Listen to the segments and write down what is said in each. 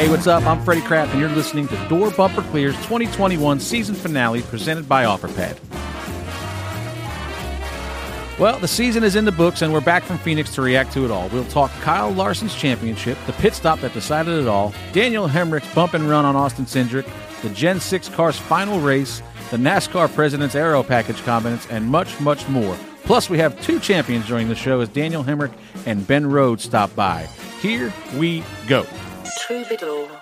Hey, what's up? I'm Freddie Kraft, and you're listening to Door Bumper Clear's 2021 season finale presented by OfferPad. Well, the season is in the books, and we're back from Phoenix to react to it all. We'll talk Kyle Larson's championship, the pit stop that decided it all, Daniel Hemric's bump and run on Austin Cindric, the Gen 6 car's final race, the NASCAR President's Aero Package comments, and much, much more. Plus, we have two champions during the show as Daniel Hemric and Ben Rhodes stop by. Here we go. Troubadour.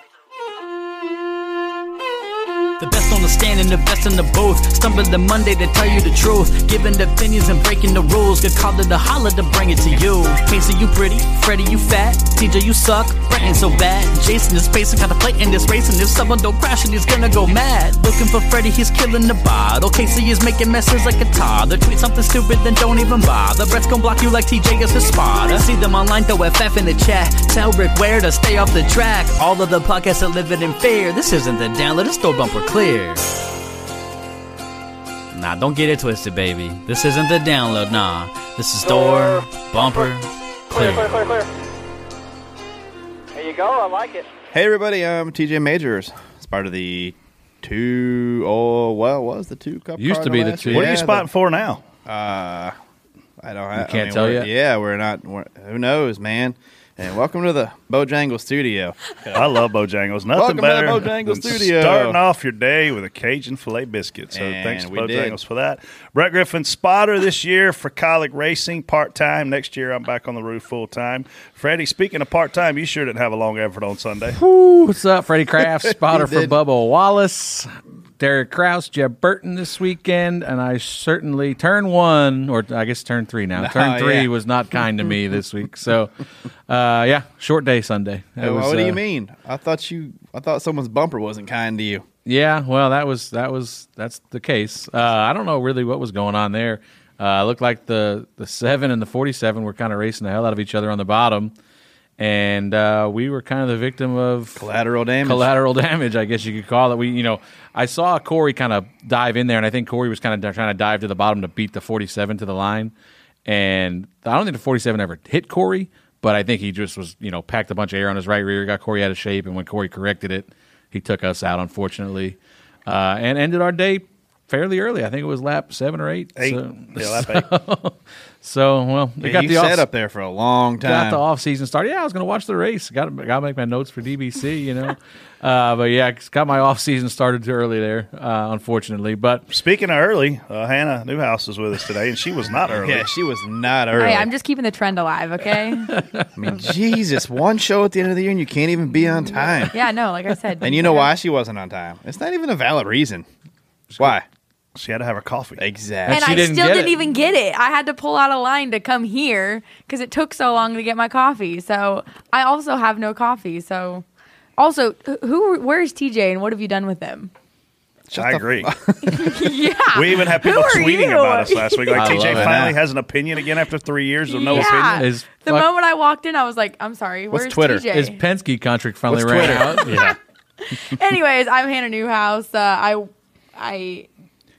The best on the stand and the best in the booth. Stumbling the Monday to tell you the truth. Giving the opinions and breaking the rules. Get called to the holler to bring it to you. Casey, you pretty. Freddie, you fat. TJ, you suck. Brett ain't so bad. Jason is pacing, contemplating this race. And if someone don't crash, and he's gonna go mad. Looking for Freddie, he's killing the bottle. Casey is making messes like a toddler. Tweet something stupid, then don't even bother. Brett's gonna block you like TJ is his spotter. See them online, throw FF in the chat. Tell Rick where to stay off the track. All of the podcasts are living in fear. This isn't the download, it's door bumper clear. Nah, don't get it twisted, baby. This isn't the download, nah. This is door bumper clear. Clear, clear, clear. There you go. I like it. Hey, everybody, I'm TJ Majors. It's part of the two, oh, well, what was the two cup Used to be the two. What are you Yeah, spotting for now? Uh, I don't have, can't I mean, tell we're- yet? Yeah, we're not, we're, who knows, man. And welcome to the Bojangle studio. I love Bojangles. Nothing Welcome to the better Bojangles than studio. starting off your day with a Cajun filet biscuit. So And thanks to we did. Bojangles for that. Brett Griffin, spotter this year for Kaulig Racing, part time. Next year, I'm back on the roof full time. Freddie, speaking of part time, you sure didn't have a long effort on Sunday. What's up, Freddie Kraft, spotter for did. Bubba Wallace, Derek Kraus, Jeb Burton this weekend, and I certainly turn one, or I guess turn three now. Turn Oh, three yeah. was not kind to me this week, so uh, yeah, short day Sunday. Was, what do uh, you mean? I thought you, I thought someone's bumper wasn't kind to you. Yeah, well, that was that was that's the case. Uh, I don't know really what was going on there. Uh, looked like the the seven and the forty seven were kind of racing the hell out of each other on the bottom, and uh, we were kind of the victim of Collateral damage. collateral damage, I guess you could call it. We, you know, I saw Corey kind of dive in there, and I think Corey was kind of trying to dive to the bottom to beat the 47 to the line. And I don't think the 47 ever hit Corey, but I think he just was, you know, packed a bunch of air on his right rear, got Corey out of shape, and when Corey corrected it, he took us out, unfortunately, uh, and ended our day fairly early. I think it was lap seven or eight. Eight. So, Yeah, lap eight. so well, we Yeah, got you the sat off- up there for a long time. got the off season started. Yeah, I was going to watch the race. Got to got to make my notes for DBC, you know. uh, but yeah, got my off season started too early there, uh, unfortunately. But Speaking of early, uh, Hannah Newhouse was with us today, and she was not early. yeah, she was not early. Hey, I'm just keeping the trend alive, okay? I mean, Jesus, one show at the end of the year and you can't even be on time. yeah, no, like I said. And you know why she wasn't on time? It's not even a valid reason. Why? She had to have her coffee. Exactly. And she I didn't still get didn't it. even get it. I had to pull out a line to come here because it took so long to get my coffee. So I also have no coffee. So also, who? Where's TJ and what have you done with him? I agree. yeah, We even had people tweeting you? about us last week. Like I TJ love it. finally has an opinion again after three years of no yeah. opinion. Is the fuck- moment I walked in, I was like, "I'm sorry, What's where's Twitter? TJ?" his Penske contract finally What's ran Twitter? out. Yeah. Anyways, I'm Hannah Newhouse. Uh, I, I,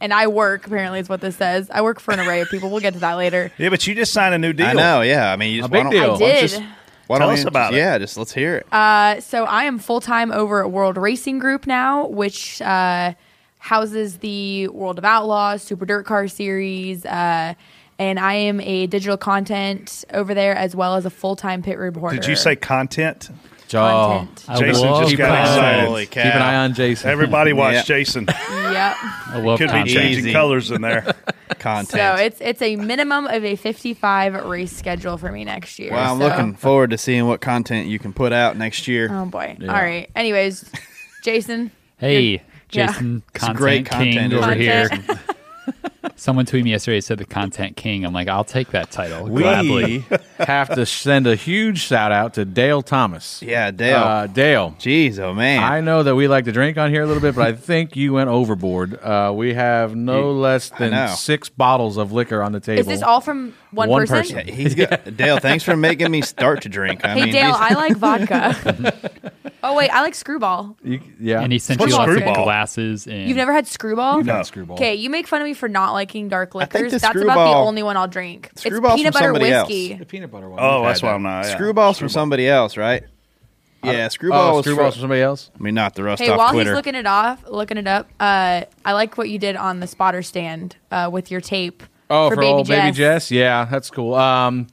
and I work. Apparently, is what this says. I work for an array of people. We'll get to that later. Yeah, but you just signed a new deal. I know, yeah. I mean, you just A big why don't- deal. I why don't did. just- why Tell don't us you about just- it. Yeah, just let's hear it. Uh, so I am full time over at World Racing Group now, which uh, houses the World of Outlaws, Super Dirt Car Series, uh, and I am a digital content over there as well as a full time pit reporter. Did you say content? Content. Jason love just got content. excited. Holy Keep an eye on Jason. Everybody watch Yeah. Jason. Yep. I love Could be content. changing Easy. colors in there. Content. So it's it's a minimum of a 55 race schedule for me next year. well, I'm so- looking forward to seeing what content you can put out next year. Oh boy. Yeah. All right. Anyways, Jason. Hey, Jason, It's content great king content, over isn't here. Content. Someone tweeted me yesterday said the content king. I'm like, I'll take that title We gladly. have to send a huge shout out to Dale Thomas. Yeah, Dale. Uh, Dale. Jeez, oh man. I know that we like to drink on here a little bit, but I think you went overboard. Uh, we have no You- less than six bottles of liquor on the table. Is this all from one, One person? person. Yeah, He's got Dale. Thanks for making me start to drink. I Hey mean, Dale, I like vodka. oh wait, I like Screwball. You- yeah. and he sent What's you lots of glasses. And You've never had Screwball? Not Screwball. Okay, you make fun of me for not liking dark think liquors. the That's about the only one I'll drink. It's peanut from butter somebody else. whiskey. The peanut butter one. Oh, We've that's why. I'm not. yeah. Screwball's from somebody else, right? Yeah, Screwball Oh, was Screwball's from, from somebody else? I mean, not the rust Hey, off while Twitter. he's looking it off, looking it up, uh, I like what you did on the spotter stand uh, with your tape. Oh, for, baby old Jess. baby Jess. Yeah, that's cool. Um,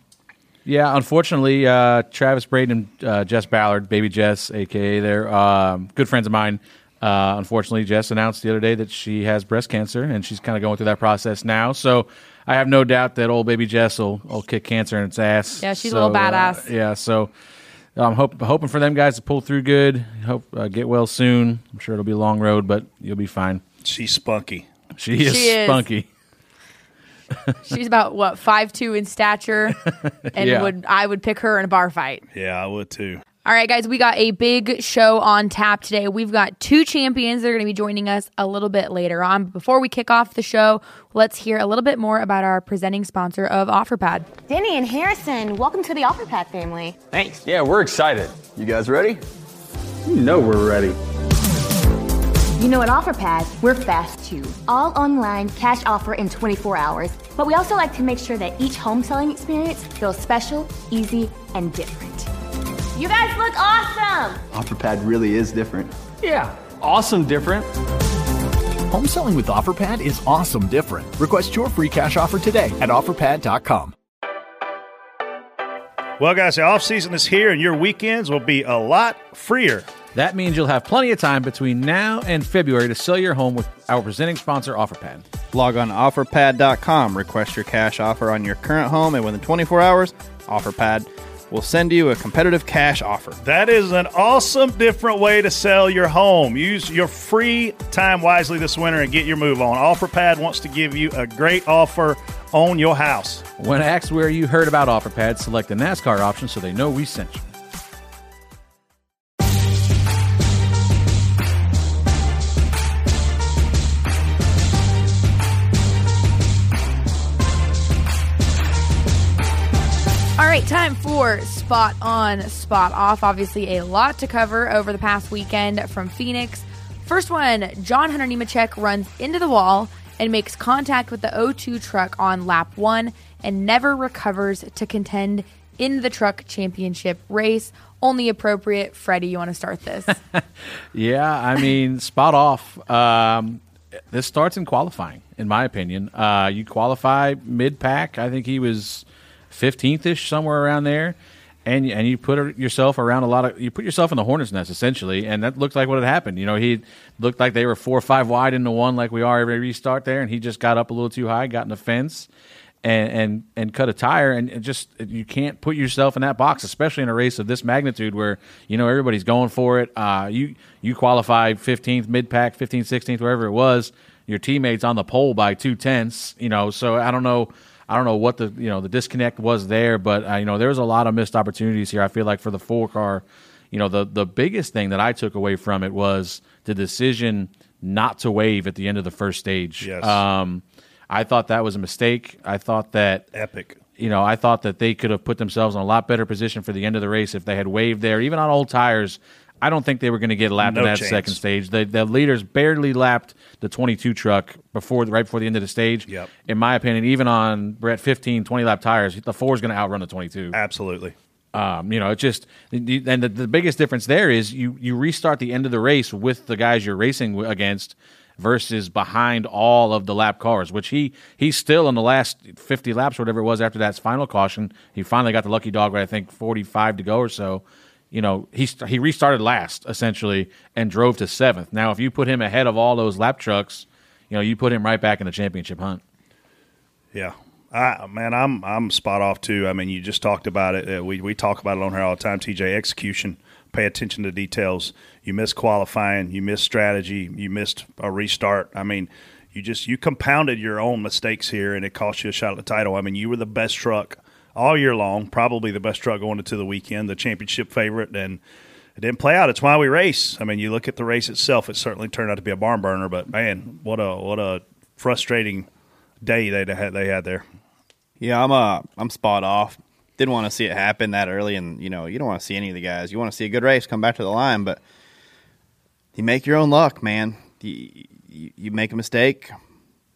yeah, unfortunately, uh, Travis Braden and uh, Jess Ballard, baby Jess, aka they're um, good friends of mine. Uh, unfortunately, Jess announced the other day that she has breast cancer, and she's kind of going through that process now. So I have no doubt that old baby Jess will, will kick cancer in its ass. Yeah, she's a little badass. Uh, yeah, so I'm hope, hoping for them guys to pull through good. Hope uh, get well soon. I'm sure it'll be a long road, but you'll be fine. She's spunky. She is She is. spunky. She's about what five two in stature, and Yeah. would I would pick her in a bar fight. Yeah, I would too. All right, guys, we got a big show on tap today. We've got two champions that are going to be joining us a little bit later on. But before we kick off the show, let's hear a little bit more about our presenting sponsor of OfferPad. Denny and Harrison, welcome to the OfferPad family. Thanks. Yeah, we're excited. You guys ready? You know we're ready. You know, at OfferPad, we're fast too. All online, cash offer in 24 hours. But we also like to make sure that each home selling experience feels special, easy, and different. You guys look awesome! OfferPad really is different. Yeah, awesome different. Home selling with OfferPad is awesome different. Request your free cash offer today at offerpad.com. Well, guys, the off season is here, and your weekends will be a lot freer. That means you'll have plenty of time between now and February to sell your home with our presenting sponsor, OfferPad. Log on offerpad.com, request your cash offer on your current home, and within 24 hours, OfferPad will send you a competitive cash offer. That is an awesome, different way to sell your home. Use your free time wisely this winter and get your move on. OfferPad wants to give you a great offer on your house. When asked where you heard about OfferPad, select the NASCAR option so they know we sent you. Time for spot on, spot off. Obviously, a lot to cover over the past weekend from Phoenix. First one John Hunter Nemechek runs into the wall and makes contact with the O2 truck on lap one and never recovers to contend in the truck championship race. Only appropriate. Freddie, you want to start this? Yeah, I mean, spot off. Um, this starts in qualifying, in my opinion. Uh, you qualify mid pack. I think he was 15th ish, somewhere around there. And, and you put yourself around a lot of you put yourself in the hornet's nest essentially, and that looked like what had happened. You know, he looked like they were four or five wide into one, like we are every restart there, and he just got up a little too high, got in the fence, and and and cut a tire, and just you can't put yourself in that box, especially in a race of this magnitude where you know everybody's going for it. Uh, you you qualify 15th mid pack, 15th, 16th, wherever it was. Your teammates on the pole by two tenths. You know, so I don't know. I don't know what the you know the disconnect was there, but uh, you know there was a lot of missed opportunities here. I feel like for the four car, you know the the biggest thing that I took away from it was the decision not to wave at the end of the first stage. Yes. Um, I thought that was a mistake. I thought that Epic. you know, I thought that they could have put themselves in a lot better position for the end of the race if they had waved there, even on old tires. I don't think they were going to get lapped No in that chance. second stage. The, the leaders barely lapped the 22 truck before, right before the end of the stage. Yep. In my opinion, even on Brett 15, 20 lap tires, the four is going to outrun the 22. Absolutely. Um, you know, it's just, and the, the biggest difference there is you you restart the end of the race with the guys you're racing against. versus behind all of the lap cars, which he he's still in the last 50 laps whatever it was after that final caution. He finally got the lucky dog with I think 45 to go or so. You know, he he restarted last essentially and drove to seventh. Now, if you put him ahead of all those lap trucks, you know, you put him right back in the championship hunt. Yeah. I, man, I'm I'm spot off too. I mean, you just talked about it. Uh, we we talk about it on here all the time. TJ execution, pay attention to details. You missed qualifying, you missed strategy, you missed a restart. I mean, you just you compounded your own mistakes here, and it cost you a shot at the title. I mean, you were the best truck all year long, probably the best truck going into the weekend, the championship favorite, and it didn't play out. It's why we race. I mean, you look at the race itself; it certainly turned out to be a barn burner. But man, what a what a frustrating day they had they had there. Yeah, I'm uh I'm spot off. Didn't want to see it happen that early, and you know you don't want to see any of the guys. You want to see a good race come back to the line, but you make your own luck, man. You, you, you make a mistake,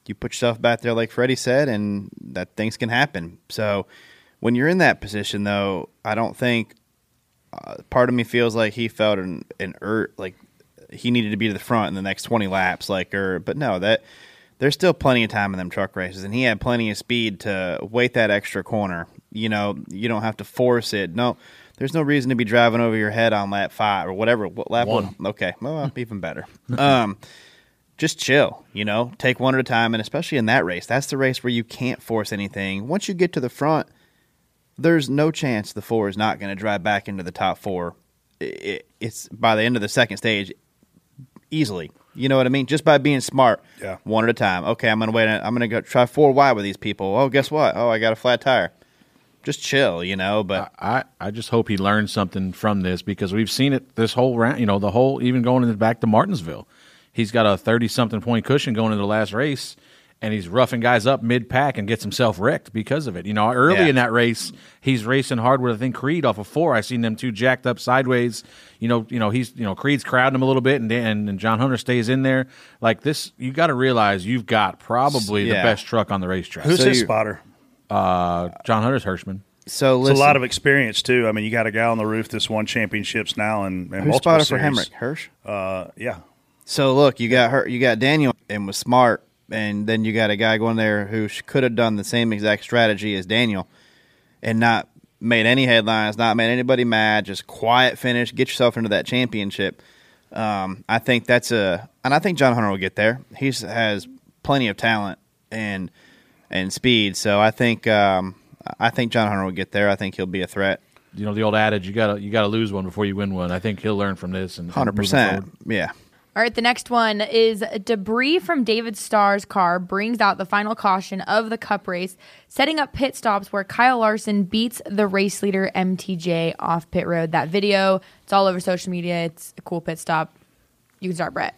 you put yourself back there, like Freddie said, and that things can happen. So when you're in that position, though, I don't think uh, part of me feels like he felt an an ur- like he needed to be to the front in the next 20 laps, like or but no that there's still plenty of time in them truck races, and he had plenty of speed to wait that extra corner. You know, you don't have to force it. No, there's no reason to be driving over your head on lap five or whatever. What lap One. one? Okay, well, even better. um, just chill. You know, take one at a time, and especially in that race, that's the race where you can't force anything. Once you get to the front, there's no chance the four is not going to drive back into the top four. It, it's by the end of the second stage, easily. You know what I mean? Just by being smart, Yeah. one at a time. Okay, I'm gonna wait. I'm gonna go try four wide with these people. Oh, guess what? Oh, I got a flat tire. Just chill, you know. But I, I just hope he learned something from this because we've seen it this whole round. You know, the whole even going in back to Martinsville, he's got a thirty something point cushion going into the last race, and he's roughing guys up mid pack and gets himself wrecked because of it. You know, early Yeah. in that race, he's racing hard with I think Creed off of four. I seen them two jacked up sideways. You know, you know he's you know Creed's crowding him a little bit, and Dan, and John Hunter stays in there. Like this, you got to realize you've got probably the best truck on the racetrack. Who's So his you- spotter? Uh, John Hunter's Hirschman. so It's a lot of experience too. I mean, you got a guy on the roof that's won championships now and, and who multiple spotted for series. Hemric? Hirsch. Uh, yeah, So look, you got her, you got Daniel and was smart, and then you got a guy going there who could have done the same exact strategy as Daniel, and not made any headlines, not made anybody mad, just quiet finish, get yourself into that championship. Um, I think that's a, and I think John Hunter will get there. He has plenty of talent and and speed, so I think um, I think John Hunter will get there. I think he'll be a threat, you know the old adage you gotta you gotta lose one before you win one. I think he'll learn from this and hundred percent. Yeah. All right, the next one is debris from David Starr's car brings out the final caution of the cup race, setting up pit stops where Kyle Larson beats the race leader MTJ off pit road. That video, it's all over social media. It's a cool pit stop. You can start, Brett.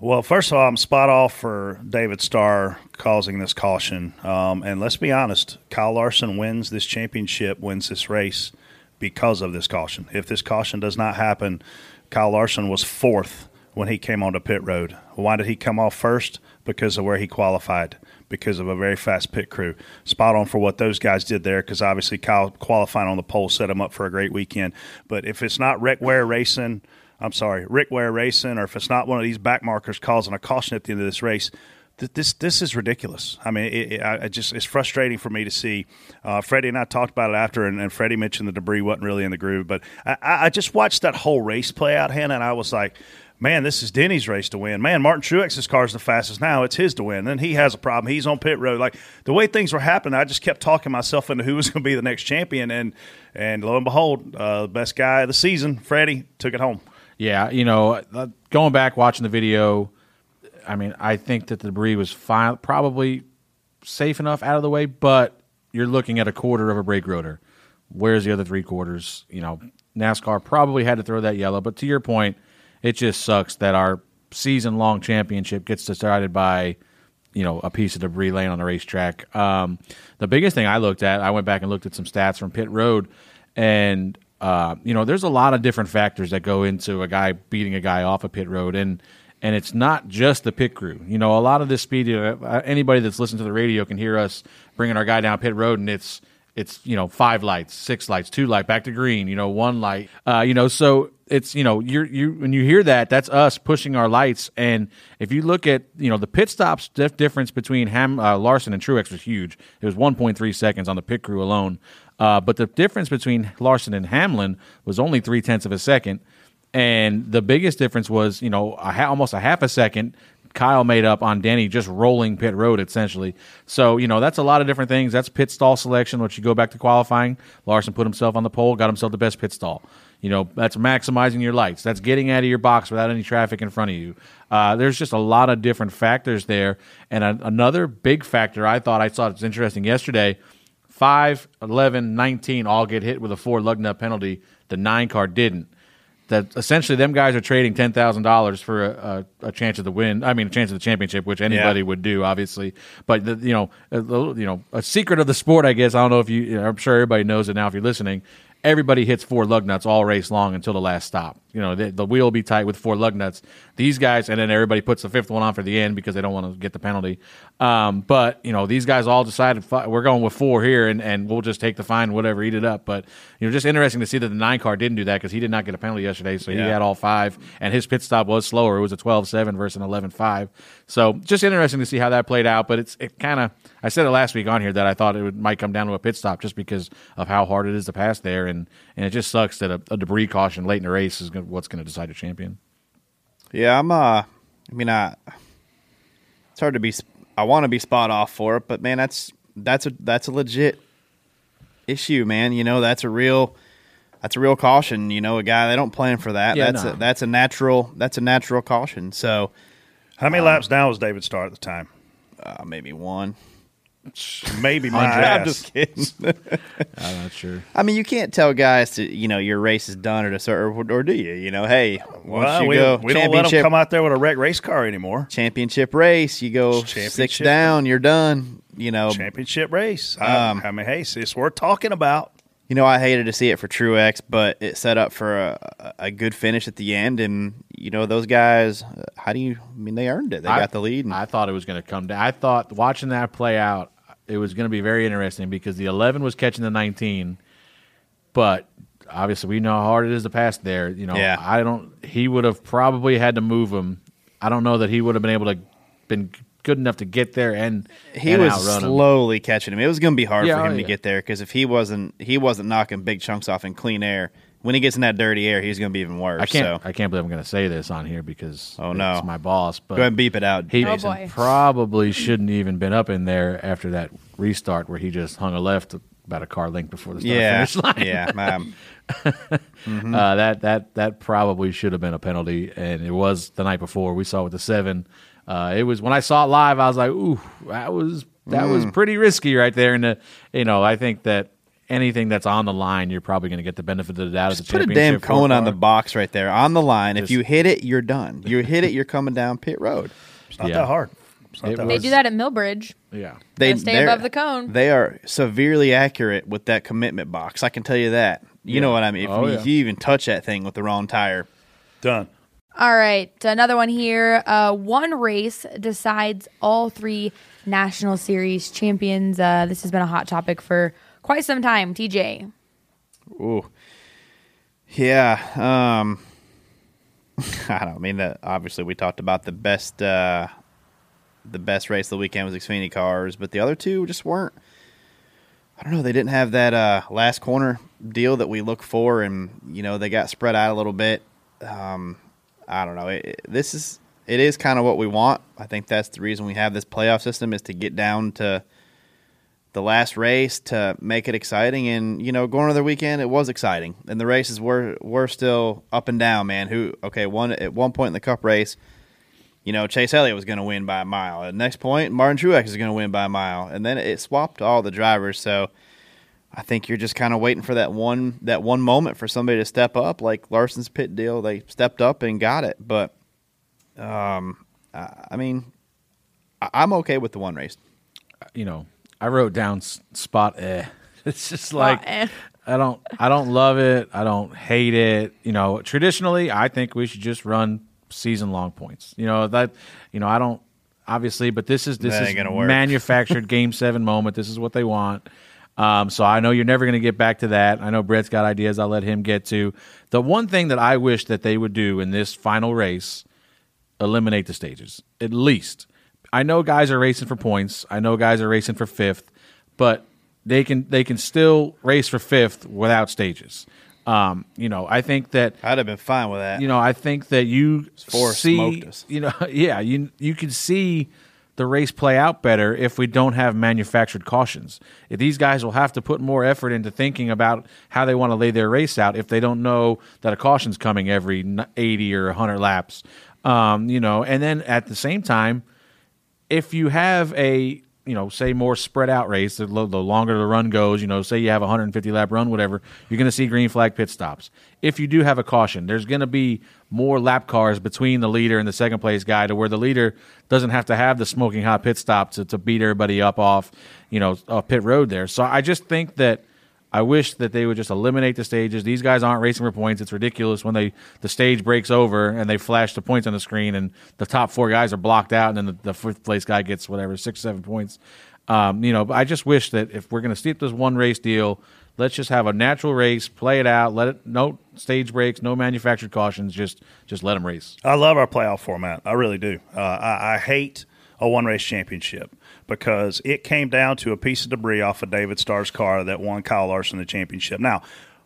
Well, first of all, I'm spot off for David Starr causing this caution. Um, and let's be honest, Kyle Larson wins this championship, wins this race because of this caution. If this caution does not happen, Kyle Larson was fourth when he came onto pit road. Why did he come off first? Because of where he qualified, because of a very fast pit crew. Spot on for what those guys did there, because obviously Kyle qualifying on the pole set him up for a great weekend. But if it's not Rick Ware Racing, I'm sorry, Rick Ware Racing, or if it's not one of these back markers causing a caution at the end of this race, this this is ridiculous. I mean, it, it, I just it's frustrating for me to see. Uh, Freddie and I talked about it after, and, and Freddie mentioned the debris wasn't really in the groove, but I I just watched that whole race play out, Hannah, and I was like. Man, this is Denny's race to win. Man, Martin Truex's car is the fastest now. It's his to win. Then he has a problem. He's on pit road. Like the way things were happening, I just kept talking myself into who was going to be the next champion, and and lo and behold, uh, the best guy of the season, Freddie, took it home. Yeah, you know, uh, going back watching the video, I mean, I think that the debris was fine, probably safe enough out of the way, but you're looking at a quarter of a brake rotor. Where's the other three quarters? You know, NASCAR probably had to throw that yellow, but to your point, it just sucks that our season long championship gets decided by you know a piece of debris laying on the racetrack. Um, the biggest thing I looked at, I went back and looked at some stats from pit road, and uh, you know there's a lot of different factors that go into a guy beating a guy off a pit road, and and it's not just the pit crew. You know, a lot of this speed. Uh, anybody that's listened to the radio can hear us bringing our guy down pit road, and it's it's you know five lights, six lights, two light, back to green, you know one light, uh, you know so it's you know you're you when you hear that that's us pushing our lights and if you look at you know the pit stops dif- difference between Ham uh, Larson and Truex was huge. It was 1.3 seconds on the pit crew alone, uh, but the difference between Larson and Hamlin was only three tenths of a second. And the biggest difference was, you know, a ha- almost a half a second Kyle made up on Denny just rolling pit road essentially. So you know that's a lot of different things. That's pit stall selection. Once you go back to qualifying, Larson put himself on the pole, got himself the best pit stall. You know that's maximizing your lights. That's getting out of your box without any traffic in front of you. Uh, there's just a lot of different factors there. And a, another big factor I thought I saw it's interesting yesterday. 5, 11, 19 all get hit with a four lug nut penalty. The nine car didn't that essentially them guys are trading ten thousand dollars for a, a, a, chance of the win. I mean, a chance of the championship, which anybody yeah. would do, obviously. But the, you know, a, you know, a secret of the sport, I guess. I don't know if you. you I'm sure everybody knows it now. If you're listening, everybody hits four lug nuts all race long until the last stop. You know, the, the, wheel will be tight with four lug nuts. These guys, and then everybody puts the fifth one on for the end because they don't want to get the penalty. Um, but you know, these guys all decided we're going with four here, and, and we'll just take the fine, whatever, eat it up. But you know, just interesting to see that the nine car didn't do that because he did not get a penalty yesterday, so yeah. he had all five, and his pit stop was slower. It was a 12-7 versus an 11-5. So just interesting to see how that played out. But it's it kind of I said it last week on here that I thought it would, might come down to a pit stop just because of how hard it is to pass there, and and it just sucks that a, a debris caution late in the race is gonna, what's going to decide a champion. Yeah, I'm. Uh, I mean, I. It's hard to be. I want to be spot off for it, but man, that's that's a that's a legit issue, man. You know, that's a real that's a real caution. You know, a guy they don't plan for that. Yeah, that's no. a, that's a natural that's a natural caution. So, how many um, laps down was David Starr at the time? Uh, maybe one. Maybe my I'm just kidding. I'm not sure. I mean, you can't tell guys to you know your race is done at a certain or, or do you? You know, hey, well, you we, go we don't let them come out there with a wreck race car anymore. Championship race, you go six down, you're done. You know, championship race. Um, I, I mean, hey, it's worth talking about. You know, I hated to see it for Truex, but it set up for a, a good finish at the end. And you know, those guys, how do you? I mean, they earned it. They I, got the lead. And, I thought it was going to come down. I thought watching that play out, it was going to be very interesting because the 11 was catching the 19, but obviously we know how hard it is to pass there. You know, yeah. I don't. He would have probably had to move him. I don't know that he would have been able to been good enough to get there and he and was slowly him. catching him. It was going to be hard yeah, for him oh, to yeah. get there because if he wasn't he wasn't knocking big chunks off in clean air. When he gets in that dirty air, he's going to be even worse. I can't. So. I can't believe I'm going to say this on here because oh no, it's my boss. But go ahead and beep it out. He oh probably shouldn't even been up in there after that restart where he just hung a left about a car length before the start yeah, finish line. Yeah, mm-hmm. uh, that that that probably should have been a penalty, and it was the night before. We saw with the seven. Uh, it was when I saw it live, I was like, "Ooh, that was that mm. was pretty risky right there." And you know, I think that anything that's on the line, you're probably going to get the benefit of the doubt. Just put a damn cone on the box right there on the line. Just, if you hit it, you're done. You hit it, you're coming down pit road. It's not yeah. that hard. That they do that at Millbridge. Yeah, they stay above the cone. They are severely accurate with that commitment box. I can tell you that. You yeah. know what I mean? If, oh, you, yeah. if you even touch that thing with the wrong tire, done. All right, another one here. Uh, one race decides all three national series champions. Uh, this has been a hot topic for quite some time. TJ. Ooh, yeah. Um, I don't mean that. Obviously, we talked about the best, uh, the best race of the weekend was Xfinity cars, but the other two just weren't. I don't know. They didn't have that uh, last corner deal that we look for, and you know they got spread out a little bit. Um, I don't know. It, it, this is it is kind of what we want. I think that's the reason we have this playoff system is to get down to the last race to make it exciting. And you know, going to the weekend, it was exciting, and the races were were still up and down. Man, who okay? One at one point in the Cup race, you know, Chase Elliott was going to win by a mile. At the next point, Martin Truex is going to win by a mile, and then it swapped all the drivers. So. I think you're just kind of waiting for that one that one moment for somebody to step up, like Larson's pit deal. They stepped up and got it, but um, I mean, I'm okay with the one race. You know, I wrote down spot eh. It's just like eh. I don't I don't love it. I don't hate it. You know, traditionally, I think we should just run season long points. You know that. You know, I don't obviously, but this is this is manufactured game seven moment. This is what they want. Um, so I know you're never going to get back to that. I know Brett's got ideas. I'll let him get to. The one thing that I wish that they would do in this final race, eliminate the stages at least. I know guys are racing for points. I know guys are racing for fifth, but they can they can still race for fifth without stages. Um, you know, I think that I'd have been fine with that. you know, I think that you Forrest see, us. you know, yeah, you you can see the race play out better if we don't have manufactured cautions. If these guys will have to put more effort into thinking about how they want to lay their race out if they don't know that a caution's coming every 80 or 100 laps. Um, you know, and then at the same time, if you have a you know say more spread out race the, the longer the run goes you know say you have a 150 lap run whatever you're going to see green flag pit stops. If you do have a caution there's going to be more lap cars between the leader and the second place guy to where the leader doesn't have to have the smoking hot pit stop to, to beat everybody up off you know off pit road there. So i just think that I wish that they would just eliminate the stages. These guys aren't racing for points. It's ridiculous when they the stage breaks over and they flash the points on the screen and the top four guys are blocked out and then the, the fifth place guy gets whatever six seven points. Um, you know, I just wish that if we're going to steep this one race deal, let's just have a natural race, play it out, let it no stage breaks, no manufactured cautions, just just let them race. I love our playoff format. I really do. Uh, I, I hate a one race championship because it came down to a piece of debris off of David Starr's car that won Kyle Larson the championship. Now,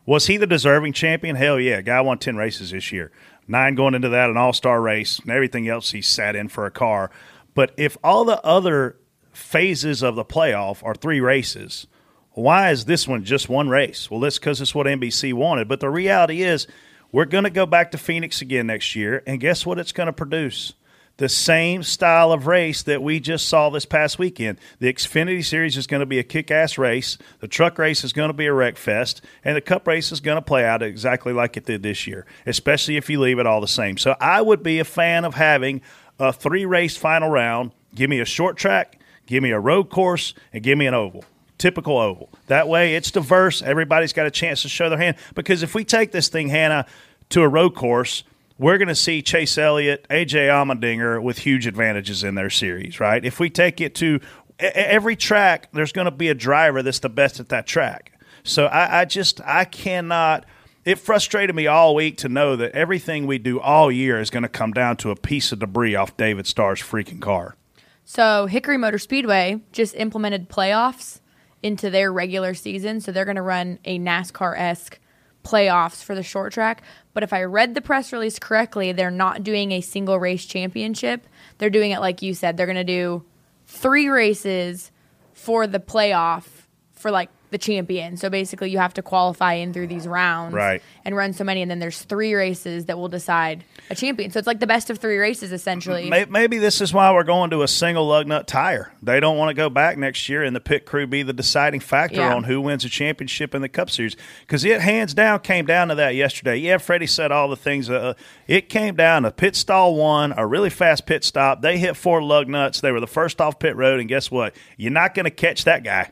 was he the deserving champion? Hell yeah. Guy won 10 races this year. Nine going into that, an all star race, and everything else he sat in for a car. But if all the other phases of the playoff are three races, why is this one just one race? Well, that's because it's what NBC wanted. But the reality is, we're going to go back to Phoenix again next year, and guess what it's going to produce? The same style of race that we just saw this past weekend. The Xfinity Series is going to be a kick ass race. The truck race is going to be a wreck fest. And the cup race is going to play out exactly like it did this year, especially if you leave it all the same. So I would be a fan of having a three race final round. Give me a short track, give me a road course, and give me an oval typical oval. That way it's diverse. Everybody's got a chance to show their hand. Because if we take this thing, Hannah, to a road course, we're going to see Chase Elliott, AJ Allmendinger with huge advantages in their series, right? If we take it to every track, there's going to be a driver that's the best at that track. So I, I just, I cannot. It frustrated me all week to know that everything we do all year is going to come down to a piece of debris off David Starr's freaking car. So Hickory Motor Speedway just implemented playoffs into their regular season, so they're going to run a NASCAR esque playoffs for the short track. But if I read the press release correctly, they're not doing a single race championship. They're doing it like you said. They're going to do three races for the playoff for like the champion. So basically, you have to qualify in through these rounds Right. and run so many, and then there's three races that will decide a champion. So it's like the best of three races essentially. Maybe this is why we're going to a single lug nut tire. They don't want to go back next year and the pit crew be the deciding factor Yeah. on who wins a championship in the Cup Series. Because it hands down came down to that yesterday. Yeah, Freddie said all the things. Uh, it came down to pit stall one, a really fast pit stop. They hit four lug nuts. They were the first off pit road, and guess what? You're not going to catch that guy.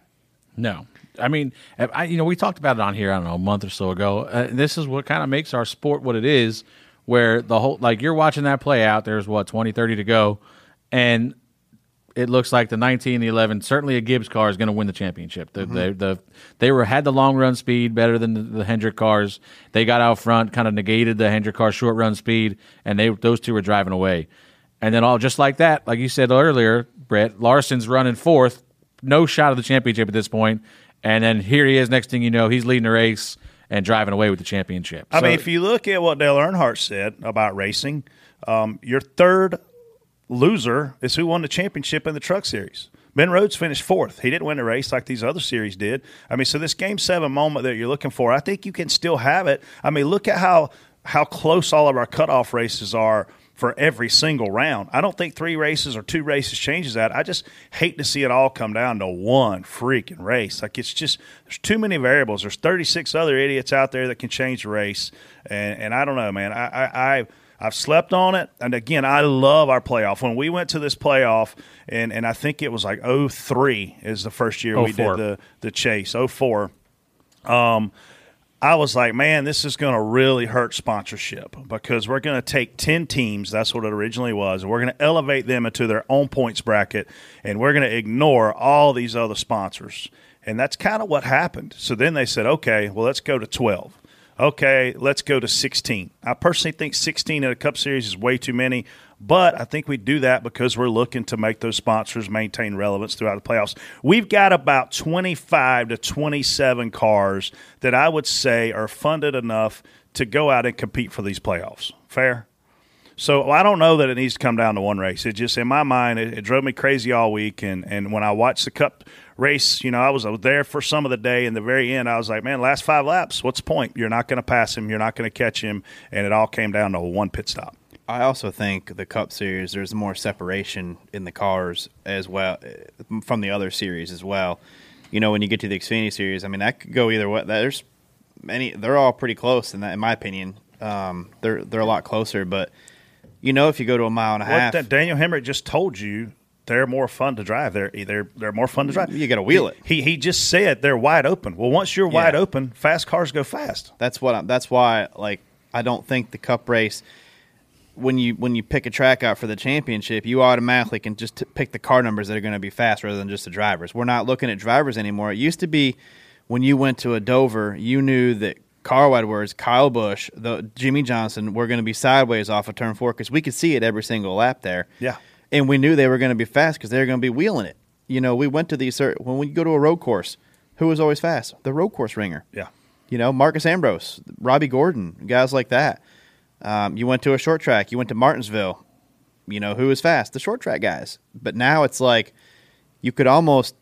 No. I mean, I, you know, we talked about it on here, I don't know, a month or so ago. Uh, this is what kind of makes our sport what it is, where the whole, like, you're watching that play out. There's what, 20, 30 to go. And it looks like the 19, the 11, certainly a Gibbs car is going to win the championship. The, the, the, they were had the long run speed better than the, the Hendrick cars. They got out front, kind of negated the Hendrick car short run speed, and they those two were driving away. And then all just like that, like you said earlier, Brett Larson's running fourth, no shot of the championship at this point. And then here he is. Next thing you know, he's leading the race and driving away with the championship. I So- mean, if you look at what Dale Earnhardt said about racing, um, your third loser is who won the championship in the Truck Series. Ben Rhodes finished fourth. He didn't win the race like these other series did. I mean, so this Game Seven moment that you're looking for, I think you can still have it. I mean, look at how how close all of our cutoff races are for every single round. I don't think three races or two races changes that. I just hate to see it all come down to one freaking race. Like it's just there's too many variables. There's 36 other idiots out there that can change the race, and and I don't know, man. I I. I I've slept on it, and again, I love our playoff. When we went to this playoff, and, and I think it was like 03 is the first year we did the the chase. 04. Um, I was like, man, this is going to really hurt sponsorship because we're going to take 10 teams. That's what it originally was. And we're going to elevate them into their own points bracket, and we're going to ignore all these other sponsors. And that's kind of what happened. So then they said, okay, well, let's go to 12. Okay, let's go to 16. I personally think 16 in a Cup Series is way too many, but I think we do that because we're looking to make those sponsors maintain relevance throughout the playoffs. We've got about 25 to 27 cars that I would say are funded enough to go out and compete for these playoffs. Fair? So I don't know that it needs to come down to one race. It just in my mind, it, it drove me crazy all week. And, and when I watched the Cup race, you know, I was, I was there for some of the day. And the very end, I was like, man, last five laps, what's the point? You're not going to pass him. You're not going to catch him. And it all came down to one pit stop. I also think the Cup Series, there's more separation in the cars as well from the other series as well. You know, when you get to the Xfinity Series, I mean, that could go either way. There's many; they're all pretty close in that, in my opinion. Um, they're they're a lot closer, but you know, if you go to a mile and a half, What Daniel Hemric just told you, they're more fun to drive. They're they're they're more fun to drive. You got to wheel it. He he just said they're wide open. Well, once you're wide Yeah. open, fast cars go fast. That's what. I'm, that's why. Like, I don't think the Cup race. When you when you pick a track out for the championship, you automatically can just t- pick the car numbers that are going to be fast rather than just the drivers. We're not looking at drivers anymore. It used to be when you went to a Dover, you knew that Carl Edwards, Kyle Busch, the Jimmie Johnson were going to be sideways off of turn four because we could see it every single lap there. Yeah. and we knew they were going to be fast because they were going to be wheeling it. You know, we went to these when we go to a road course. Who was always fast? The road course ringer. Yeah. You know, Marcos Ambrose, Robby Gordon, guys like that. Um, you went to a short track. You went to Martinsville. You know who was fast? The short track guys. But now it's like you could almost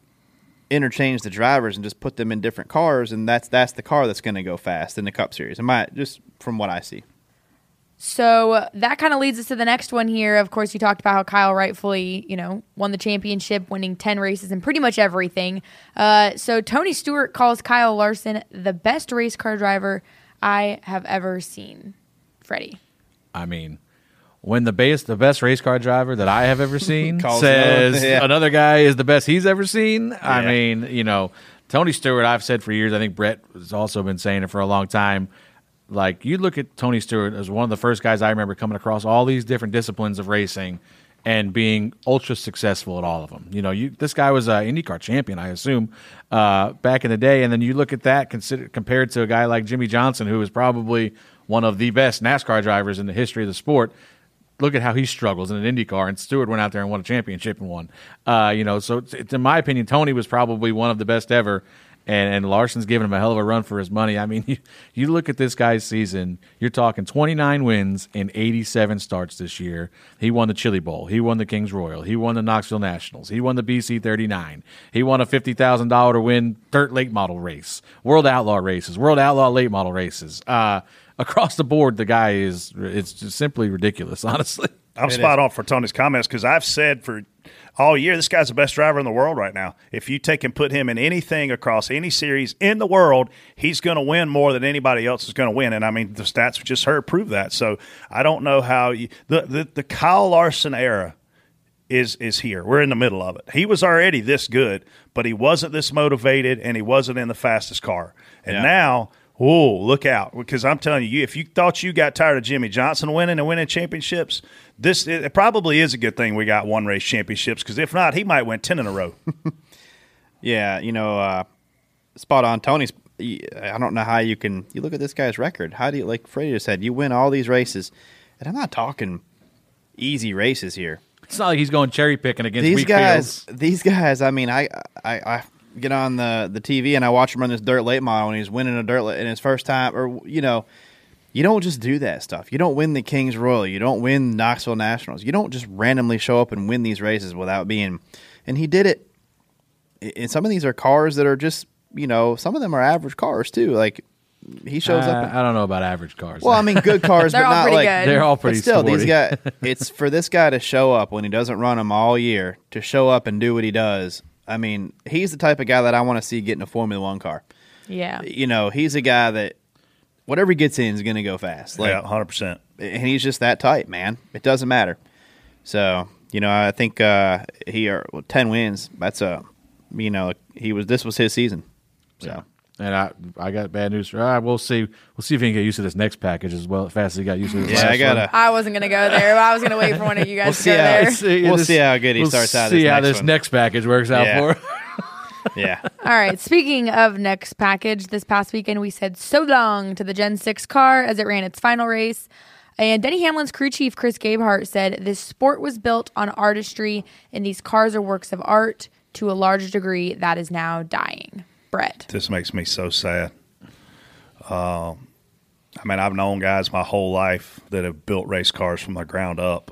interchange the drivers and just put them in different cars, and that's that's the car that's going to go fast in the Cup Series. Am I just from what I see? So that kind of leads us to the next one here. Of course, you talked about how Kyle rightfully, you know, won the championship, winning 10 races and pretty much everything. Uh, so Tony Stewart calls Kyle Larson the best race car driver I have ever seen. Freddie. I mean, when the best the best race car driver that I have ever seen says another- yeah. another guy is the best he's ever seen, I mean, you know, Tony Stewart, I've said for years, I think Brett has also been saying it for a long time. Like you look at Tony Stewart as one of the first guys I remember coming across all these different disciplines of racing and being ultra successful at all of them. You know, you this guy was an IndyCar champion, I assume, uh, back in the day, and then you look at that consider, compared to a guy like Jimmie Johnson, who is probably one of the best NASCAR drivers in the history of the sport. Look at how he struggles in an IndyCar, and Stewart went out there and won a championship and won. Uh, you know, so it's, in my opinion, Tony was probably one of the best ever, and, and Larson's giving him a hell of a run for his money. I mean, you, you look at this guy's season, you're talking 29 wins and 87 starts this year. He won the Chili Bowl, he won the Kings Royal, he won the Knoxville Nationals, he won the BC 39, he won a $50,000 to win dirt late model race, World Outlaw races, World Outlaw late model races. Uh, across the board, the guy is it's just simply ridiculous, honestly. I'm spot on for Tony's comments because I've said for all year this guy's the best driver in the world right now. If you take and put him in anything across any series in the world, he's going to win more than anybody else is going to win. And I mean, the stats we just heard prove that. So I don't know how you, the, the the Kyle Larson era is is here. We're in the middle of it. He was already this good, but he wasn't this motivated, and he wasn't in the fastest car. And Yeah. now, oh, look out! Because I'm telling you, if you thought you got tired of Jimmie Johnson winning and winning championships, this it probably is a good thing we got one race championships. Because if not, he might win ten in a row. Yeah, you know, uh, spot on. Tony's. I don't know how you can. You look at this guy's record. How do you like Freddie just said? You win all these races, and I'm not talking easy races here. It's not like he's going cherry picking against these guys, fields. these guys. I mean, I, I, I get on the the TV and I watch him run this dirt late mile, and he's winning a dirt late in his first time, or you know, you don't just do that stuff. You don't win the Kings Royal. You don't win Knoxville Nationals. You don't just randomly show up and win these races without being. And he did it. And some of these are cars that are just, you know, some of them are average cars too. Like he shows Uh, up. in- I don't know about average cars. well, I mean, good cars, but not like good. They're all pretty But still, these sporty. guys. It's for this guy to show up when he doesn't run them all year to show up and do what he does. I mean, he's the type of guy that I want to see get in a Formula One car. Yeah. You know, he's a guy that whatever he gets in is going to go fast. Like, yeah, hundred percent. and he's just that type, man. It doesn't matter. So you know, I think uh, he are well, ten wins. That's a, you know, he was this was his season. So And I, I got bad news. For, ah, we'll see. We'll see if he can get used to this next package as well, as fast as he got used to this. yeah, last I gotta. one. I wasn't going to go there, but I was going to wait for one of you guys We'll to see go how there. it's- We'll see how good he we'll starts out See this how next this one. next package works out Yeah. for. Yeah. All right. Speaking of next package, this past weekend we said so long to the Gen 6 car as it ran its final race. And Denny Hamlin's crew chief, Chris Gabehart, said this sport was built on artistry and these cars are works of art to a large degree that is now dying. This makes me so sad. Uh, I mean, I've known guys my whole life that have built race cars from the ground up.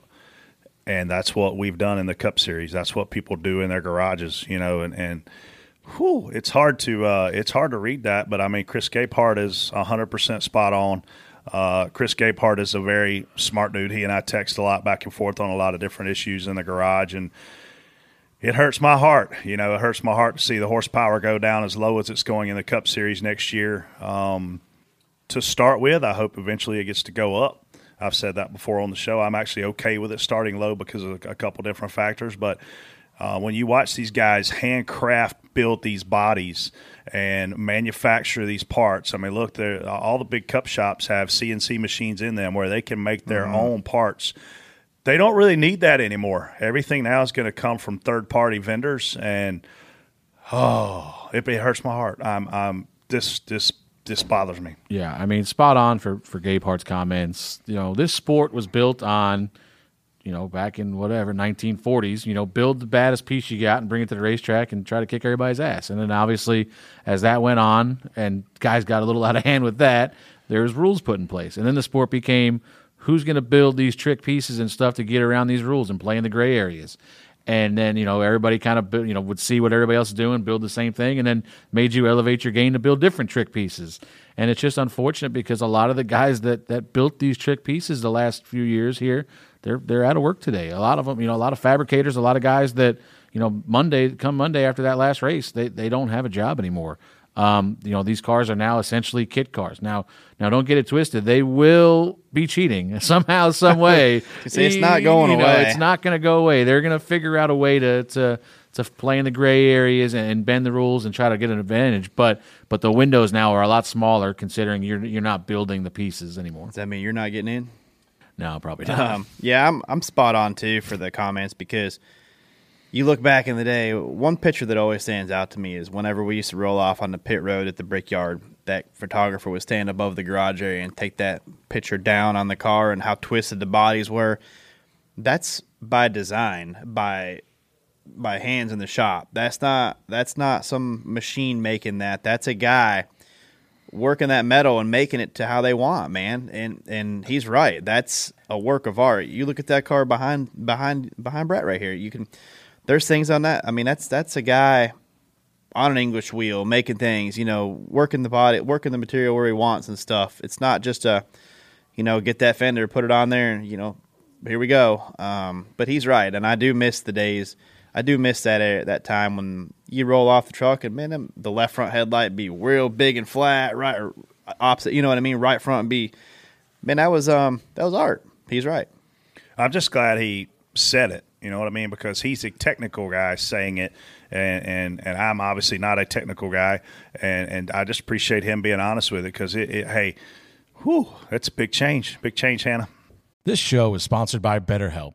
And that's what we've done in the Cup Series. That's what people do in their garages, you know. And, and whew, it's hard to uh, it's hard to read that, but I mean, Chris Gabehart is hundred percent spot on. Uh, Chris Gabehart is a very smart dude. He and I text a lot back and forth on a lot of different issues in the garage, and it hurts my heart. You know, it hurts my heart to see the horsepower go down as low as it's going in the Cup Series next year. Um, to start with, I hope eventually it gets to go up. I've said that before on the show. I'm actually okay with it starting low because of a couple different factors. But uh, when you watch these guys handcraft build these bodies and manufacture these parts, I mean, look, all the big cup shops have CNC machines in them where they can make their mm-hmm. own parts. They don't really need that anymore. Everything now is going to come from third party vendors, and oh, it, it hurts my heart. I'm, I'm this this this bothers me. Yeah, I mean, spot on for for Gabehart's comments. You know, this sport was built on, you know, back in whatever 1940s. You know, build the baddest piece you got and bring it to the racetrack and try to kick everybody's ass. And then obviously, as that went on and guys got a little out of hand with that, there was rules put in place, and then the sport became who's going to build these trick pieces and stuff to get around these rules and play in the gray areas and then you know everybody kind of you know would see what everybody else is doing, build the same thing, and then made you elevate your game to build different trick pieces. And it's just unfortunate because a lot of the guys that that built these trick pieces the last few years here, they're they're out of work today. A lot of them, you know, a lot of fabricators, a lot of guys that you know Monday come Monday after that last race, they they don't have a job anymore. Um, you know, these cars are now essentially kit cars. Now, now don't get it twisted. They will be cheating somehow, some way. See, it's not going you know, away. It's not going to go away. They're going to figure out a way to, to to play in the gray areas and bend the rules and try to get an advantage. But but the windows now are a lot smaller, considering you're you're not building the pieces anymore. Does that mean you're not getting in? No, probably not. Um, yeah, I'm I'm spot on too for the comments because you look back in the day, one picture that always stands out to me is whenever we used to roll off on the pit road at the brickyard, that photographer would stand above the garage area and take that picture down on the car and how twisted the bodies were. That's by design, by by hands in the shop. That's not that's not some machine making that. That's a guy working that metal and making it to how they want, man. And and he's right. That's a work of art. You look at that car behind behind behind Brett right here. You can there's things on that. I mean, that's that's a guy on an English wheel making things. You know, working the body, working the material where he wants and stuff. It's not just a, you know, get that fender, put it on there, and you know, here we go. Um, but he's right, and I do miss the days. I do miss that that time when you roll off the truck and man, the left front headlight be real big and flat, right opposite. You know what I mean? Right front be, man, that was um that was art. He's right. I'm just glad he said it you know what I mean? Because he's a technical guy saying it, and and, and I'm obviously not a technical guy, and, and I just appreciate him being honest with it because it, it, hey, whew, that's a big change, big change, Hannah. This show is sponsored by BetterHelp.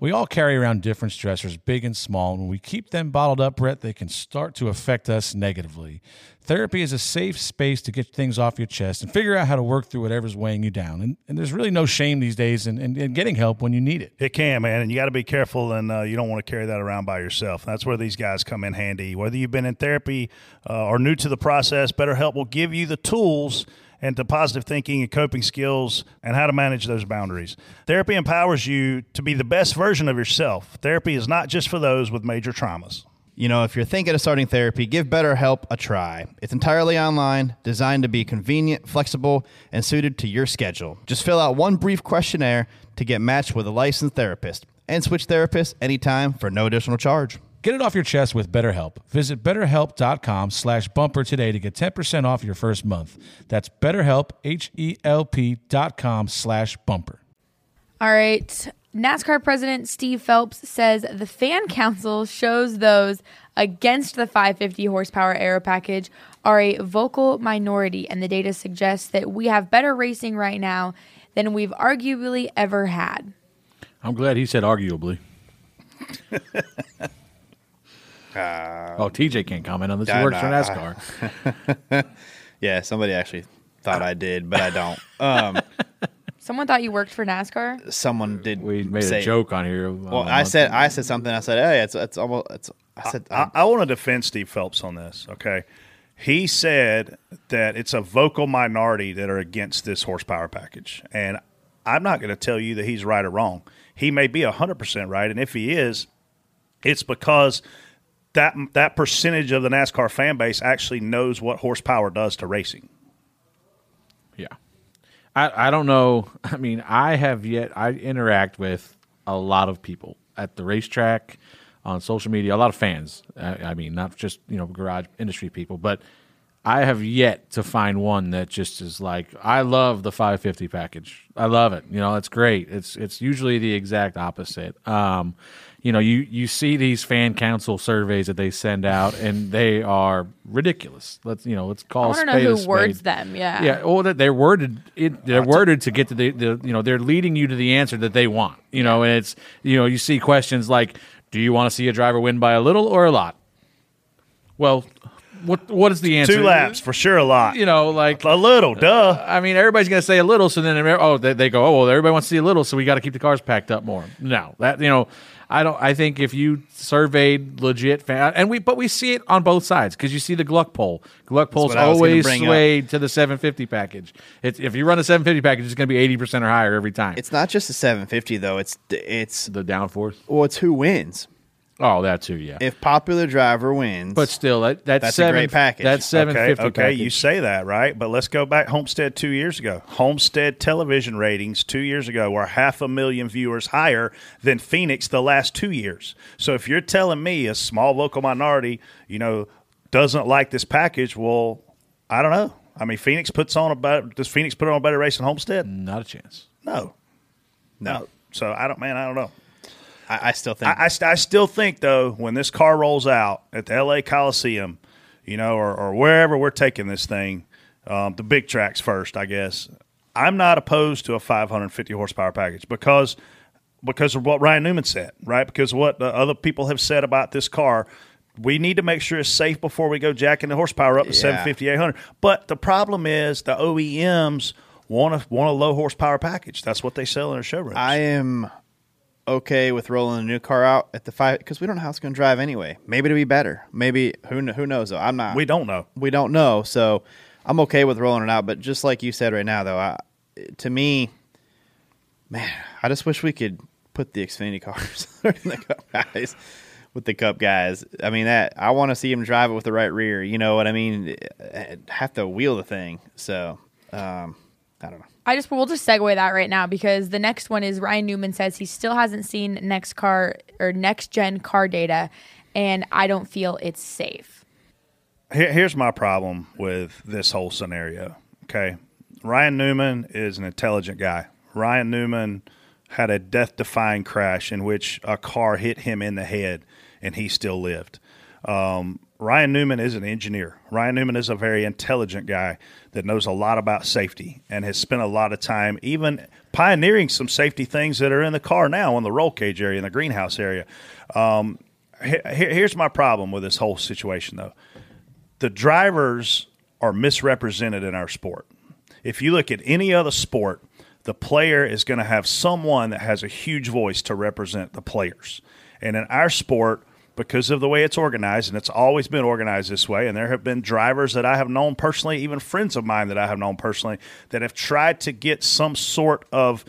We all carry around different stressors, big and small, and when we keep them bottled up, Brett, they can start to affect us negatively. Therapy is a safe space to get things off your chest and figure out how to work through whatever's weighing you down. And, and there's really no shame these days in, in, in, getting help when you need it. It can, man, and you got to be careful, and uh, you don't want to carry that around by yourself. That's where these guys come in handy. Whether you've been in therapy uh, or new to the process, BetterHelp will give you the tools – and to positive thinking and coping skills and how to manage those boundaries. Therapy empowers you to be the best version of yourself. Therapy is not just for those with major traumas. You know, if you're thinking of starting therapy, give BetterHelp a try. It's entirely online, designed to be convenient, flexible, and suited to your schedule. Just fill out one brief questionnaire to get matched with a licensed therapist and switch therapists anytime for no additional charge. Get it off your chest with BetterHelp. Visit betterhelp.com slash bumper today to get 10% off your first month. That's betterhelp, H-E-L-P dot com slash bumper. All right. NASCAR President Steve Phelps says the fan council shows those against the 550 horsepower aero package are a vocal minority, and the data suggests that we have better racing right now than we've arguably ever had. I'm glad he said arguably. oh, TJ can't comment on this. He I works for. NASCAR. yeah, somebody actually thought I did, but I don't. Um, Someone thought you worked for NASCAR. someone did. We made say, a joke on here. Well, I said I said something. I said, "Hey, it's it's almost." It's, I said, I, I want to defend Steve Phelps on this. Okay, he said that it's a vocal minority that are against this horsepower package, and I'm not going to tell you that he's right or wrong. He may be hundred percent right, and if he is, it's because that that percentage of the NASCAR fan base actually knows what horsepower does to racing. Yeah. I, I don't know. I mean, I have yet, I interact with a lot of people at the racetrack, on social media, a lot of fans. I, I mean, not just, you know, garage industry people, but I have yet to find one that just is like, I love the 550 package. I love it. You know, it's great. It's it's usually the exact opposite. Um, you know, you you see these fan council surveys that they send out, and they are ridiculous. Let's you know, let's call. I call. want to know spade a who spade. words them. Yeah. Yeah, well, that they're worded. It, they're worded to get to the, the, you know, they're leading you to the answer that they want. You know, and it's, you know, you see questions like, "Do you want to see a driver win by a little or a lot?" Well, what what is the answer? Two laps for sure, a lot. You know, like a little, duh. I mean, everybody's going to say a little, so then oh, they, they go, oh, well, everybody wants to see a little, so we got to keep the cars packed up more. No, that you know, I don't. I think if you surveyed legit fan, and we, but we see it on both sides because you see the Gluck poll. Gluck poll's what I was gonna always bring up. to the 750 package. It's, if you run a 750 package, it's going to be 80 percent or higher every time. It's not just the 750 though. It's it's the downforce. Well, it's who wins. Oh, that too, yeah. If popular driver wins, But still, that, that's, That's a seven, great package. That's seven Okay, fifty. okay, you say that right, but let's go back Homestead two years ago. Homestead television ratings two years ago were half a million viewers higher than Phoenix the last two years. So if you're telling me a small local minority, you know, doesn't like this package, well, I don't know. I mean, Phoenix puts on a better. Does Phoenix put on a better race than Homestead? Not a chance. No, no. So I don't, man. I don't know. I, I still think I, I, I still think though when this car rolls out at the L.A. Coliseum, you know, or, or wherever we're taking this thing, um, the big tracks first, I guess. I'm not opposed to a 550 horsepower package because because of what Ryan Newman said, right? Because of what the other people have said about this car. We need to make sure it's safe before we go jacking the horsepower up to Yeah. 750, 800. But the problem is the OEMs want a want a low horsepower package. That's what they sell in their showrooms. I am okay with rolling a new car out at the five because we don't know how it's going to drive anyway. Maybe it'll be better. Maybe who kn- who knows though. I'm not. we don't know. we don't know. So I'm okay with rolling it out. But just like you said right now, though, I, to me, man, I just wish we could put the Xfinity cars in the Cup guys with the Cup guys. I mean, that I want to see him drive it with the right rear. You know what I mean? Have to wheel the thing. So um, I don't know. I just we'll just segue that right now because the next one is Ryan Newman says he still hasn't seen next car or next gen car data, and I don't feel it's safe. Here, here's my problem with this whole scenario. Okay. Ryan Newman is an intelligent guy. Ryan Newman had a death defying crash in which a car hit him in the head and he still lived. Um, Ryan Newman is an engineer. Ryan Newman is a very intelligent guy that knows a lot about safety and has spent a lot of time even pioneering some safety things that are in the car now in the roll cage area, in the greenhouse area. Um, he- he- here's my problem with this whole situation, though the drivers are misrepresented in our sport. If you look at any other sport, the player is going to have someone that has a huge voice to represent the players. And in our sport, because of the way it's organized, and it's always been organized this way, and there have been drivers that I have known personally, even friends of mine that I have known personally, that have tried to get some sort of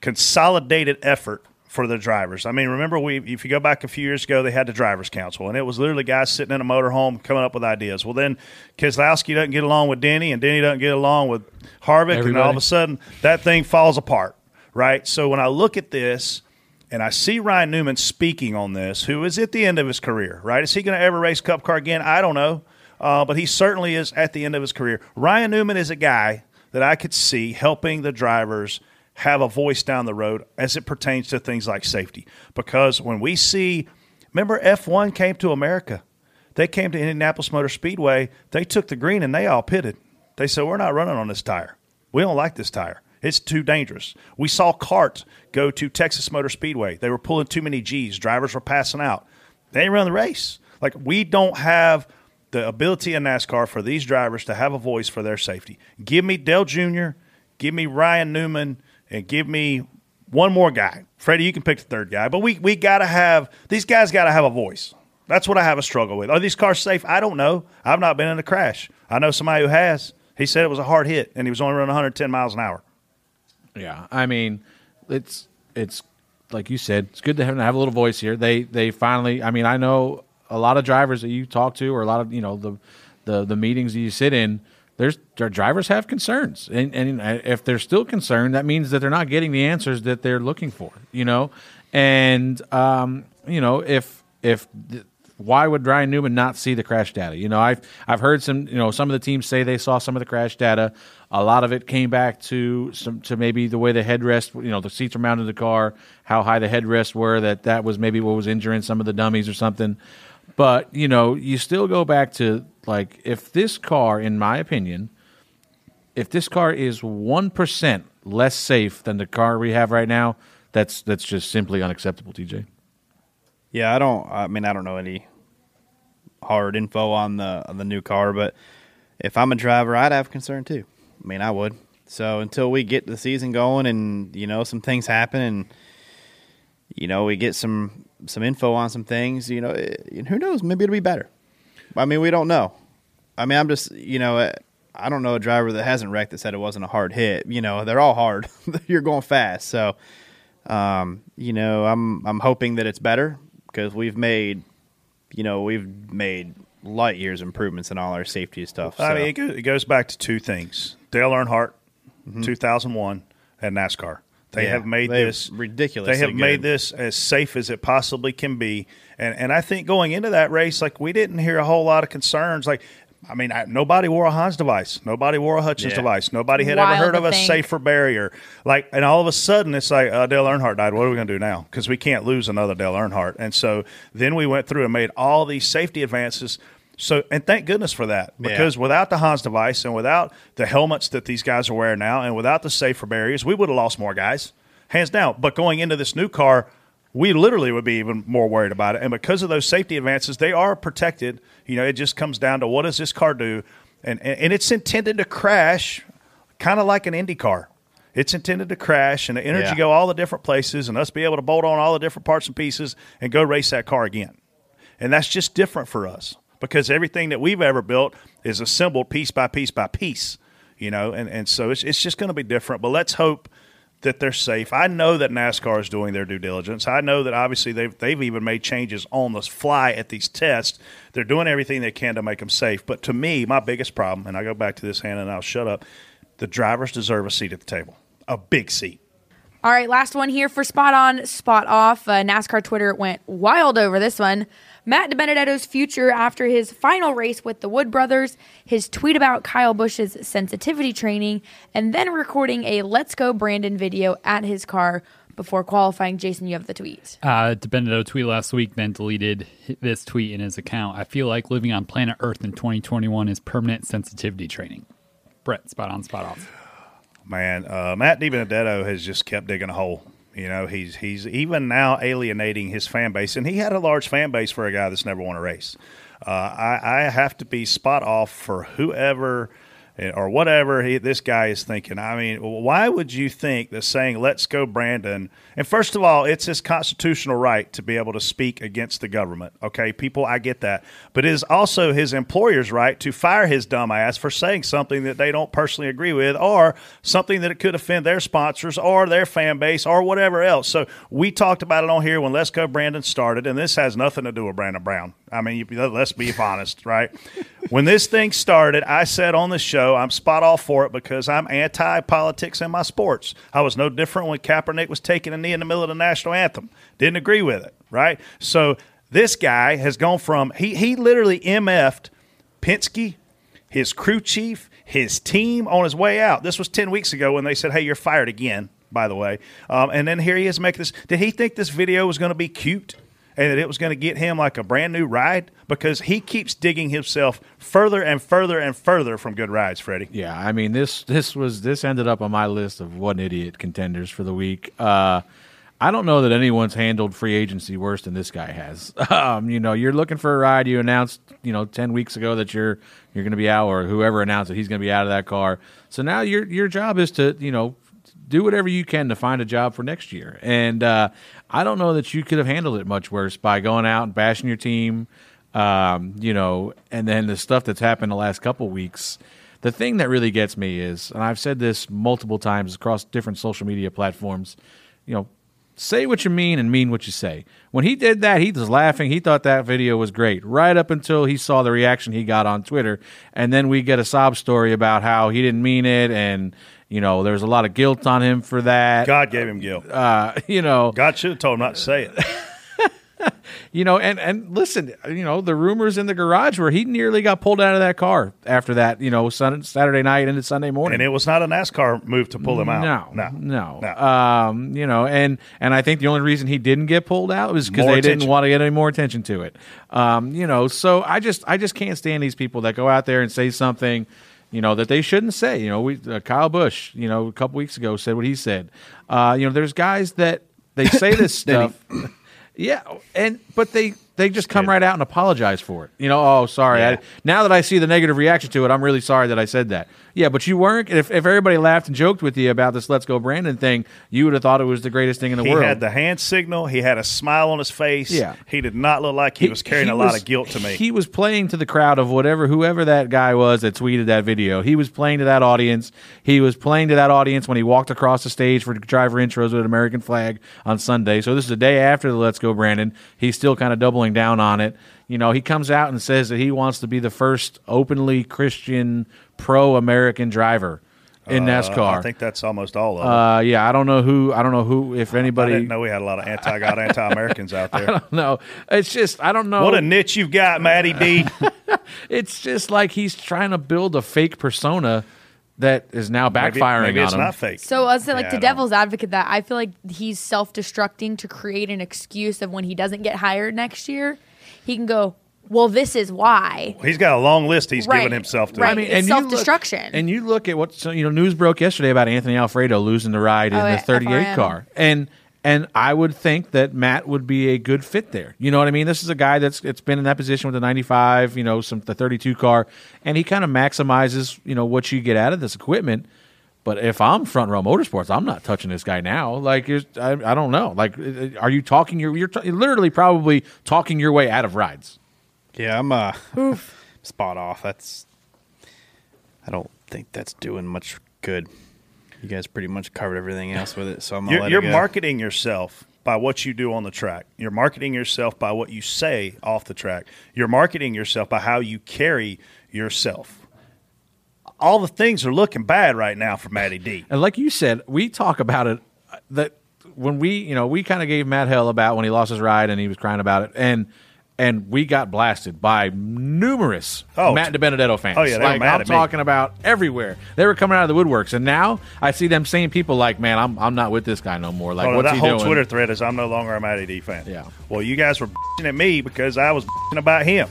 consolidated effort for the drivers. I mean, remember we if you go back a few years ago, they had the drivers' council, and it was literally guys sitting in a motorhome coming up with ideas. Well, then Keselowski doesn't get along with Denny, and Denny doesn't get along with Harvick, and all of a sudden that thing falls apart, right? So when I look at this. And I see Ryan Newman speaking on this, who is at the end of his career, right? Is he going to ever race Cup car again? I don't know. Uh, but he certainly is at the end of his career. Ryan Newman is a guy that I could see helping the drivers have a voice down the road as it pertains to things like safety. Because when we see, remember F1 came to America, they came to Indianapolis Motor Speedway, they took the green and they all pitted. They said, We're not running on this tire. We don't like this tire. It's too dangerous. We saw Cart go to Texas Motor Speedway. They were pulling too many G's. Drivers were passing out. They didn't run the race. Like we don't have the ability in NASCAR for these drivers to have a voice for their safety. Give me Dale Jr., give me Ryan Newman, and give me one more guy. Freddie, you can pick the third guy, but we we got to have these guys got to have a voice. That's what I have a struggle with. Are these cars safe? I don't know. I've not been in a crash. I know somebody who has. He said it was a hard hit, and he was only running 110 miles an hour. Yeah, I mean, it's it's like you said, it's good to have, have a little voice here. They they finally. I mean, I know a lot of drivers that you talk to, or a lot of you know the the the meetings that you sit in. There's their drivers have concerns, and, and if they're still concerned, that means that they're not getting the answers that they're looking for. You know, and um, you know if if why would Ryan Newman not see the crash data? You know, I've I've heard some you know some of the teams say they saw some of the crash data. A lot of it came back to some to maybe the way the headrest, you know, the seats were mounted in the car, how high the headrests were. That that was maybe what was injuring some of the dummies or something. But you know, you still go back to like if this car, in my opinion, if this car is one percent less safe than the car we have right now, that's that's just simply unacceptable, TJ. Yeah, I don't. I mean, I don't know any hard info on the on the new car, but if I'm a driver, I'd have concern too. I mean, I would. So until we get the season going and you know some things happen and you know we get some some info on some things, you know, it, who knows? Maybe it'll be better. I mean, we don't know. I mean, I'm just you know. I don't know a driver that hasn't wrecked that said it wasn't a hard hit. You know, they're all hard. You're going fast, so um, you know, I'm I'm hoping that it's better because we've made, you know, we've made light years improvements in all our safety stuff. So. I mean, it, goes back to two things: Dale Earnhardt, mm-hmm. 2001, and NASCAR. They yeah, have made this ridiculous. They have good. made this as safe as it possibly can be, and and I think going into that race, like we didn't hear a whole lot of concerns. Like I mean, I, nobody wore a Hans device. Nobody wore a Hutchens yeah. device. Nobody had Wild ever heard of a safer barrier. Like, and all of a sudden, it's like uh, Dale Earnhardt died. What are we going to do now? Because we can't lose another Dale Earnhardt. And so then we went through and made all these safety advances. So, and thank goodness for that, because yeah. without the Hans device and without the helmets that these guys are wearing now, and without the safer barriers, we would have lost more guys, hands down. But going into this new car, we literally would be even more worried about it. And because of those safety advances, they are protected. You know, it just comes down to what does this car do, and and, and it's intended to crash, kind of like an Indy car. It's intended to crash and the energy yeah. go all the different places, and us be able to bolt on all the different parts and pieces and go race that car again. And that's just different for us because everything that we've ever built is assembled piece by piece by piece. You know, and, and so it's, it's just going to be different. But let's hope that they're safe. I know that NASCAR is doing their due diligence. I know that obviously they've they've even made changes on the fly at these tests. They're doing everything they can to make them safe. But to me, my biggest problem, and I go back to this, Hannah, and I'll shut up. The drivers deserve a seat at the table, a big seat. All right, last one here for spot on, spot off. Uh, NASCAR Twitter went wild over this one. Matt DiBenedetto's future after his final race with the Wood brothers, his tweet about Kyle Busch's sensitivity training, and then recording a Let's Go Brandon video at his car before qualifying. Jason, you have the tweet. Uh, DiBenedetto tweet last week, then deleted this tweet in his account. I feel like living on planet Earth in 2021 is permanent sensitivity training. Brett, spot on, spot off. Man, uh, Matt DiBenedetto has just kept digging a hole. You know, he's he's even now alienating his fan base, and he had a large fan base for a guy that's never won a race. Uh, I, I have to be spot off for whoever or whatever he, this guy is thinking. I mean, why would you think that saying "Let's go, Brandon"? And first of all, it's his constitutional right to be able to speak against the government. Okay, people, I get that, but it is also his employer's right to fire his dumb ass for saying something that they don't personally agree with, or something that it could offend their sponsors or their fan base or whatever else. So we talked about it on here when "Let's go, Brandon" started, and this has nothing to do with Brandon Brown. I mean, let's be honest, right? when this thing started, I said on the show, I'm spot off for it because I'm anti politics in my sports. I was no different when Kaepernick was taking a knee in the middle of the national anthem. Didn't agree with it, right? So this guy has gone from, he, he literally MF'd Penske, his crew chief, his team on his way out. This was 10 weeks ago when they said, hey, you're fired again, by the way. Um, and then here he is making this. Did he think this video was going to be cute? And that it was going to get him like a brand new ride because he keeps digging himself further and further and further from good rides, Freddie. Yeah, I mean this this was this ended up on my list of one idiot contenders for the week. Uh, I don't know that anyone's handled free agency worse than this guy has. Um, you know, you're looking for a ride. You announced, you know, ten weeks ago that you're you're going to be out, or whoever announced that he's going to be out of that car. So now your your job is to, you know, do whatever you can to find a job for next year. And uh, I don't know that you could have handled it much worse by going out and bashing your team. Um, you know, and then the stuff that's happened the last couple weeks. The thing that really gets me is, and I've said this multiple times across different social media platforms, you know, say what you mean and mean what you say. When he did that, he was laughing. He thought that video was great, right up until he saw the reaction he got on Twitter. And then we get a sob story about how he didn't mean it and, you know, there's a lot of guilt on him for that. God gave him guilt. Uh, you know, God should have told him not to say it. you know, and and listen, you know, the rumors in the garage where he nearly got pulled out of that car after that, you know, Sun, Saturday night into Sunday morning. And it was not a NASCAR move to pull him out. No, no, no. Um, you know, and and I think the only reason he didn't get pulled out was because they attention. didn't want to get any more attention to it. Um, you know, so I just I just can't stand these people that go out there and say something. You know that they shouldn't say. You know, we uh, Kyle Busch. You know, a couple weeks ago said what he said. Uh, you know, there's guys that they say this stuff. Yeah, and but they they just come right out and apologize for it. You know, oh sorry. I, now that I see the negative reaction to it, I'm really sorry that I said that. Yeah, but you weren't. If, if everybody laughed and joked with you about this "Let's Go Brandon" thing, you would have thought it was the greatest thing in the he world. He had the hand signal. He had a smile on his face. Yeah. He did not look like he, was carrying he a lot was- of guilt to me. He was playing to the crowd of whatever whoever that guy was that tweeted that video. He was playing to that audience. He was playing to that audience when he walked across the stage for driver intros with an American flag on Sunday. So this is the day after the Let's Go Brandon. He's still kind of doubling down on it. You know, he comes out and says that he wants to be the first openly Christian pro American driver in Uh, NASCAR. I think that's almost all of them. uh, yeah, I don't know who. I don't know who. If I anybody, didn't know we had a lot of anti-God, anti-Americans out there. I there. don't know. It's just I don't know. What a niche you've got, Matty D. it's just like he's trying to build a fake persona that is now backfiring maybe on it's him. not fake. So I'll say, like Yeah, the devil's advocate, that I feel like he's self-destructing to create an excuse of when he doesn't get hired next year, he can go, "Well, this is why." He's got a long list he's Right, given himself to. right. It's you look- self-destruction. and you look at what so, you know. News broke yesterday about Anthony Alfredo losing the ride in Oh, the yeah, 38 FRM. car, and and I would think that Matt would be a good fit there. You know what I mean? This is a guy that's it's been in that position with the 95, you know, some the 32 car, and he kind of maximizes you know what you get out of this equipment. But if I'm front row motorsports, I'm not touching this guy now. Like, it's- I, I don't know. Like, uh, are you talking? Your, you're t- literally probably talking your way out of rides. Yeah, I'm uh, spot off. That's. I don't think that's doing much good. You guys pretty much covered everything else with it, so I'm gonna You're, let you're it go. marketing yourself by what you do on the track. You're marketing yourself by what you say off the track. You're marketing yourself by how you carry yourself. All the things are looking bad right now for Matty D. And like you said, we talk about it uh, that when we, you know, we kind of gave Matt hell about when he lost his ride and he was crying about it, and and we got blasted by numerous Oh, Matt DiBenedetto fans. oh, yeah, they were like mad I'm at me. talking about everywhere. They were coming out of the woodworks, and now I see them same people like, man, I'm I'm not with this guy no more. Like, Oh, no, what's that he whole doing? Twitter thread is I'm no longer a Matty D fan. Yeah. Well, you guys were at me because I was about him.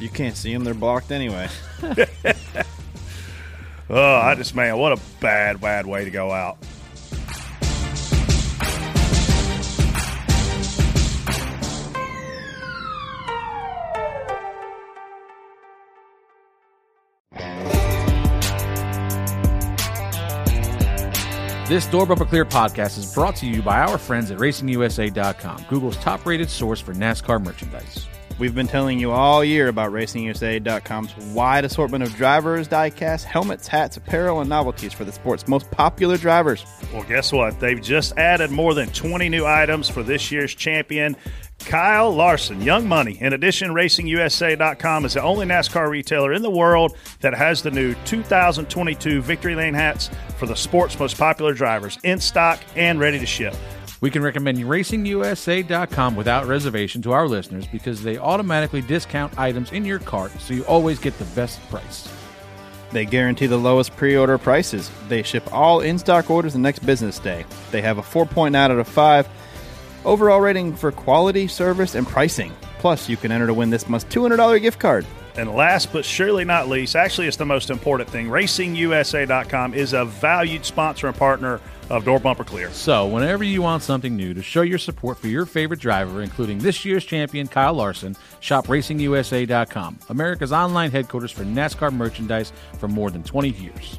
You can't see them; they're blocked anyway. Oh, I just man, what a bad, bad way to go out. This Door Bumper Clear podcast is brought to you by our friends at RacingUSA.com, Google's top-rated source for NASCAR merchandise. We've been telling you all year about RacingUSA.com's wide assortment of drivers, diecast, helmets, hats, apparel, and novelties for the sport's most popular drivers. Well, guess what? They've just added more than 20 new items for this year's champion, Kyle Larson, Young Money. In addition, RacingUSA.com is the only NASCAR retailer in the world that has the new 2022 Victory Lane hats for the sport's most popular drivers in stock and ready to ship. We can recommend RacingUSA.com without reservation to our listeners because they automatically discount items in your cart so you always get the best price. They guarantee the lowest pre order prices. They ship all in stock orders the next business day. They have a 4.9 out of 5 overall rating for quality, service, and pricing. Plus, you can enter to win this month's $200 gift card. And last but surely not least, actually, it's the most important thing. RacingUSA.com is a valued sponsor and partner of Door Bumper Clear. So, whenever you want something new to show your support for your favorite driver, including this year's champion Kyle Larson, shop RacingUSA.com, America's online headquarters for NASCAR merchandise for more than 20 years.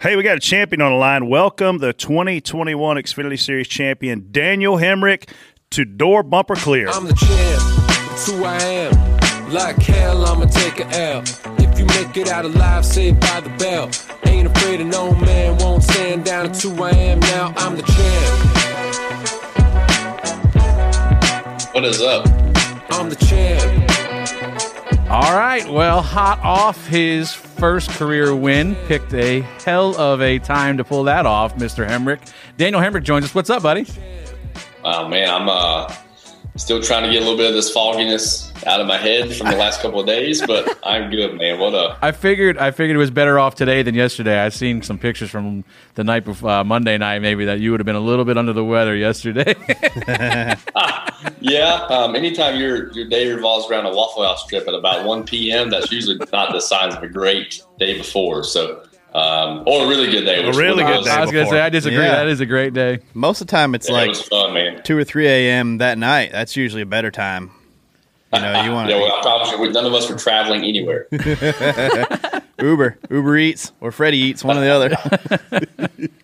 Hey, we got a champion on the line. Welcome the 2021 Xfinity Series champion, Daniel Hemric, to Door Bumper Clear. I'm the champ, it's who I am. Like hell, I'ma take a L. If you make it out alive, saved by the bell. Ain't afraid of no man, won't stand down. It's who I am now. I'm the champ. What is up? I'm the champ. All right. Well, hot off his first career win, picked a hell of a time to pull that off, Mr. Hemric. Daniel Hemric joins us. What's up, buddy? Oh man, I'm uh, still trying to get a little bit of this fogginess out of my head from the last couple of days, but I'm good, man. What up? I figured I figured it was better off today than yesterday. I've seen some pictures from the night before uh, Monday night, maybe that you would have been a little bit under the weather yesterday. yeah, um, anytime your your day revolves around a Waffle House trip at about 1 p.m., that's usually not the signs of a great day before. So. Um, or a really good day. A really good day. I was going to say, I disagree. Yeah. That is a great day. Most of the time, it's Yeah, like was fun, man. two or three a.m. that night. That's usually a better time. You know, you want yeah, well, I promise you, none of us were traveling anywhere. Uber, Uber Eats, or Freddie Eats, one or the other.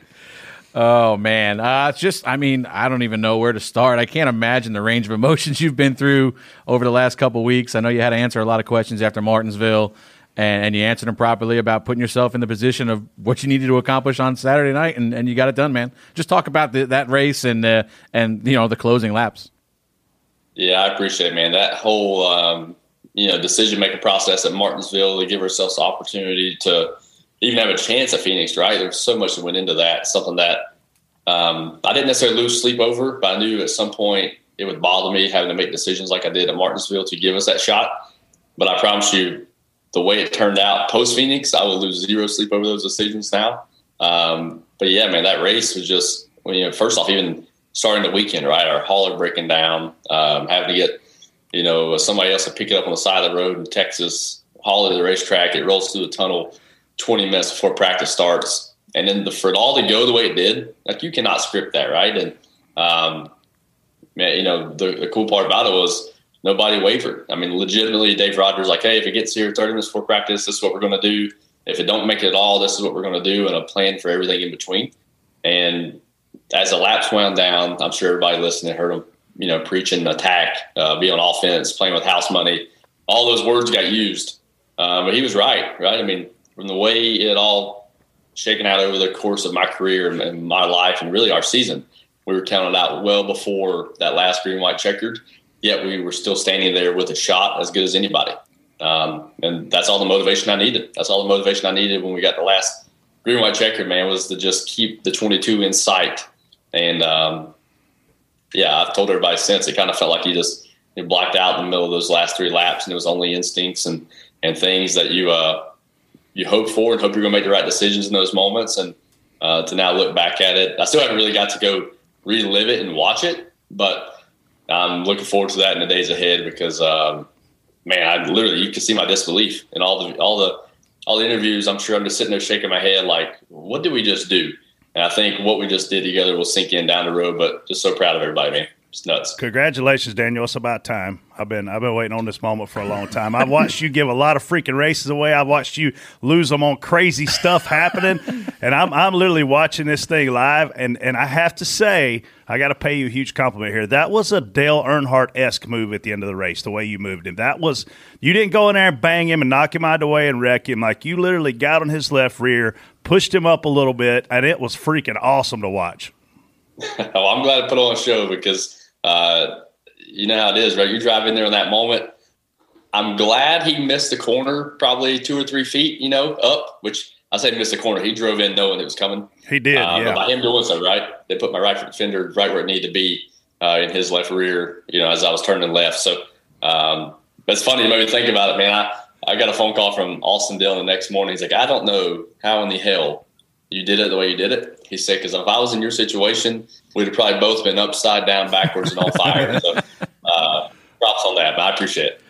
Oh man, uh, it's just I mean I don't even know where to start. I can't imagine the range of emotions you've been through over the last couple weeks. I know you had to answer a lot of questions after Martinsville, and, and you answered them properly about putting yourself in the position of what you needed to accomplish on Saturday night, and, and you got it done, man. Just talk about the, that race and uh, and you know the closing laps. Yeah, I appreciate it, man. That whole um, you know decision making process at Martinsville to give ourselves the opportunity to even have a chance at Phoenix, right? There's so much that went into that. Something that um, I didn't necessarily lose sleep over, but I knew at some point it would bother me having to make decisions like I did at Martinsville to give us that shot. But I promise you, the way it turned out post Phoenix, I would lose zero sleep over those decisions now. Um, but yeah, man, that race was just, well, you know, first off, even starting the weekend, right? Our hauler breaking down, um, having to get, you know, somebody else to pick it up on the side of the road in Texas, haul it to the racetrack. It rolls through the tunnel 20 minutes before practice starts. And then the, for it all to go the way it did, like you cannot script that, right? And, um, man, you know, the, the cool part about it was nobody wavered. I mean, legitimately, Dave Rogers like, hey, if it gets here 30 minutes before practice, this is what we're going to do. If it don't make it at all, this is what we're going to do, and a plan for everything in between. And as the laps wound down, I'm sure everybody listening heard him, you know, preaching attack, uh, be on offense, playing with house money. All those words got used, um, but he was right, right? I mean, from the way it all shaken out over the course of my career and, and my life, and really our season, we were counted out well before that last green white checkered. Yet we were still standing there with a shot as good as anybody, um, and that's all the motivation I needed. That's all the motivation I needed when we got the last green white checkered. Man, was to just keep the 22 in sight, and um, yeah, I've told everybody since it kind of felt like you just you blacked out in the middle of those last three laps, and it was only instincts and and things that you uh, you hope for and hope you're going to make the right decisions in those moments. And uh, to now look back at it, I still haven't really got to go relive it and watch it, but I'm looking forward to that in the days ahead because, um, man, I literally you can see my disbelief in all the all the all the interviews. I'm sure I'm just sitting there shaking my head like, what did we just do? And I think what we just did together will sink in down the road. But just so proud of everybody, man. It's nuts. Congratulations, Daniel. It's about time. I've been I've been waiting on this moment for a long time. I've watched you give a lot of freaking races away. I've watched you lose them on crazy stuff happening, and I'm I'm literally watching this thing live. And and I have to say, I got to pay you a huge compliment here. That was a Dale Earnhardt esque move at the end of the race. The way you moved him, that was you didn't go in there and bang him and knock him out of the way and wreck him. Like you literally got on his left rear, pushed him up a little bit, and it was freaking awesome to watch. well, I'm glad to put on a show because uh, you know how it is, right? You drive in there in that moment. I'm glad he missed the corner, probably two or three feet, you know, up. Which I say missed the corner. He drove in knowing it was coming. He did, uh, yeah. By him doing so, right, they put my right fender right where it needed to be uh, in his left rear. You know, as I was turning left. So um, it's funny. You made me think about it, man. I I got a phone call from Austin Dillon the next morning. He's like, I don't know how in the hell you did it the way you did it. He said, because if I was in your situation, we'd have probably both been upside down, backwards, and on fire. so, uh, props on that, but I appreciate it.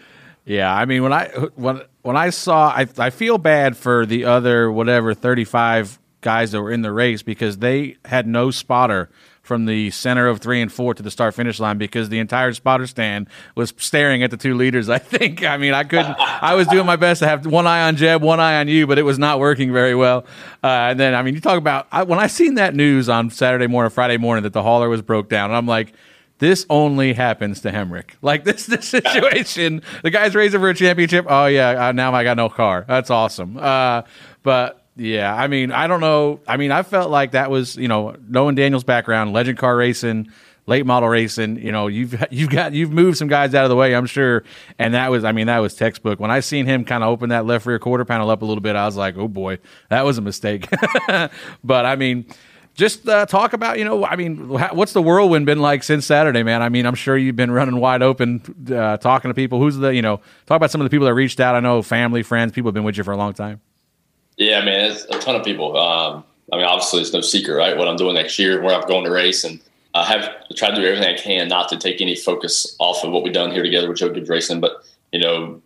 Yeah, I mean when I when when I saw I I feel bad for the other whatever 35 guys that were in the race because they had no spotter from the center of 3 and 4 to the start finish line because the entire spotter stand was staring at the two leaders. I think I mean I couldn't I was doing my best to have one eye on Jeb, one eye on you, but it was not working very well. Uh, and then I mean you talk about I, when I seen that news on Saturday morning, Friday morning that the hauler was broke down, and I'm like this only happens to Hemric. Like this, this situation, the guy's racing for a championship. Oh yeah, uh, now I got no car. That's awesome. Uh, but yeah, I mean, I don't know. I mean, I felt like that was you know knowing Daniel's background, legend car racing, late model racing. You know, you've you've got you've moved some guys out of the way, I'm sure. And that was, I mean, that was textbook. When I seen him kind of open that left rear quarter panel up a little bit, I was like, oh boy, that was a mistake. but I mean just uh, talk about you know i mean what's the whirlwind been like since saturday man i mean i'm sure you've been running wide open uh, talking to people who's the you know talk about some of the people that reached out i know family friends people have been with you for a long time yeah I mean, it's a ton of people um, i mean obviously it's no secret right what i'm doing next year where i'm going to race and i have tried to do everything i can not to take any focus off of what we've done here together with joe gibbs racing but you know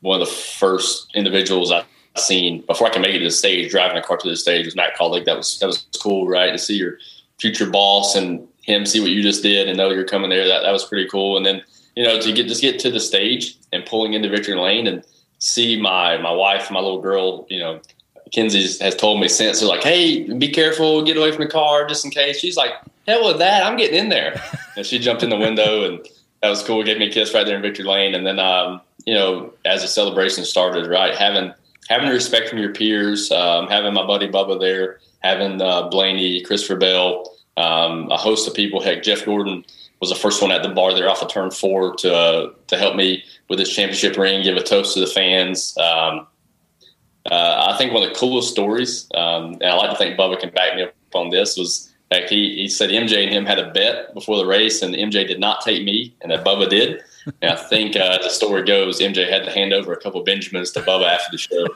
one of the first individuals I've seen before I can make it to the stage, driving a car to the stage was Matt Kaulig. That was that was cool, right? To see your future boss and him see what you just did and know you're coming there. That that was pretty cool. And then you know to get just get to the stage and pulling into victory lane and see my my wife, my little girl, you know. Kenzie has told me since they're like, "Hey, be careful, get away from the car, just in case." She's like, "Hell with that, I'm getting in there." and she jumped in the window, and that was cool. Gave me a kiss right there in victory lane, and then um, you know, as the celebration started, right, having having respect from your peers, um, having my buddy Bubba there, having uh, Blaney, Christopher Bell, um, a host of people. Heck, Jeff Gordon was the first one at the bar there off of turn four to uh, to help me with this championship ring, give a toast to the fans. Um, uh, I think one of the coolest stories, um, and I like to think Bubba can back me up on this, was that he, he said MJ and him had a bet before the race, and MJ did not take me, and that Bubba did. And I think uh, the story goes, MJ had to hand over a couple Benjamins to Bubba after the show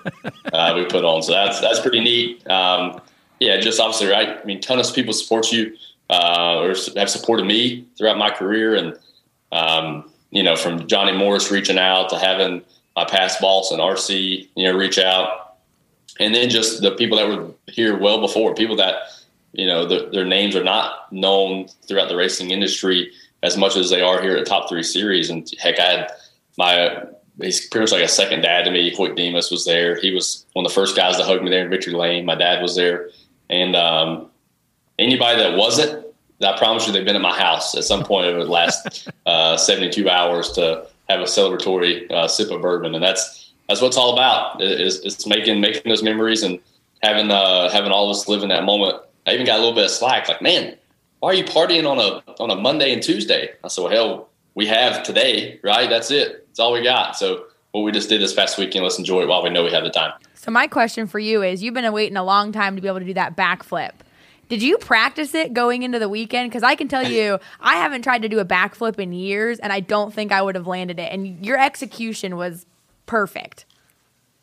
uh, we put on. So that's that's pretty neat. Um, yeah, just obviously, right? I mean, ton of people support you uh, or have supported me throughout my career, and um, you know, from Johnny Morris reaching out to having my past boss and RC, you know, reach out, and then just the people that were here well before, people that you know the, their names are not known throughout the racing industry as much as they are here at the Top Three Series. And heck, I had my he's pretty much like a second dad to me. Hoyt Demas was there. He was one of the first guys to hug me there in Victory Lane. My dad was there, and um, anybody that wasn't, I promise you, they've been at my house at some point over the last uh, 72 hours to have a celebratory uh, sip of bourbon, and that's that's what it's all about. Is it's making making those memories and having uh, having all of us live in that moment. I even got a little bit of slack, like man, why are you partying on a on a Monday and Tuesday? I said, well, hell, we have today, right? That's it. That's all we got. So what we just did this past weekend, let's enjoy it while we know we have the time. So my question for you is: You've been waiting a long time to be able to do that backflip. Did you practice it going into the weekend? Because I can tell you, I haven't tried to do a backflip in years, and I don't think I would have landed it. And your execution was perfect.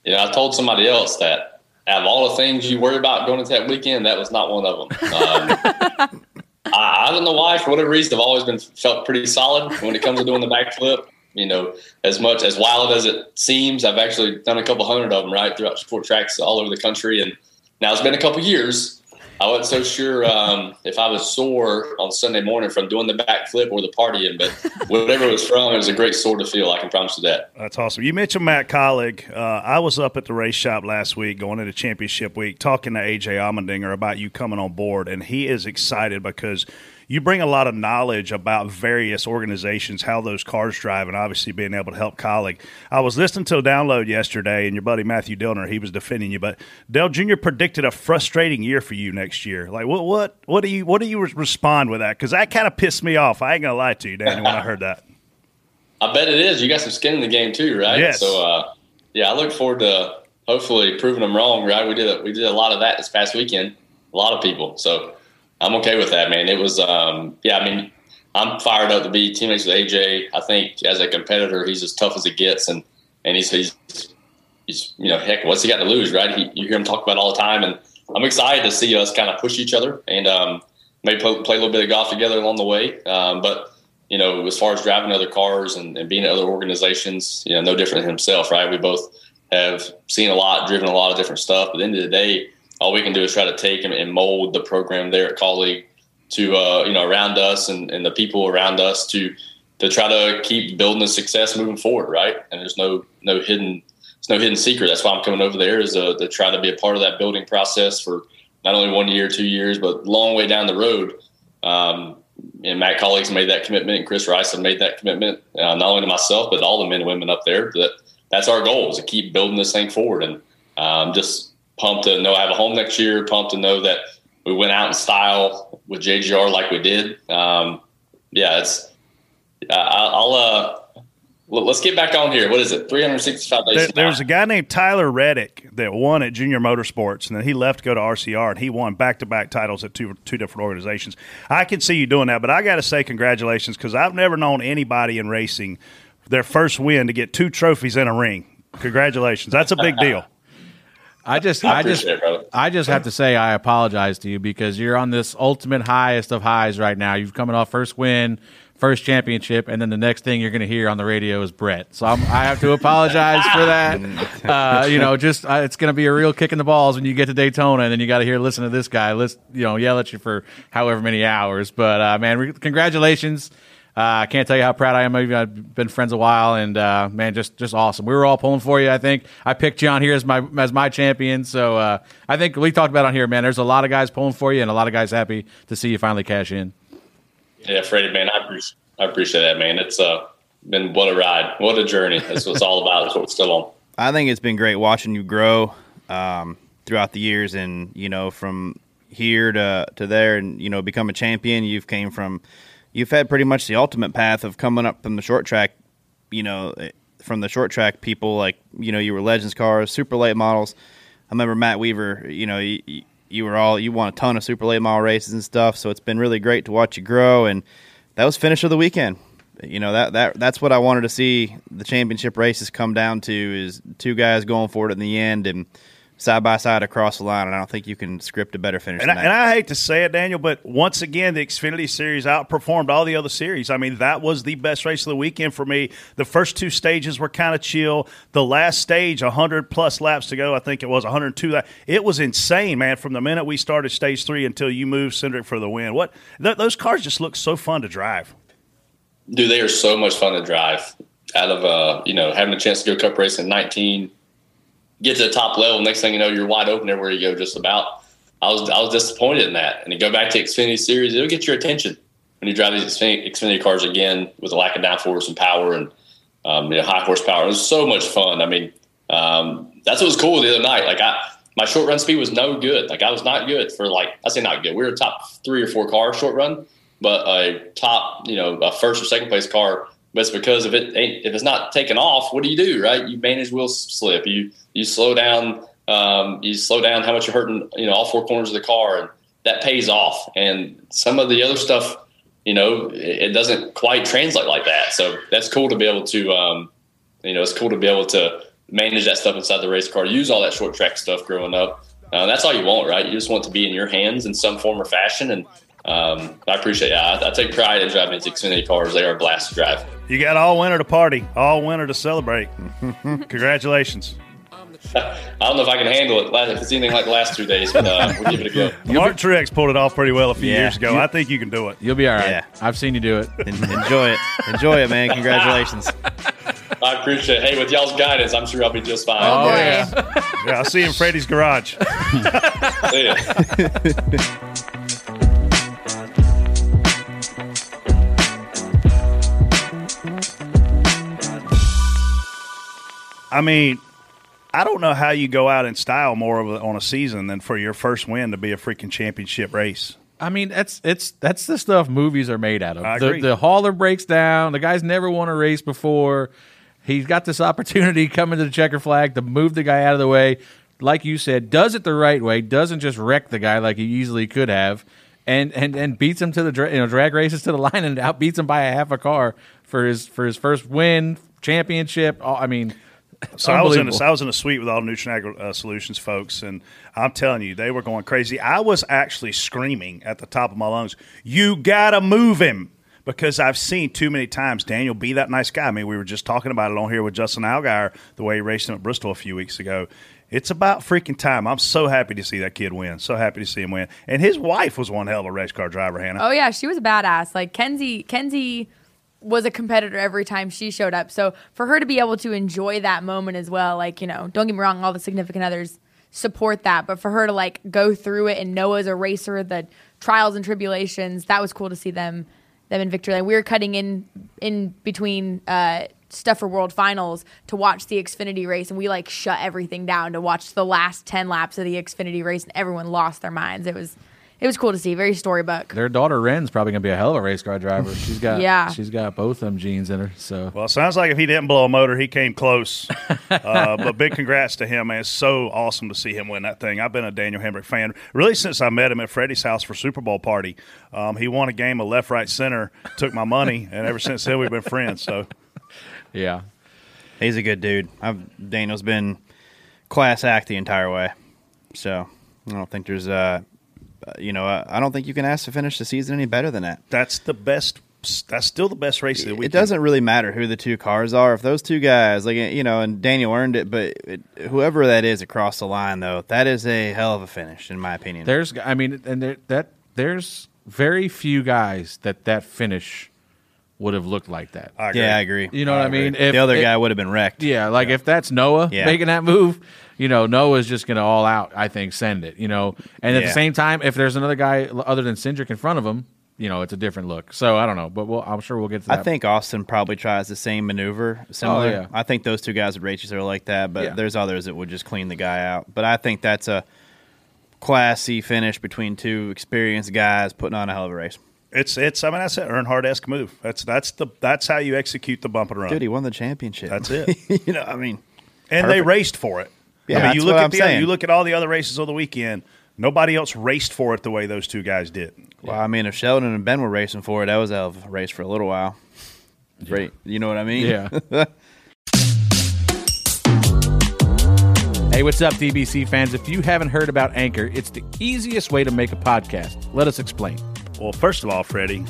Yeah, I told somebody else that out of all the things you worry about going into that weekend, that was not one of them. Um, I, I, don't know why. For whatever reason, I've always been felt pretty solid when it comes to doing the backflip. You know, as much as wild as it seems, I've actually done a couple hundred of them right throughout sport tracks all over the country. And now it's been a couple years, I wasn't so sure um, if I was sore on Sunday morning from doing the backflip or the partying, but whatever it was from, it was a great sore to feel. I can promise you that. That's awesome. You mentioned Matt Kaulig. Uh, I was up at the race shop last week, going into championship week, talking to AJ Allmendinger about you coming on board, and he is excited because you bring a lot of knowledge about various organizations, how those cars drive, and obviously being able to help Kaulig. I was listening to a download yesterday, and your buddy Matthew Dillner, he was defending you, but Dale Jr. predicted a frustrating year for you next year. Like, what, what, what do you, what do you respond with that? Because that kind of pissed me off. I ain't gonna lie to you, Danny, when I heard that. I bet it is. You got some skin in the game too, right? Yes. So, uh, yeah, I look forward to hopefully proving them wrong. Right? We did a, we did a lot of that this past weekend. A lot of people. So I'm okay with that, man. It was, um, yeah, I mean, I'm fired up to be teammates with AJ. I think as a competitor, he's as tough as it gets, and and he's he's, he's you know, heck, what's he got to lose, right? He, you hear him talk about all the time, and I'm excited to see us kind of push each other and um, maybe play, play, a little bit of golf together along the way. Um, but you know, as far as driving other cars and, and being at other organizations, you know, no different than himself, right? We both have seen a lot, driven a lot of different stuff. But at the end of the day, all we can do is try to take and, and mold the program there at Kaulig to, uh, you know, around us and, and the people around us to to try to keep building the success moving forward, right? And there's no no hidden it's no hidden secret. That's why I'm coming over there is uh, to try to be a part of that building process for not only one year, two years, but long way down the road. Um, and Matt Kaulig's made that commitment, and Chris Rice had made that commitment, uh, not only to myself, but all the men and women up there. That that's our goal is to keep building this thing forward, and um, just pumped to know I have a home next year. Pumped to know that we went out in style with JGR like we did. Um, yeah, it's uh, I'll uh, let's get back on here. What is it? 365 days. There, there was a guy named Tyler Reddick that won at Junior Motorsports, and then he left to go to RCR, and he won back to back titles at two two different organizations. I can see you doing that, but I got to say congratulations because I've never known anybody in racing their first win to get two trophies in a ring. Congratulations, that's a big deal. I just, I I, just, it. I just have to say I apologize to you because you're on this ultimate highest of highs right now. You've coming off first win, first championship, and then the next thing you're going to hear on the radio is Brett. So I'm, I have to apologize for that. Uh, you know, just uh, it's going to be a real kick in the balls when you get to Daytona, and then you got to hear listen to this guy, listen, you know, yell at you for however many hours. But uh, man, re- congratulations. Uh, I can't tell you how proud I am. of. I've been friends a while, and uh, man, just just awesome. We were all pulling for you. I think I picked you on here as my as my champion. So uh, I think we talked about it on here, man. There's a lot of guys pulling for you, and a lot of guys happy to see you finally cash in. Yeah, Freddie, man, I appreciate, I appreciate that, man. It's uh, been what a ride, what a journey. That's what it's all about. That's what we're still on. I think it's been great watching you grow um, throughout the years, and you know, from here to to there, and you know, become a champion. You've came from, you've had pretty much the ultimate path of coming up from the short track. You know, eh, from the short track people, like you know, you were legends cars, super late models. I remember Matt Weaver. You know, you, you were all you won a ton of super late model races and stuff. So it's been really great to watch you grow, and that was finish of the weekend. You know that that that's what I wanted to see the championship races come down to is two guys going for it in the end and side by side across the line. And I don't think you can script a better finish. And than I, and I hate to say it, Daniel, but once again, the Xfinity Series outperformed all the other series. I mean, that was the best race of the weekend for me. The first two stages were kind of chill. The last stage, 100 plus laps to go, I think it was 102. lap- It was insane, man, from the minute we started stage three until you moved Cindric for the win. What th- Those cars just look so fun to drive. Dude, they are so much fun to drive. Out of uh, you know, having a chance to go cup race in 19, get to the top level. Next thing you know, you're wide open everywhere you go. Just about. I was I was disappointed in that. And to go back to Xfinity Series, it'll get your attention when you drive these Xfinity, Xfinity cars again with a lack of downforce and power and um, you know, high horsepower. It was so much fun. I mean, um, that's what was cool the other night. Like I, my short run speed was no good. Like I was not good for like I say not good. We were top three or four car short run, but a top you know a first or second place car. But it's because if it ain't if it's not taken off, what do you do? Right? You manage wheel slip. You you slow down. Um, you slow down how much you're hurting. You know all four corners of the car, and that pays off. And some of the other stuff, you know, it, it doesn't quite translate like that. So that's cool to be able to. Um, you know, it's cool to be able to manage that stuff inside the race car, use all that short track stuff growing up. Uh, that's all you want, right? You just want to be in your hands in some form or fashion. And um, I appreciate it. I, I take pride in driving these Xfinity cars. They are a blast to drive. You got all winter to party, all winter to celebrate. Congratulations. I don't know if I can handle it if it's anything like the last two days, but uh, we'll give it a go. Mark Truex pulled it off pretty well a few Yeah. years ago. I think you can do it. You'll be all right. Yeah. I've seen you do it. Enjoy it, enjoy it, man. Congratulations. I appreciate it. Hey, with y'all's guidance, I'm sure I'll be just fine. Oh, yeah. Yeah, I'll see you in Freddie's garage. See ya. I mean, I don't know how you go out in style more of a, on a season than for your first win to be a freaking championship race. I mean, that's it's that's the stuff movies are made out of. The, the hauler breaks down. The guy's never won a race before. He's got this opportunity coming to the checker flag to move the guy out of the way. Like you said, does it the right way. Doesn't just wreck the guy like he easily could have, and and and beats him to the dra- you know drag races to the line and outbeats him by a half a car for his for his first win championship. I mean, So I was in a, unbelievable. I was in a suite with all Nutrien Agri uh, Solutions folks, and I'm telling you, they were going crazy. I was actually screaming at the top of my lungs, "You gotta move him!" because I've seen too many times Daniel be that nice guy. I mean, we were just talking about it on here with Justin Allgaier, the way he raced him at Bristol a few weeks ago. It's about freaking time. I'm so happy to see that kid win. So happy to see him win. And his wife was one hell of a race car driver, Hannah. Oh yeah, she was a badass. Like Kenzie, Kenzie was a competitor every time she showed up. So for her to be able to enjoy that moment as well, like you know, don't get me wrong, all the significant others support that, but for her to like go through it and know as a racer the trials and tribulations, that was cool to see them them in victory lane. We were cutting in in between uh, stuff for World Finals to watch the Xfinity race, and we like shut everything down to watch the last ten laps of the Xfinity race, and everyone lost their minds. It was it was cool to see, very storybook. Their daughter Ren's probably gonna be a hell of a race car driver. She's got Yeah. she's got both of them genes in her. So Well, it sounds like if he didn't blow a motor, he came close. uh, but big congrats to him, man. It's so awesome to see him win that thing. I've been a Daniel Hemric fan really since I met him at Freddie's house for Super Bowl party. Um, he won a game of left, right, center, took my money, and ever since then we've been friends. So yeah, he's a good dude. I've, Daniel's been class act the entire way, so I don't think there's uh, you know, uh, I don't think you can ask to finish the season any better than that. That's the best. That's still the best race of the It doesn't really matter who the two cars are. If those two guys, like you know, and Daniel earned it, but it, whoever that is across the line, though, that is a hell of a finish, in my opinion. there's I mean, and there, that there's very few guys that that finish would have looked like that. I agree. Yeah, I agree. You know I what I agree. mean? The other guy would have been wrecked. Yeah, like if that's Noah Yeah. making that move, you know, Noah's just going to all out. I think send it. You know, and at Yeah. the same time, if there's another guy other than Cindric in front of him, you know, it's a different look. So I don't know, but we'll, I'm sure we'll get to that. I think Austin probably tries the same maneuver. Similar. Oh, yeah. I think those two guys would race each other like that, but Yeah. there's others that would just clean the guy out. But I think that's a classy finish between two experienced guys putting on a hell of a race. It's it's. I mean, that's an Earnhardt esque move. That's that's the that's how you execute the bump and run. Dude, he won the championship. That's it. you know, I mean, and they raced for it. Yeah, I mean, you look what at I'm the uh, other, saying. you look at all the other races of the weekend. Nobody else raced for it the way those two guys did. Well, I mean, if Sheldon and Ben were racing for it, that was a hell of a race for a little while. Right. You know what I mean? Yeah. Hey, what's up, DBC fans? If you haven't heard about Anchor, it's the easiest way to make a podcast. Let us explain. Well, first of all, Freddie,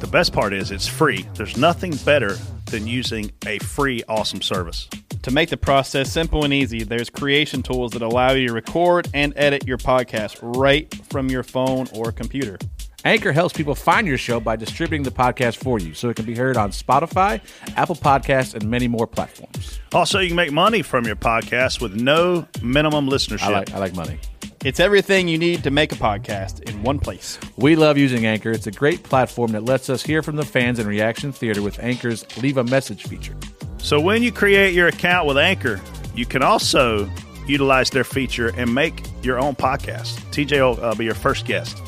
the best part is it's free. There's nothing better than using a free, awesome service. To make the process simple and easy, there's creation tools that allow you to record and edit your podcast right from your phone or computer. Anchor helps people find your show by distributing the podcast for you so it can be heard on Spotify, Apple Podcasts, and many more platforms. Also, you can make money from your podcast with no minimum listenership. I like, I like money. It's everything you need to make a podcast in one place. We love using Anchor. It's a great platform that lets us hear from the fans in Reaction Theater with Anchor's Leave a Message feature. So when you create your account with Anchor, you can also utilize their feature and make your own podcast. TJ will uh, be your first guest.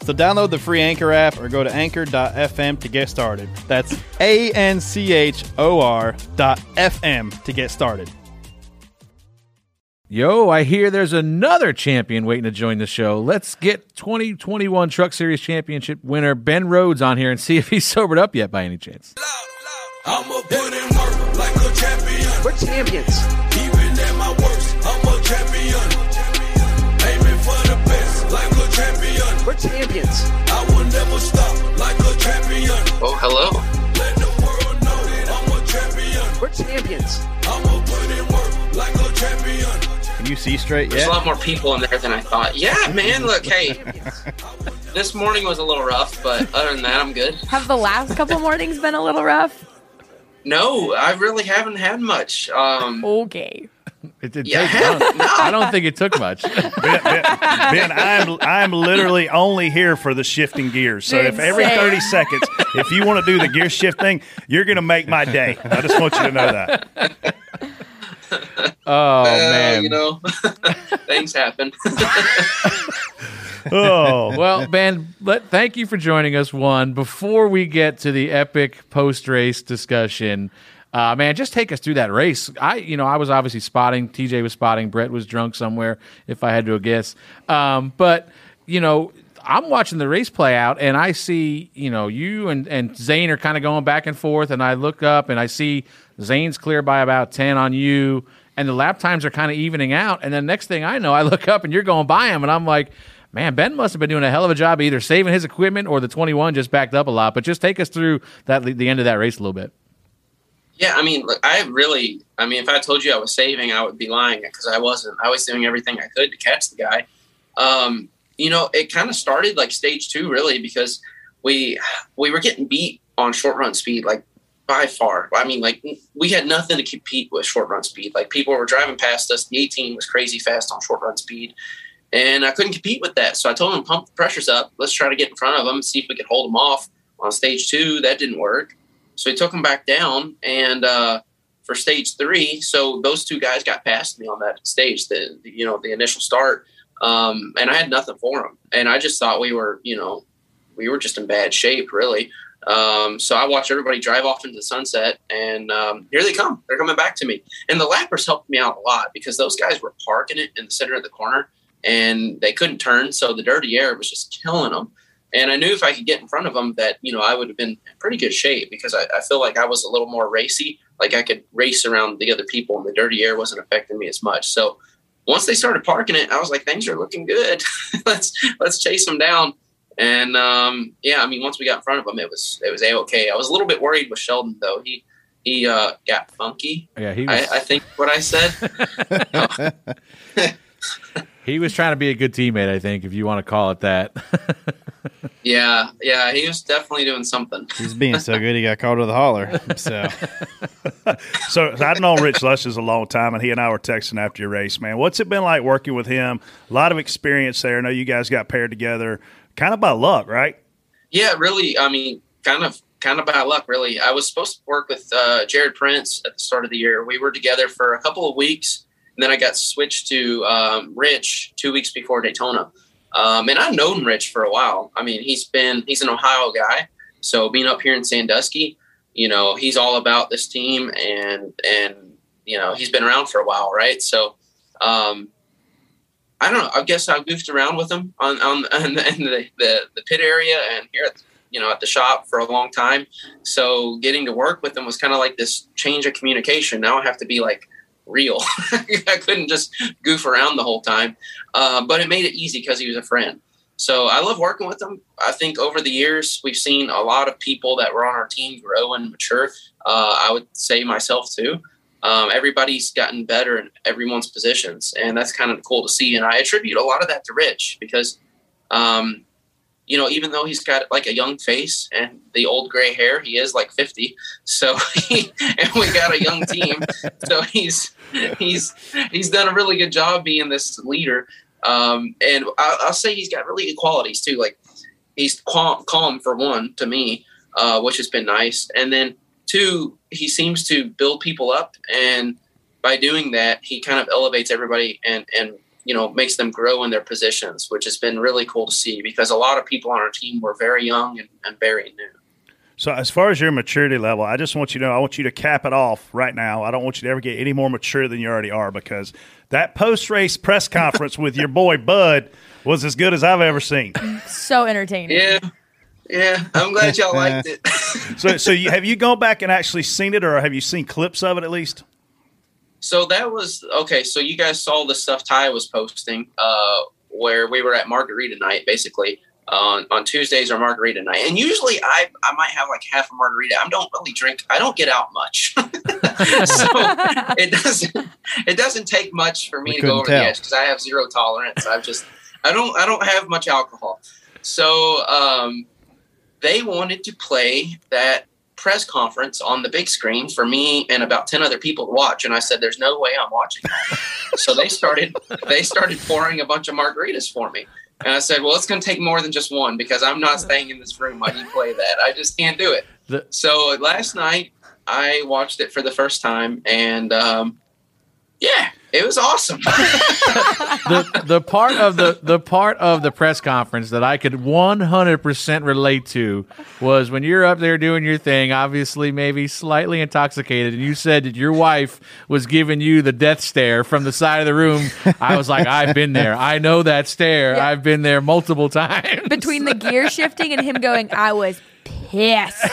So download the free Anchor app or go to anchor.fm to get started. That's A N C H O R dot FM to get started. Yo, I hear there's another champion waiting to join the show. Let's get 2021 Truck Series Championship winner Ben Rhodes on here and see if he's sobered up yet by any chance. I'ma put in work like a champion. We're champions. Even at my worst, I'm a champion. Aiming for the best like a champion. We're champions. I will never stop like a champion. Oh, hello. Let the world know that I'm a champion. We're champions. Champion. Can you see straight There's a lot more people in there than I thought. Yeah, man. Look, hey, this morning was a little rough, but other than that, I'm good. Have the last couple mornings been a little rough? No, I really haven't had much. Um, okay. It did Yeah, take, I, don't, I don't think it took much. Ben, I'm I'm literally only here for the shifting gears. So if every Insane. 30 seconds, if you want to do the gear shift thing, you're going to make my day. I just want you to know that. Oh, uh, man. you know, things happen. Oh. well, Ben, let, thank you for joining us. One, before we get to the epic post race discussion, uh, man, just take us through that race. I, you know, I was obviously spotting. TJ was spotting. Brett was drunk somewhere, if I had to guess. Um, but you know, I'm watching the race play out, and I see, you know, you and and Zane are kind of going back and forth, and I look up and I see Zane's clear by about ten on you, and the lap times are kind of evening out. And then next thing I know, I look up and you're going by him, and I'm like. Man, Ben must have been doing a hell of a job either saving his equipment or the 21 just backed up a lot. But just take us through that the end of that race a little bit. Yeah, I mean, look, I really, I mean, if I told you I was saving, I would be lying because I wasn't. I was doing everything I could to catch the guy. Um, you know, it kind of started like stage two, really, because we we were getting beat on short run speed, like by far. I mean, like we had nothing to compete with short run speed. Like people were driving past us. The 18 was crazy fast on short run speed, and I couldn't compete with that. So I told him, pump the pressures up. Let's try to get in front of them and see if we could hold them off on stage two. That didn't work. So he took them back down, and uh, for stage three, so those two guys got past me on that stage. The, the you know the initial start, um, and I had nothing for them, and I just thought we were you know we were just in bad shape, really. Um, so I watched everybody drive off into the sunset, and um, here they come. They're coming back to me, and the lappers helped me out a lot because those guys were parking it in the center of the corner, and they couldn't turn, so the dirty air was just killing them. And I knew if I could get in front of them, that you know I would have been in pretty good shape because I, I feel like I was a little more racy. Like I could race around the other people, and the dirty air wasn't affecting me as much. So once they started parking it, I was like, things are looking good. let's let's chase them down. And um, yeah, I mean, once we got in front of them, it was it was a okay. I was a little bit worried with Sheldon though. He he uh, got funky. Yeah, he. Was... I, I think what I said. he was trying to be a good teammate. I think, if you want to call it that. Yeah, yeah, he was definitely doing something. He's being so good, he got called to the holler. So, so I've known Rich Lushes a long time, and he and I were texting after your race, man. What's it been like working with him? A lot of experience there. I know you guys got paired together, kind of by luck, right? Yeah, really. I mean, kind of, kind of by luck, really. I was supposed to work with uh, Jared Prince at the start of the year. We were together for a couple of weeks, and then I got switched to um, Rich two weeks before Daytona. Um, and I've known Rich for a while. I mean, he's been he's an Ohio guy, so being up here in Sandusky, you know, he's all about this team, and and you know, he's been around for a while, right? So, um, I don't know. I guess I goofed around with them on on, on the, in the, the, the pit area and here at you know at the shop for a long time. So getting to work with them was kind of like this change of communication. Now I have to be like real. I couldn't just goof around the whole time, uh, but it made it easy because he was a friend. So I love working with him. I think over the years we've seen a lot of people that were on our team grow and mature. Uh, I would say myself too. Um, everybody's gotten better in everyone's positions, and that's kind of cool to see. And I attribute a lot of that to Rich because um, you know, even though he's got like a young face and the old gray hair, he is like 50. So, he, and we got a young team. so he's, he's, he's done a really good job being this leader. Um, and I, will say he's got really good qualities too. Like he's calm, calm for one to me, uh, which has been nice. And then two, he seems to build people up. And by doing that, he kind of elevates everybody and, and you know makes them grow in their positions, which has been really cool to see because a lot of people on our team were very young and, and very new. So, as far as your maturity level, I just want you to know, I want you to cap it off right now. I don't want you to ever get any more mature than you already are because that post race press conference with your boy Bud was as good as I've ever seen. So entertaining. Yeah. Yeah, I'm glad y'all liked it. so, so you, have you gone back and actually seen it, or have you seen clips of it at least? So that was okay. So you guys saw the stuff Ty was posting, uh, where we were at margarita night, basically on on Tuesdays or margarita night. And usually I I might have like half a margarita. I don't really drink. I don't get out much, so it doesn't it doesn't take much for me we to go over tell. the edge because I have zero tolerance. I've just I don't I don't have much alcohol. So um, they wanted to play that press conference on the big screen for me and about 10 other people to watch and i said there's no way i'm watching that. So they started they started pouring a bunch of margaritas for me. And i said well it's going to take more than just one because i'm not staying in this room while you play that. I just can't do it. So last night i watched it for the first time and um, yeah it was awesome. the the part of the the part of the press conference that I could 100% relate to was when you're up there doing your thing, obviously maybe slightly intoxicated, and you said that your wife was giving you the death stare from the side of the room. I was like, I've been there. I know that stare. Yeah. I've been there multiple times. Between the gear shifting and him going, I was pissed.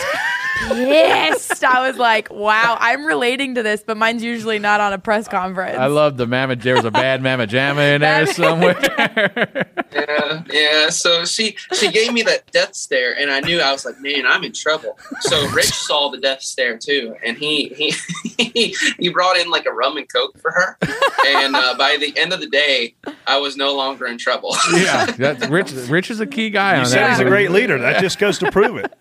Pissed. I was like, wow, I'm relating to this, but mine's usually not on a press conference. I love the mamma. There was a bad mamma jamma in there somewhere. yeah, yeah. So she she gave me that death stare, and I knew I was like, man, I'm in trouble. So Rich saw the death stare too, and he he he brought in like a rum and coke for her. And uh, by the end of the day, I was no longer in trouble. yeah, that's, Rich. Rich is a key guy You on said that. he's a great leader. That just goes to prove it.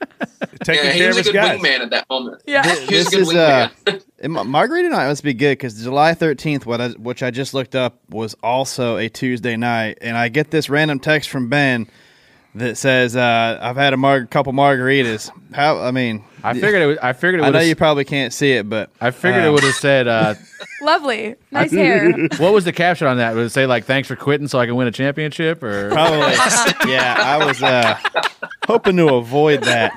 Taking yeah, care of his good guys. wingman at that moment. Yeah, he was a this good is uh, wingman. and Ma- Margarita night must be good because July thirteenth, what I, which I just looked up, was also a Tuesday night, and I get this random text from Ben that says, uh, "I've had a mar- couple margaritas." How? I mean, I figured it. was- I figured it. I know you probably can't see it, but I figured it um, would have said. Uh, Lovely. Nice hair. what was the caption on that? Would it say like "Thanks for quitting so I can win a championship"? Or Probably. yeah, I was uh, hoping to avoid that.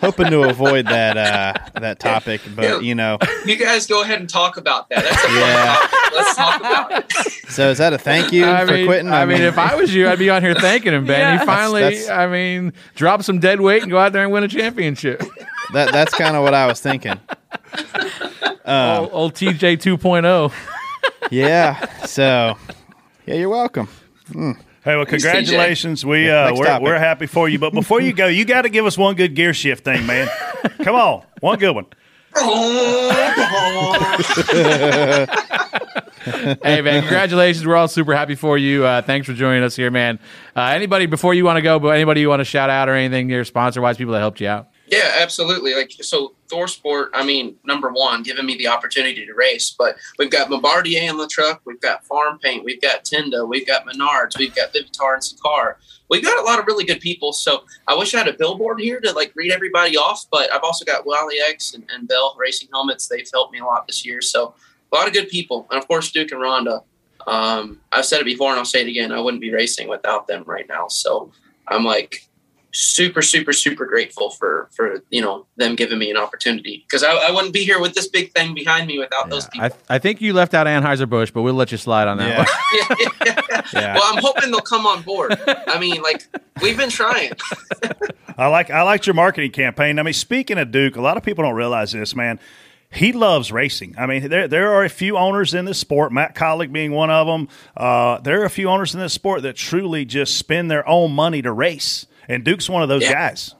Hoping to avoid that uh, that topic, but you know. You guys go ahead and talk about that. That's a fun Yeah. Let's talk about it. So is that a thank you I for mean, quitting? I, mean, if I was you, I'd be on here thanking him, Ben. Yeah. He finally, That's- I mean, drop some dead weight and go out there and win a championship. that that's kind of what I was thinking. Um, old, old TJ 2.0. yeah. So, yeah, you're welcome. Mm. Hey, well, congratulations. We uh, Next we're, topic. we're happy for you. But before you go, you got to give us one good gear shift thing, man. Come on, one good one. hey man, congratulations! We're all super happy for you. Uh, thanks for joining us here, man. Uh, anybody before you want to go, but anybody you want to shout out or anything, your sponsor wise, people that helped you out. Yeah, absolutely. Like so, ThorSport. I mean, number one, giving me the opportunity to race. But we've got Bombardier in the truck. We've got Farm Paint. We've got Tenda. We've got Menards. We've got Vivitar and Sakar. We've got a lot of really good people. So I wish I had a billboard here to like read everybody off. But I've also got Wally X and, and Bell Racing Helmets. They've helped me a lot this year. So a lot of good people, and of course Duke and Rhonda. Um, I've said it before and I'll say it again. I wouldn't be racing without them right now. So I'm like super super super grateful for for you know them giving me an opportunity because I, I wouldn't be here with this big thing behind me without those people I, I think you left out Anheuser Busch, but we'll let you slide on that one. Yeah. well i'm hoping they'll come on board i mean like we've been trying I like I liked your marketing campaign. I mean, speaking of Duke, a lot of people don't realize this, man. He loves racing. I mean, there there are a few owners in this sport, Matt Kaulig being one of them. Uh, there are a few owners in this sport that truly just spend their own money to race, and Duke's one of those Yeah. guys.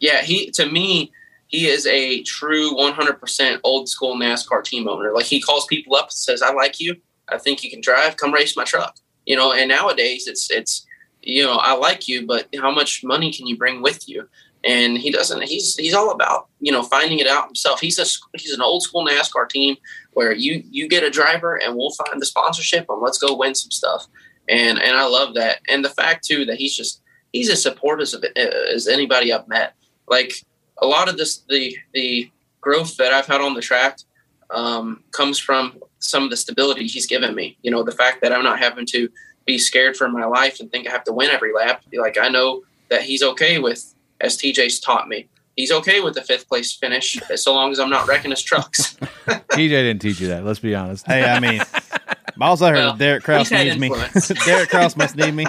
yeah he to me he is a true 100% old school nascar team owner. Like he calls people up and says i like you. I think you can drive. Come race my truck. You know and nowadays it's it's you know i like you but how much money can you bring with you? And he doesn't he's he's all about you know finding it out himself. He's a he's an old school nascar team where you you get a driver and we'll find the sponsorship and let's go win some stuff. And and i love that. And the fact too that he's just he's as supportive it as anybody i've met. Like a lot of this the the growth that i've had on the track um, comes from some of the stability he's given me. You know the fact that i'm not having to be scared for my life and think i have to win every lap. Like i know that he's okay with as tj's taught me he's okay with the fifth place finish so long as i'm not wrecking his trucks TJ didn't teach you that. Let's be honest. Hey, I mean, Miles, I heard Well, Derek Kraus he's had needs me. Derek Kraus must need me.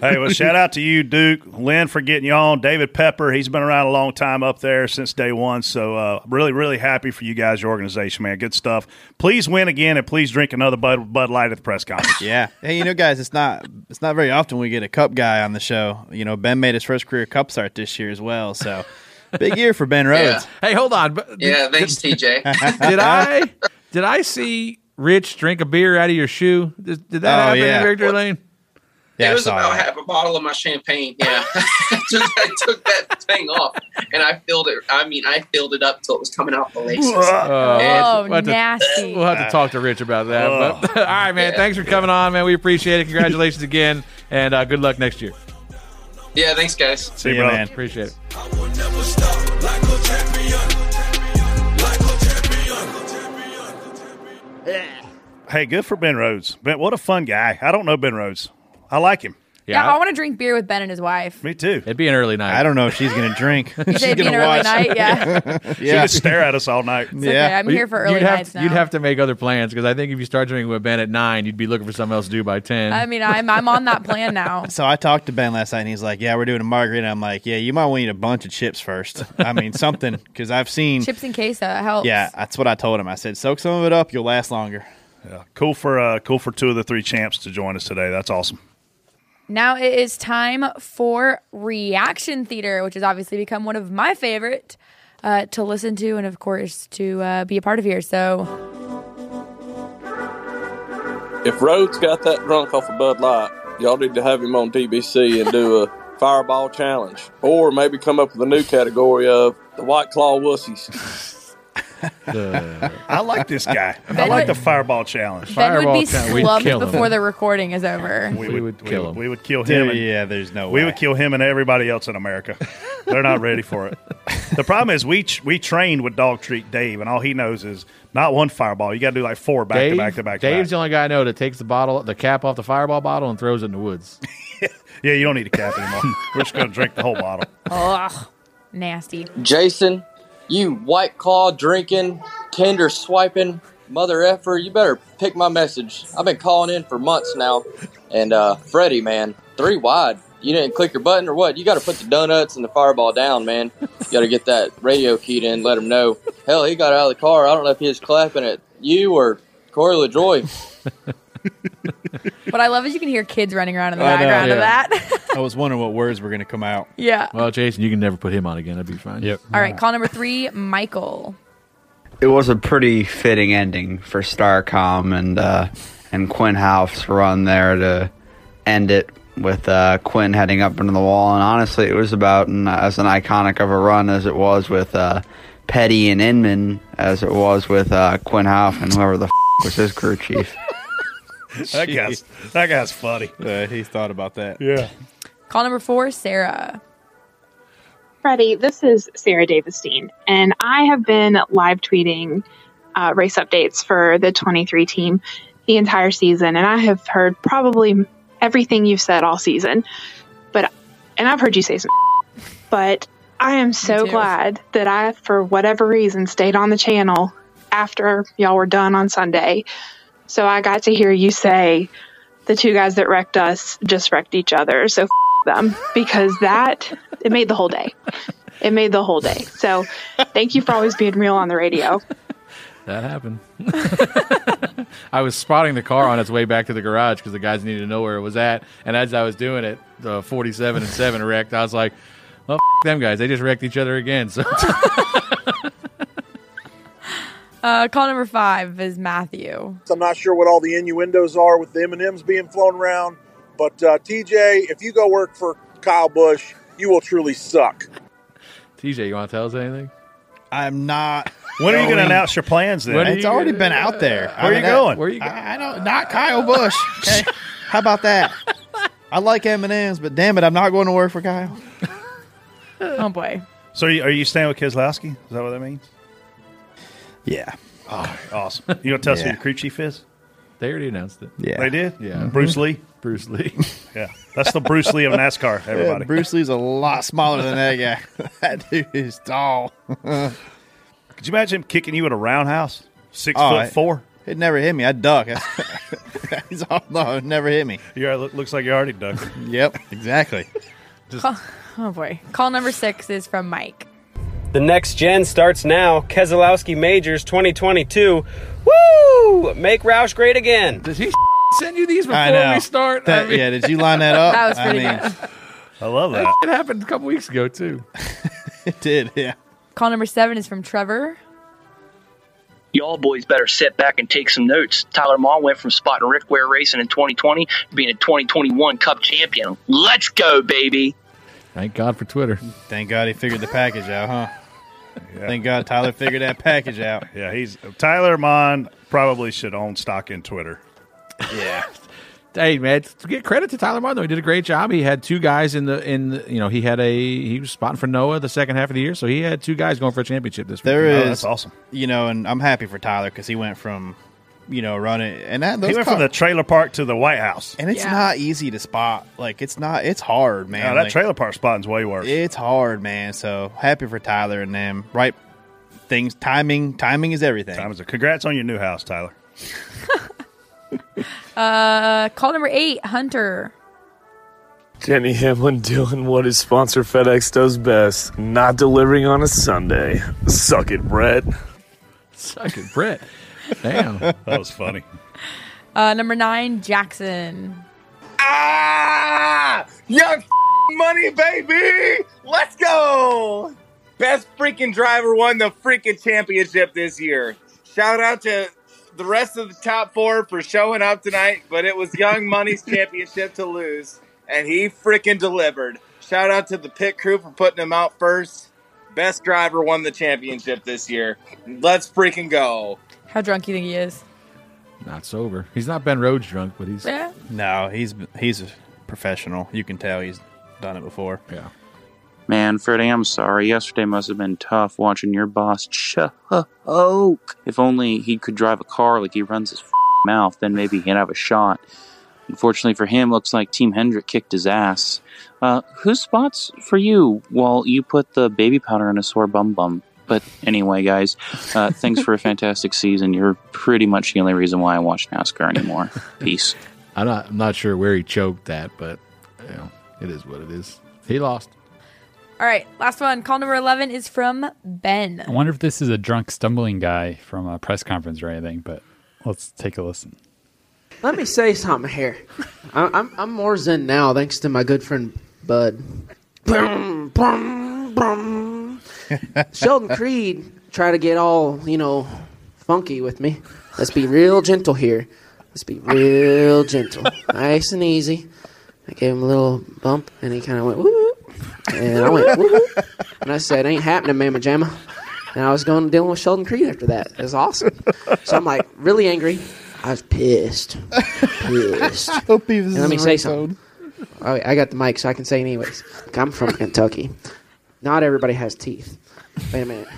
hey, well, shout out to you, Duke, Lynn, for getting you on. David Pepper, he's been around a long time up there since day one. So, uh, really, really happy for you guys, your organization, man. Good stuff. Please win again, and please drink another Bud, Bud Light at the press conference. yeah. Hey, you know, guys, it's not it's not very often we get a cup guy on the show. You know, Ben made his first career cup start this year as well. So, big year for Ben Rhodes. Hey, hold on. But yeah thanks tj did I did I see Rich drink a beer out of your shoe? Did, did that Oh, happen yeah. in Victory Lane? Yeah, it was about that. half a bottle of my champagne. Yeah, I, took, I took that thing off and I filled it. I mean, I filled it up till it was coming out the laces. Uh, Oh, we'll have to- nasty. We'll have to talk to Rich about that. But, all right, man. Thanks for coming on, man. We appreciate it. Congratulations again, and uh, good luck next year. Yeah, thanks, guys. See you, ya, man. Appreciate it. Hey, good for Ben Rhodes. Ben, what a fun guy. I don't know Ben Rhodes. I like him. Yeah, I want to drink beer with Ben and his wife. Me too. It'd be an early night. I don't know if she's going to drink. You she's say it'd be going an to early watch. night, yeah. She yeah. could stare at us all night. It's okay, I'm here for early you'd have nights to, You'd have to make other plans because I think if you start drinking with Ben at nine, you'd be looking for something else to do by ten. I mean, I'm I'm on that plan now. So I talked to Ben last night, and he's like, "Yeah, we're doing a margarita." I'm like, "Yeah, you might want to eat a bunch of chips first. I mean, something because I've seen Chips and queso helps. Yeah, that's what I told him. I said, "Soak some of it up, you'll last longer." Yeah, cool for uh, cool for two of the three champs to join us today. That's awesome. Now it is time for reaction theater, which has obviously become one of my favorite uh, to listen to, and of course to uh, be a part of here. So If Rhodes got that drunk off of Bud Light, y'all need to have him on DBC and do a fireball challenge. Or maybe come up with a new category of the White Claw Wussies. I like this guy. I like would- the fireball challenge. Ben would be slumped before the recording is over. We would, kill him. We would kill Dude, him. and- yeah, there's no We way. would kill him and everybody else in America. They're not ready for it. The problem is we ch- we trained with Dog Treat Dave, and all he knows is not one fireball. You got to do like four back Dave, to back to back. to Dave's back. the only guy I know that takes the bottle, the cap off the fireball bottle, and throws it in the woods. Yeah, you don't need a cap anymore. We're just going to drink the whole bottle. Ugh, nasty. Jason, you White Claw drinking, Tinder swiping, mother effer, you better pick my message. I've been calling in for months now. And uh, Freddie, man, three wide. You didn't click your button or what? You got to put the donuts and the fireball down, man. You got to get that radio keyed in, let him know. Hell, he got out of the car. I don't know if he was clapping at you or Corey LaJoie. What I love is you can hear kids running around in the I know, background of yeah. that. I was wondering what words were going to come out. yeah. Well, Jason, you can never put him on again. That'd be fine. Yep. All right, call number three, Michael. it was a pretty fitting ending for Starcom and uh, and Quin Houff run there to end it with uh, Quin heading up into the wall. And honestly, it was about an, as an iconic of a run as it was with uh, Petty and Inman, as it was with uh, Quin Houff and whoever the f- was his crew chief. That guy's that guy's funny. Uh, he thought about that. Yeah. Call number four, Sarah. Freddie, this is Sarah Davestein, and I have been live tweeting uh, race updates for the 23 team the entire season, and I have heard probably everything you've said all season. But and I've heard you say some, but I am so glad that I, for whatever reason, stayed on the channel after y'all were done on Sunday, so I got to hear you say the two guys that wrecked us just wrecked each other. So f- them because that it made the whole day. It made the whole day. So thank you for always being real on the radio. That happened. I was spotting the car on its way back to the garage because the guys needed to know where it was at. And as I was doing it, the 47 and 7 wrecked. I was like, well, f- them guys. They just wrecked each other again. So Uh, call number five is Matthew. I'm not sure what all the innuendos are with the M&Ms being flown around, but uh, TJ, if you go work for Kyle Busch, you will truly suck. TJ, you want to tell us anything? I'm not. When are you going to announce your plans then? it's already been out there. Where are you going? Where are you I, I don't. Not Kyle Busch. Okay. How about that? I like M and M's, but damn it, I'm not going to work for Kyle. Oh boy. So are you, are you staying with Keselowski? Is that what that means? Yeah. Oh, awesome. You going to tell us who Yeah. your crew chief is? They already announced it. Yeah. They did? Yeah. Bruce Lee? Bruce Lee. Yeah. That's the Bruce Lee of NASCAR, everybody. Yeah, Bruce Lee's a lot smaller than that guy. that dude is tall. Could you imagine him kicking you at a roundhouse? Six Oh, foot I- four? It never hit me. I duck. He's all, no, it never hit me. Yeah, look, looks like you already ducked. Yep, exactly. Call, oh boy. Call number six is from Mike. The next gen starts now. Keselowski Majors 2022. Woo! Make Roush great again. Did he send you these before I know. we start? That- I mean- yeah, did you line that up? That was pretty I mean, good. I love that. It happened a couple weeks ago too. It did, yeah. Call number seven is from Trevor. Y'all boys better sit back and take some notes. Tyler Monn went from spotting Rick Ware racing in 2020 to being a 2021 Cup champion. Let's go, baby. Thank God for Twitter. Thank God he figured the package out, huh? Thank God Tyler figured that package out. Yeah, he's Tyler Monn probably should own stock in Twitter. Yeah. Hey man, to get credit to Tyler Martin though, he did a great job. He had two guys in the in the, you know he had a he was spotting for Noah the second half of the year, so he had two guys going for a championship this There weekend. is, awesome. You know, and I'm happy for Tyler because he went from you know, running. And that those He went car- from the trailer park to the White House. and it's not easy to spot. Like it's not. It's hard, man. No, that Like, trailer park spotting's way worse. It's hard, man. So happy for Tyler and them. Right things. Timing. Timing is everything. Time is a congrats on your new house, Tyler. Uh, call number eight, Hunter. Denny Hamlin doing what his sponsor FedEx does best, not delivering on a Sunday. Suck it, Brett. Suck it, Brett. Damn. that was funny. Uh, number nine, Jackson. Ah! Young money, baby! Let's go! Best freaking driver won the freaking championship this year. Shout out to the rest of the top four for showing up tonight, but it was Young Money's championship to lose, and he freaking delivered. Shout out to the pit crew for putting him out first. Best driver won the championship this year. Let's freaking go. How drunk do you think he is? Not sober. He's not Ben Rhodes drunk, but he's. Yeah. No, he's he's a professional. You can tell he's done it before. Yeah. Man, Freddie, I'm sorry. Yesterday must have been tough watching your boss choke. If only he could drive a car like he runs his mouth, then maybe he'd have a shot. Unfortunately for him, looks like Team Hendrick kicked his ass. Uh, whose spots for you while you put the baby powder in a sore bum bum? But anyway, guys, uh, thanks for a fantastic season. You're pretty much the only reason why I watch NASCAR anymore. Peace. I'm not, I'm not sure where he choked that, but you know, it is what it is. He lost. All right, last one. Call number 11 is from Ben. I wonder if this is a drunk stumbling guy from a press conference or anything, but let's take a listen. Let me say something here. I, I'm I'm more zen now thanks to my good friend Bud. Brum, brum, brum. Sheldon Creed tried to get all you know funky with me. Let's be real gentle here. Let's be real gentle, nice and easy. I gave him a little bump, and he kind of went woo, and I went woo, and I said, "Ain't happening, Mama Jamma." And I was going to dealing with Sheldon Creed after that. It was awesome. So I'm like really angry. I was pissed. Pissed. hope he was And let me say something. Oh, I got the mic, so I can say it anyways. I'm from Kentucky. Not everybody has teeth. Wait a minute.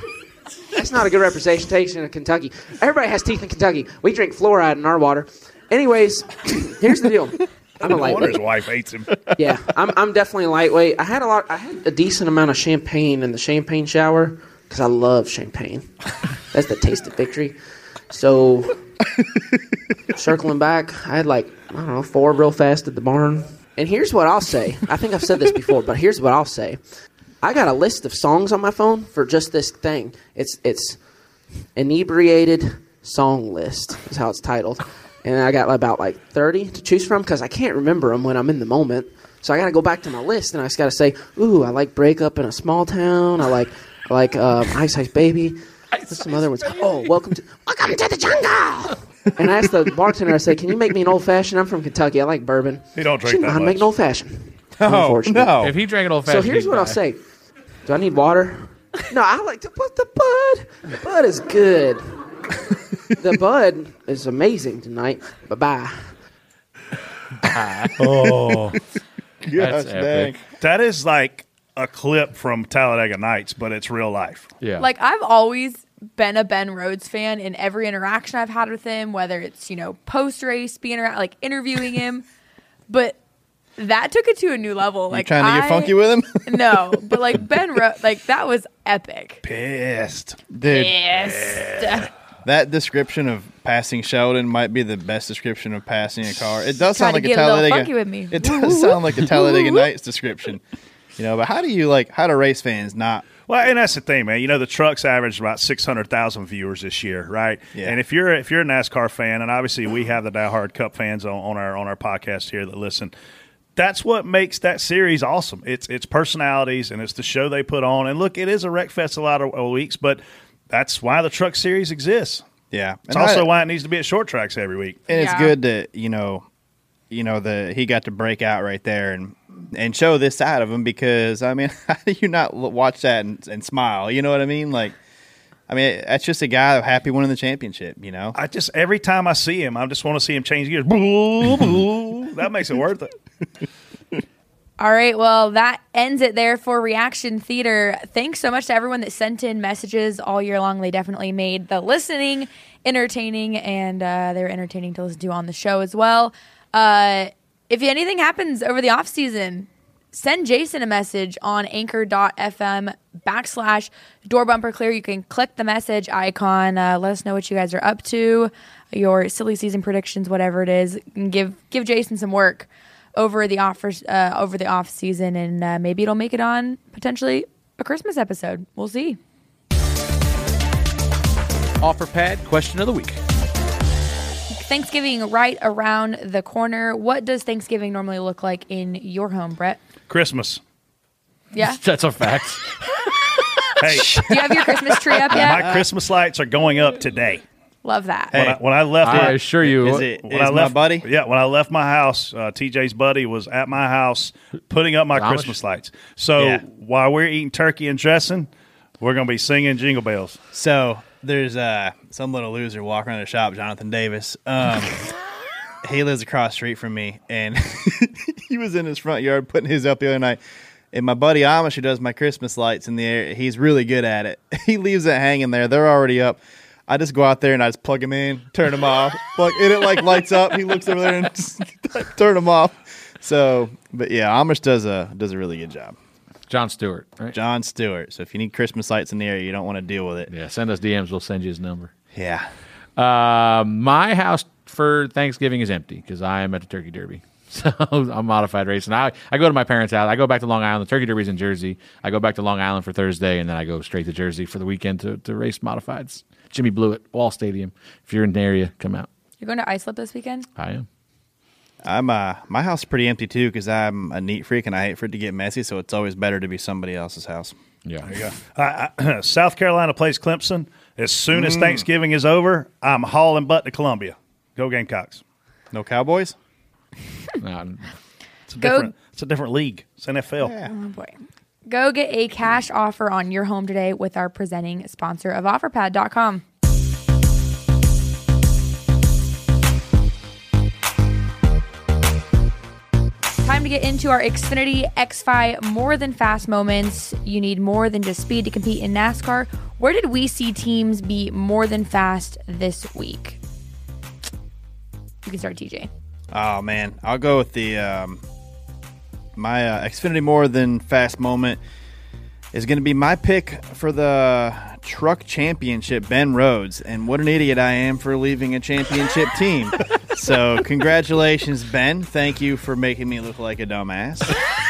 That's not a good representation of Kentucky. Everybody has teeth in Kentucky. We drink fluoride in our water. Anyways, here's the deal. I'm a wonder his wife hates him. Yeah, I'm, I'm definitely lightweight. I had a lot. I had a decent amount of champagne in the champagne shower because I love champagne. That's the taste of victory. So, circling back, I had like I don't know four real fast at the barn. And here's what I'll say. I think I've said this before, but here's what I'll say. I got a list of songs on my phone for just this thing. It's it's inebriated song list is how it's titled, and I got about like thirty to choose from because I can't remember them when I'm in the moment. So I got to go back to my list, and I just got to say, "Ooh, I like Breakup in a Small Town. I like I like um, Ice Ice Baby. What's some other ones? Oh, Welcome to Welcome to the Jungle." And I asked the bartender, I said, "Can you make me an old fashioned? I'm from Kentucky. I like bourbon. He don't drink Shouldn't that mind much. making old fashioned. No, no. If he drank an old fashioned. So fashioned, here's what I'll say. Do I need water? No, I like to put the bud. The bud is good. the bud is amazing tonight. Bye bye. Oh, That's epic. That is like a clip from Talladega Nights, but it's real life. Yeah. Like I've always been a Ben Rhodes fan in every interaction I've had with him, whether it's you know post race, being around, like interviewing him, but that took it to a new level. Like trying to get I- funky with him? no, but like Ben Rhodes, like that was epic. Pissed, dude. Pissed. That description of passing Sheldon might be the best description of passing a car. It does sound like a get a Talladega. funky with me. It does sound like a Talladega Nights description. You know, but how do you like? How do race fans not? Well, and that's the thing, man. You know, the trucks averaged about six hundred thousand viewers this year, right? Yeah. And if you're if you're a NASCAR fan, and obviously we have the diehard Cup fans on, on our on our podcast here that listen. That's what makes that series awesome. It's it's personalities and it's the show they put on. And look, it is a wreck fest a lot of of weeks, but that's why the truck series exists. Yeah, It's And I- also why it needs to be at short tracks every week. And it's good that you know, you know the he got to break out right there and and show this side of him because I mean, how do you not watch that and, and smile? You know what I mean? Like, I mean, that's just a guy happy winning the championship. You know, I just every time I see him, I just want to see him change gears. Boo, boo. that makes it worth it. All right, well, that ends it there for Reaction Theater. Thanks so much to everyone that sent in messages all year long. They definitely made the listening entertaining, and uh, they were entertaining to listen to on the show as well. Uh, if anything happens over the off season, send Jason a message on anchor.fm backslash door bumper clear. You can click the message icon. Uh, let us know what you guys are up to, your silly season predictions, whatever it is. And give give Jason some work over the offers uh, over the off season, and uh, maybe it'll make it on potentially a Christmas episode. We'll see. Offerpad question of the week. Thanksgiving right around the corner. What does Thanksgiving normally look like in your home, Brett? Christmas. Yeah. That's a fact. Hey, Do you have your Christmas tree up yet? my Christmas lights are going up today. Love that. When, I, when I left, I my, assure you- Is it- when is I my left, buddy? Yeah, when I left my house, uh, TJ's buddy was at my house putting up my Amish? Christmas lights. So Yeah. while we're eating turkey and dressing, we're going to be singing jingle bells. So there's uh, some little loser walking around the shop, Jonathan Davis. Um, he lives across the street from me, and he was in his front yard putting his up the other night. And my buddy Amish, who does my Christmas lights in the air, he's really good at it. He leaves it hanging there. They're already up. I just go out there and I just plug him in, turn them off, plug, and it like lights up. He looks over there and just turn them off. So, but yeah, Amish does a does a really good job. John Stewart, right? John Stewart. So if you need Christmas lights in the area, you don't want to deal with it. Yeah, send us DMs. We'll send you his number. Yeah. Uh, my house for Thanksgiving is empty because I am at the Turkey Derby. So I'm modified racing. I, I go to my parents' house. I go back to Long Island. The Turkey Derby's in Jersey. I go back to Long Island for Thursday, and then I go straight to Jersey for the weekend to, to race modifieds. Jimmy Blewett, Wall Stadium. If you're in the area, come out. You're going to Islip this weekend? I am. I'm uh my house is pretty empty too because I'm a neat freak and I hate for it to get messy. So it's always better to be somebody else's house. Yeah, There you go. Uh, uh, South Carolina plays Clemson. As soon as Mm. Thanksgiving is over, I'm hauling butt to Columbia. Go Gamecocks. No Cowboys. No, It's a Go- different. It's a different league. It's NFL. Oh boy. Go get a cash offer on your home today with our presenting sponsor of OfferPad.com. Time to get into our Xfinity X5 more than fast moments. You need more than just speed to compete in NASCAR. Where did we see teams be more than fast this week? You can start, TJ. Oh man, I'll go with the um, my uh, Xfinity more than fast moment is going to be my pick for the truck championship. Ben Rhodes, and what an idiot I am for leaving a championship team. So congratulations, Ben. Thank you for making me look like a dumbass.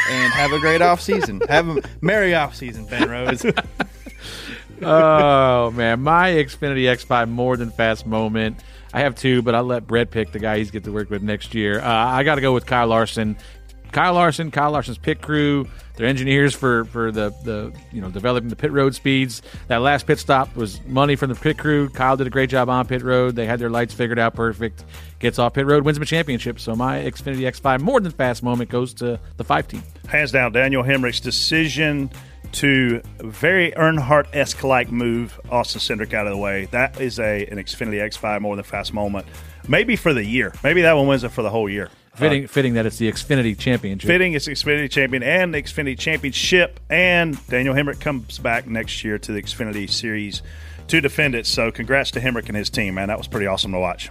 And have a great off season. Have a merry off season, Ben Rhodes. oh man, my Xfinity X5 more than fast moment. I have two, but I'll let Brett pick the guy he's get to work with next year. Uh, I got to go with Kyle Larson. Kyle Larson, Kyle Larson's pit crew, their engineers for for the the you know developing the pit road speeds. That last pit stop was money from the pit crew. Kyle did a great job on pit road. They had their lights figured out perfect. Gets off pit road, wins the championship. So my Xfinity X5 more than fast moment goes to the five team. Hands down, Daniel Hemric's decision to very Earnhardt esque like move Austin Cindric out of the way. That is a an Xfinity X5 more than fast moment. Maybe for the year. Maybe that one wins it for the whole year. Uh, fitting, fitting that it's the Xfinity Championship. Fitting it's Xfinity champion and the Xfinity championship, and Daniel Hemric comes back next year to the Xfinity series to defend it. So, congrats to Hemric and his team, man. That was pretty awesome to watch.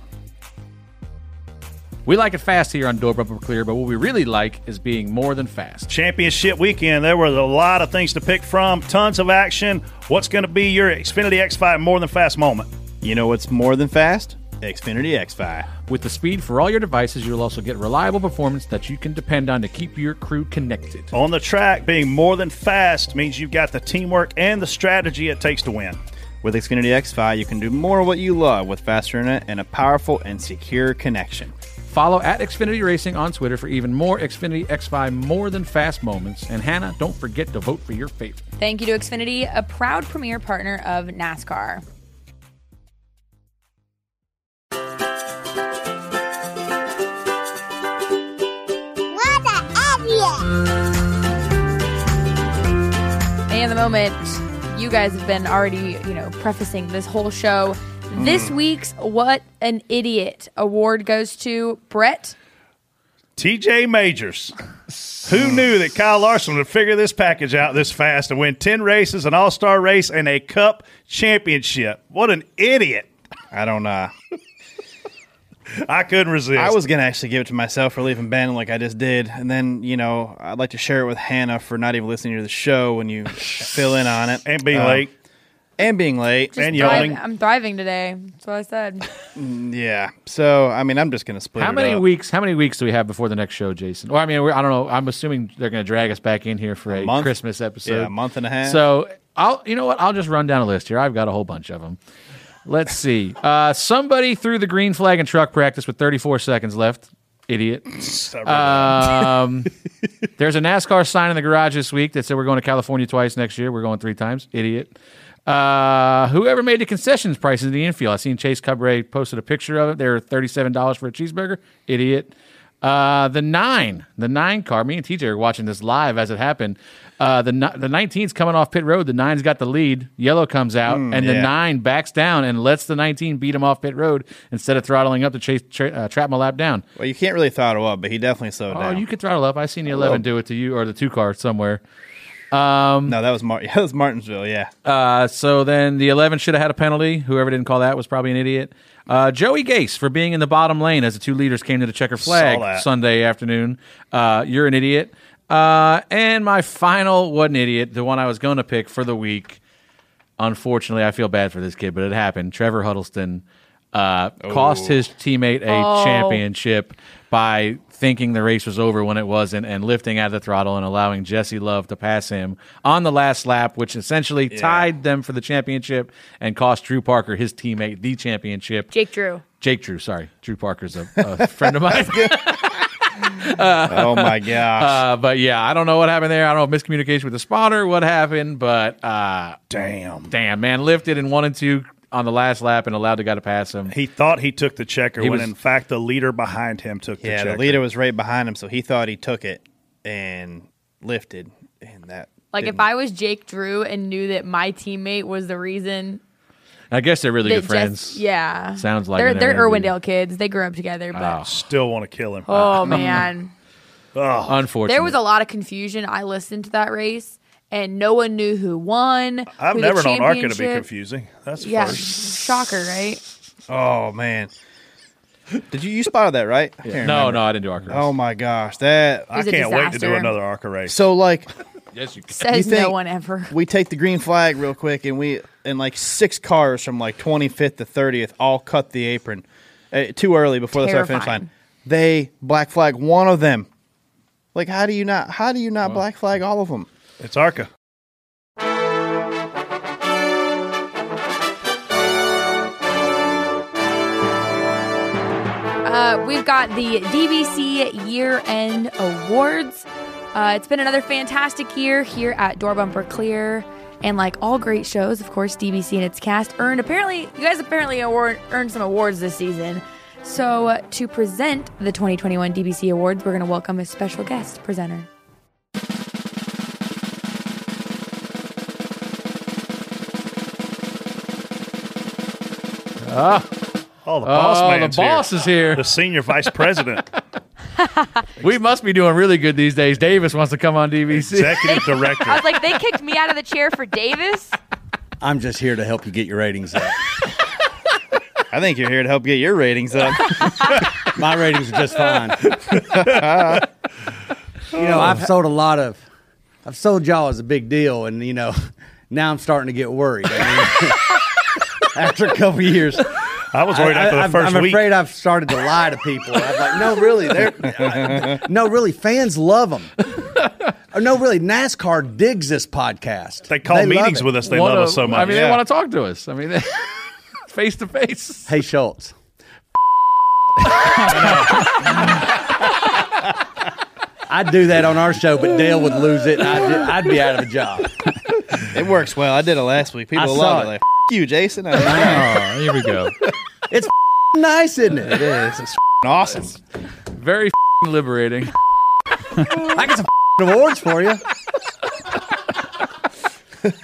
We like it fast here on Door Bumper Clear, but what we really like is being more than fast. Championship weekend, there was a lot of things to pick from, tons of action. What's going to be your Xfinity X5 more than fast moment? You know what's more than fast? Xfinity X5. With the speed for all your devices, you'll also get reliable performance that you can depend on to keep your crew connected. On the track, being more than fast means you've got the teamwork and the strategy it takes to win. With Xfinity X5, you can do more of what you love with faster internet and a powerful and secure connection. Follow at Xfinity Racing on Twitter for even more Xfinity X5 more than fast moments. And Hannah, don't forget to vote for your favorite. Thank you to Xfinity, a proud premier partner of NASCAR. And the moment you guys have been already, you know, prefacing this whole show. This Mm. week's What an Idiot award goes to Brett. TJ Majors. Who knew that Kyle Larson would figure this package out this fast and win 10 races, an all star race, and a cup championship? What an idiot. I don't know. I couldn't resist. I was gonna actually give it to myself for leaving Ben like I just did, and then you know I'd like to share it with Hannah for not even listening to the show when you fill in on it and be Uh, late. And being late Just thrive- I'm thriving today. That's what I said. Yeah. So I mean, I'm just gonna split. How it many up. weeks? How many weeks do we have before the next show, Jason? Or I mean, we're, I don't know. I'm assuming they're going to drag us back in here for a, month? Christmas episode. Yeah, a month and a half. So I'll, you know what? I'll just run down a list here. I've got a whole bunch of them. Let's see. Uh, somebody threw the green flag in truck practice with 34 seconds left. Idiot. Um, there's a NASCAR sign in the garage this week that said we're going to California twice next year. We're going three times. Idiot. Uh, whoever made the concessions prices in the infield. I seen Chase Cabre posted a picture of it. They're thirty-seven dollars for a cheeseburger. Idiot. Uh, the nine, the nine car. Me and TJ are watching this live as it happened. Uh, the the 19's coming off pit road. The nine's got the lead. Yellow comes out, Mm, and the nine backs down and lets the 19 beat him off pit road instead of throttling up to chase tra- uh, trap my lap down. Well, you can't really throttle up, but he definitely slowed Oh, down. Oh, you could throttle up. I seen the 11 do it to you or the two car somewhere. Um, no, that was Mar- that was Martinsville. Yeah. Uh, so then the 11 should have had a penalty. Whoever didn't call that was probably an idiot. Uh, Joey Gase for being in the bottom lane as the two leaders came to the checker flag. Sunday afternoon. Uh, you're an idiot. Uh, and my final, what an idiot, the one I was going to pick for the week. Unfortunately, I feel bad for this kid, but it happened. Trevor Huddleston uh, cost his teammate a Oh. championship by thinking the race was over when it wasn't and lifting out of the throttle and allowing Jesse Love to pass him on the last lap, which essentially tied them for the championship and cost Drew Parker, his teammate, the championship. Jake Drew. Jake Drew, sorry. Drew Parker's a, a friend of mine. Oh, my gosh. Uh, but yeah, I don't know what happened there. I don't know if miscommunication with the spotter, what happened, but uh, damn, damn, man, lifted and one and two on the last lap and allowed the guy to pass him. He thought he took the checker He when was- in fact the leader behind him took the Yeah, checker. the leader was right behind him, so he thought he took it and lifted, and that Like if I was Jake Drew and knew that my teammate was the reason. I guess they're really good Jess- friends. yeah, Sounds like they're they're their interview. Irwindale kids. They grew up together, but oh. Still want to kill him. oh man, Unfortunately. there was a lot of confusion. I listened to that race, and no one knew who won. I've who the never known ARCA to be confusing. That's yeah, first. shocker, right? Oh man. Did you you spotted that right? I can't No, remember. no, I didn't do ARCA race. Oh my gosh, that It was a can't wait to do another ARCA race. So like, yes, you can. Says You no one ever. we take the green flag real quick, and we and like six cars from like 25th to 30th all cut the apron uh, too early before the start finish line. They black flag one of them. Like, how do you not? How do you not black flag all of them? It's ARCA. Uh, we've got the DBC Year End Awards. Uh, it's been another fantastic year here at Door Bumper Clear. And like all great shows, of course, DBC and its cast earned apparently, you guys apparently award, earned some awards this season. So uh, to present the 2021 DBC Awards, we're going to welcome a special guest presenter. Ah. Oh, the boss Oh, man's the boss here. is here. The senior vice president, We must be doing really good these days. Davis wants to come on DBC. executive director. I was like, they kicked me out of the chair for Davis. I'm just here to help you get your ratings up. I think you're here to help get your ratings up. My ratings are just fine. you know, I've sold a lot of, I've sold y'all as a big deal, and you know, now I'm starting to get worried. I mean, after a couple years, I was worried after the I'm- 1st I'm week. afraid I've started to lie to people. I'm like, no, really, they're no, really, fans love them. Or uh, no, really, NASCAR digs this podcast. They call love meetings with us. They Wanna- love us so much. I mean, Yeah. they want to talk to us. I mean, face to face. Hey, Schultz. I'd do that on our show, but Dale would lose it. And I'd, I'd be out of a job. it works well. I did it last week. People I love saw it. it. Like, you, Jason. I Oh, here we go. It's nice, isn't it? It is. It's awesome. Very liberating. I got some awards for you.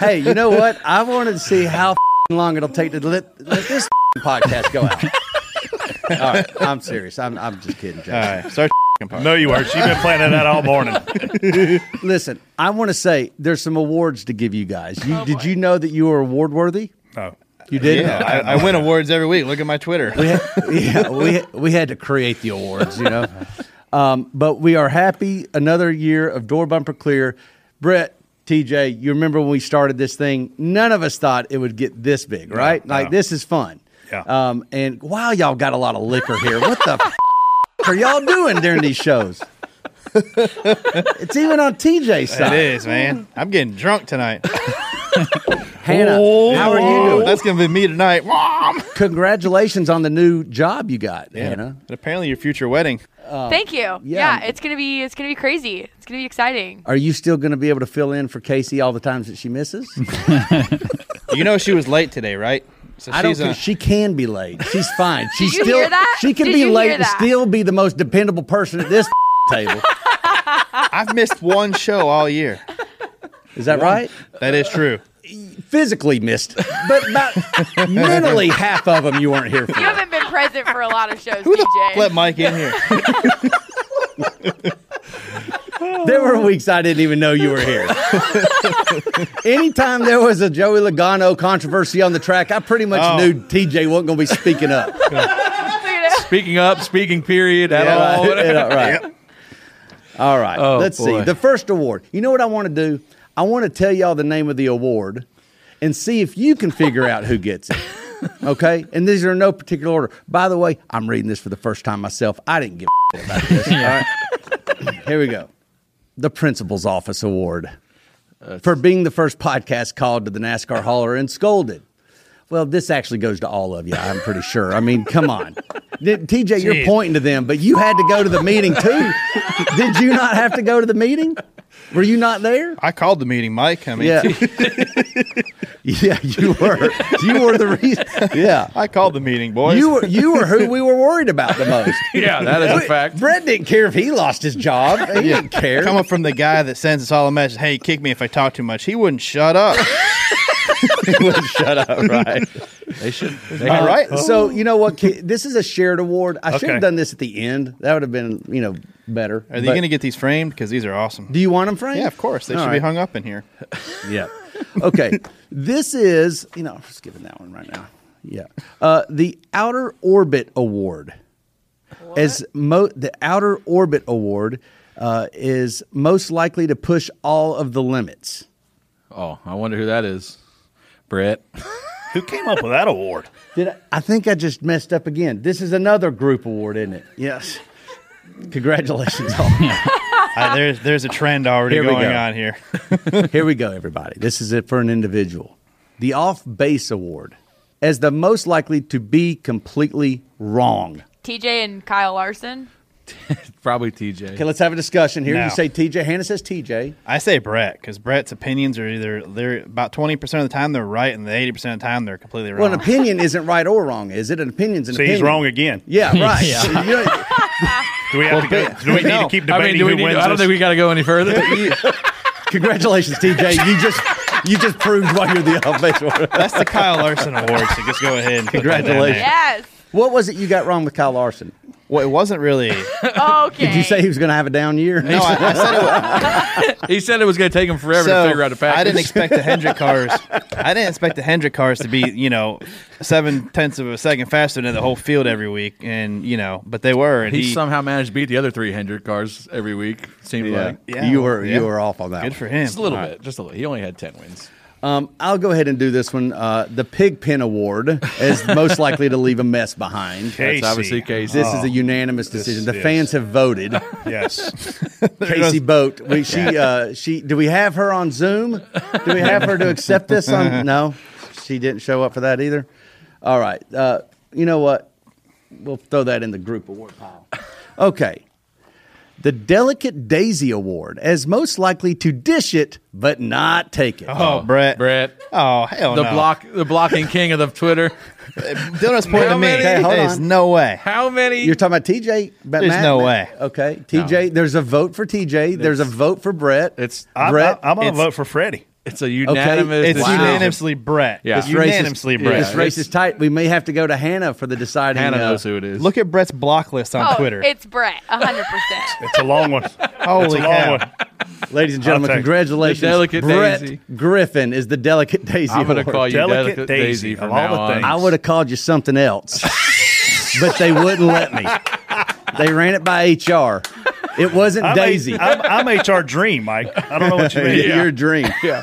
hey, you know what? I wanted to see how long it'll take to let, let this podcast go out. All right, I'm serious. I'm, I'm just kidding, Jason. All right, start part. No, you weren't. She's been planning that all morning. Listen, I want to say there's some awards to give you guys. You, oh, did you know that you were award worthy? No. You did? Yeah, I, I win awards every week. Look at my Twitter. We had, yeah, we we had to create the awards, you know. Um, but we are happy. Another year of door bumper clear. Brett, TJ, you remember when we started this thing? None of us thought it would get this big, right? No, like no. this is fun. Yeah. Um, and wow, y'all got a lot of liquor here. What the f- are y'all doing during these shows? it's even on TJ's It side. is, man. I'm getting drunk tonight. Hannah, how are you doing? That's gonna be me tonight. Mom. Congratulations on the new job you got, Yeah. Hannah. And apparently, your future wedding. Thank you. Yeah. it's gonna be it's gonna be crazy. It's gonna be exciting. Are you still going to be able to fill in for Casey all the times that she misses? You know she was late today, right? So I don't she's, uh. She can be late. She's fine. She's you still hear that? she can Did be late and still be the most dependable person at this table. I've missed one show all year. Is that right? That is true. Physically missed, but about mentally half of them you weren't here for. You haven't been present for a lot of shows, Who the DJ. f- let Mike in here? There were weeks I didn't even know you were here. Anytime there was a Joey Logano controversy on the track, I pretty much Oh. knew TJ wasn't going to be speaking up. Speaking up, speaking period at Yeah, all. right, yeah, right. All right. Oh, let's boy. see. The first award. You know what I want to do? I want to tell y'all the name of the award and see if you can figure out who gets it. Okay? And these are in no particular order. By the way, I'm reading this for the first time myself. I didn't give a about this. All right? Here we go. The Principal's Office Award uh, for being the first podcast called to the NASCAR hauler and scolded. Well, this actually goes to all of you, I'm pretty sure. I mean, come on. Did- TJ, you're pointing to them, but you had to go to the meeting too. Did you not have to go to the meeting? Were you not there? I called the meeting, Mike. I mean, Yeah. Yeah, you were. You were the reason. Yeah. I called the meeting, boys. You were you were who we were worried about the most. Yeah, that is a fact. Brett didn't care if he lost his job. He didn't care. Coming from the guy that sends us all a message, hey, kick me if I talk too much. He wouldn't shut up. he wouldn't shut up, right? They should. Am I right? So you know what? Ki- This is a shared award. I should Okay. have done this at the end. That would have been you know better. Are they But going to get these framed? Because these are awesome. Do you want them framed? Yeah, of course. They All should right. be hung up in here. Yeah. Okay. this is you know I'm just giving that one right now. Yeah. Uh, the Outer Orbit Award. As mo- the Outer Orbit Award uh, is most likely to push all of the limits. Oh, I wonder who that is. Brett. Who came up with that award? Did I, I think I just messed up again? This is another group award, isn't it? Yes. Congratulations, all. Uh, there's there's a trend already Here going go. on here. Here we go, everybody. This is it for an individual. The Off Base Award as the most likely to be completely wrong. TJ and Kyle Larson. Probably TJ. Okay, let's have a discussion here. No. You say TJ. Hannah says TJ. I say Brett because Brett's opinions are either they're about twenty percent of the time they're right, and the eighty percent of the time they're completely wrong. Well, an opinion isn't right or wrong, is it? An opinion's an See, opinion. he's wrong again. Yeah, right. Yeah. So you know- Do we have to go? Do we need to keep I debating mean, do we who need, wins I don't think we got to go any further. congratulations, TJ. You just you just proved why you're the off base award. That's the Kyle Larson Award. So just go ahead and put that down Congratulations. there. Yes. What was it you got wrong with Kyle Larson? Well, it wasn't really. Okay. Did you say he was going to have a down year? No, I, I said it was. he said it was going to take him forever so to figure out a package. I didn't expect the Hendrick cars. I didn't expect the Hendrick cars to be, you know, seven tenths of a second faster than the whole field every week, and you know, but they were. And he, he, somehow managed to beat the other three Hendrick cars every week. Seemed Yeah. like Yeah, you were yeah. you were off on that. good one. for him. just a little All bit, just a little. He only had ten wins. Um, I'll go ahead and do this one. Uh, the Pigpen Award is most likely to leave a mess behind. Casey. That's obviously Casey. This is a unanimous decision. the is- fans have voted. Yes. Casey Boat. We, she, uh, she. Do we have her on Zoom? Do we have her to accept this? On no, she didn't show up for that either. All right. Uh, you know what? We'll throw that in the group award pile. Okay. The Delicate Daisy Award as most likely to dish it but not take it. Oh, oh Brett. Brett, Oh, hell the no. block, the blocking king of the Twitter. Dylan's pointing How to me. many? Okay, hold There's on. no way. How many? You're talking about TJ? But There's no way. Okay, TJ. There's a vote for TJ. There's a vote for Brett. it's I'm, Brett, I'm going to it's- vote for Freddie. It's a unanimous. It's decision. unanimously Brett. Yeah. It's unanimously Brett. This race is tight. We may have to go to Hannah for the deciding. Hannah uh, knows who it is. Look at Brett's block list on oh, Twitter. it's Brett, hundred percent. It's a long one. Holy it's a long cow. one. Ladies and gentlemen, I'll take it. congratulations. Delicate Brett daisy. Griffin is the delicate daisy. I'm going to call you Delicate Delicate, Daisy Daisy, from all now the on. things. I would have called you something else, but they wouldn't let me. They ran it by HR. It wasn't I'm, Daisy. A, I'm, I'm HR Dream, Mike. I don't know what you mean. Your dream. Yeah.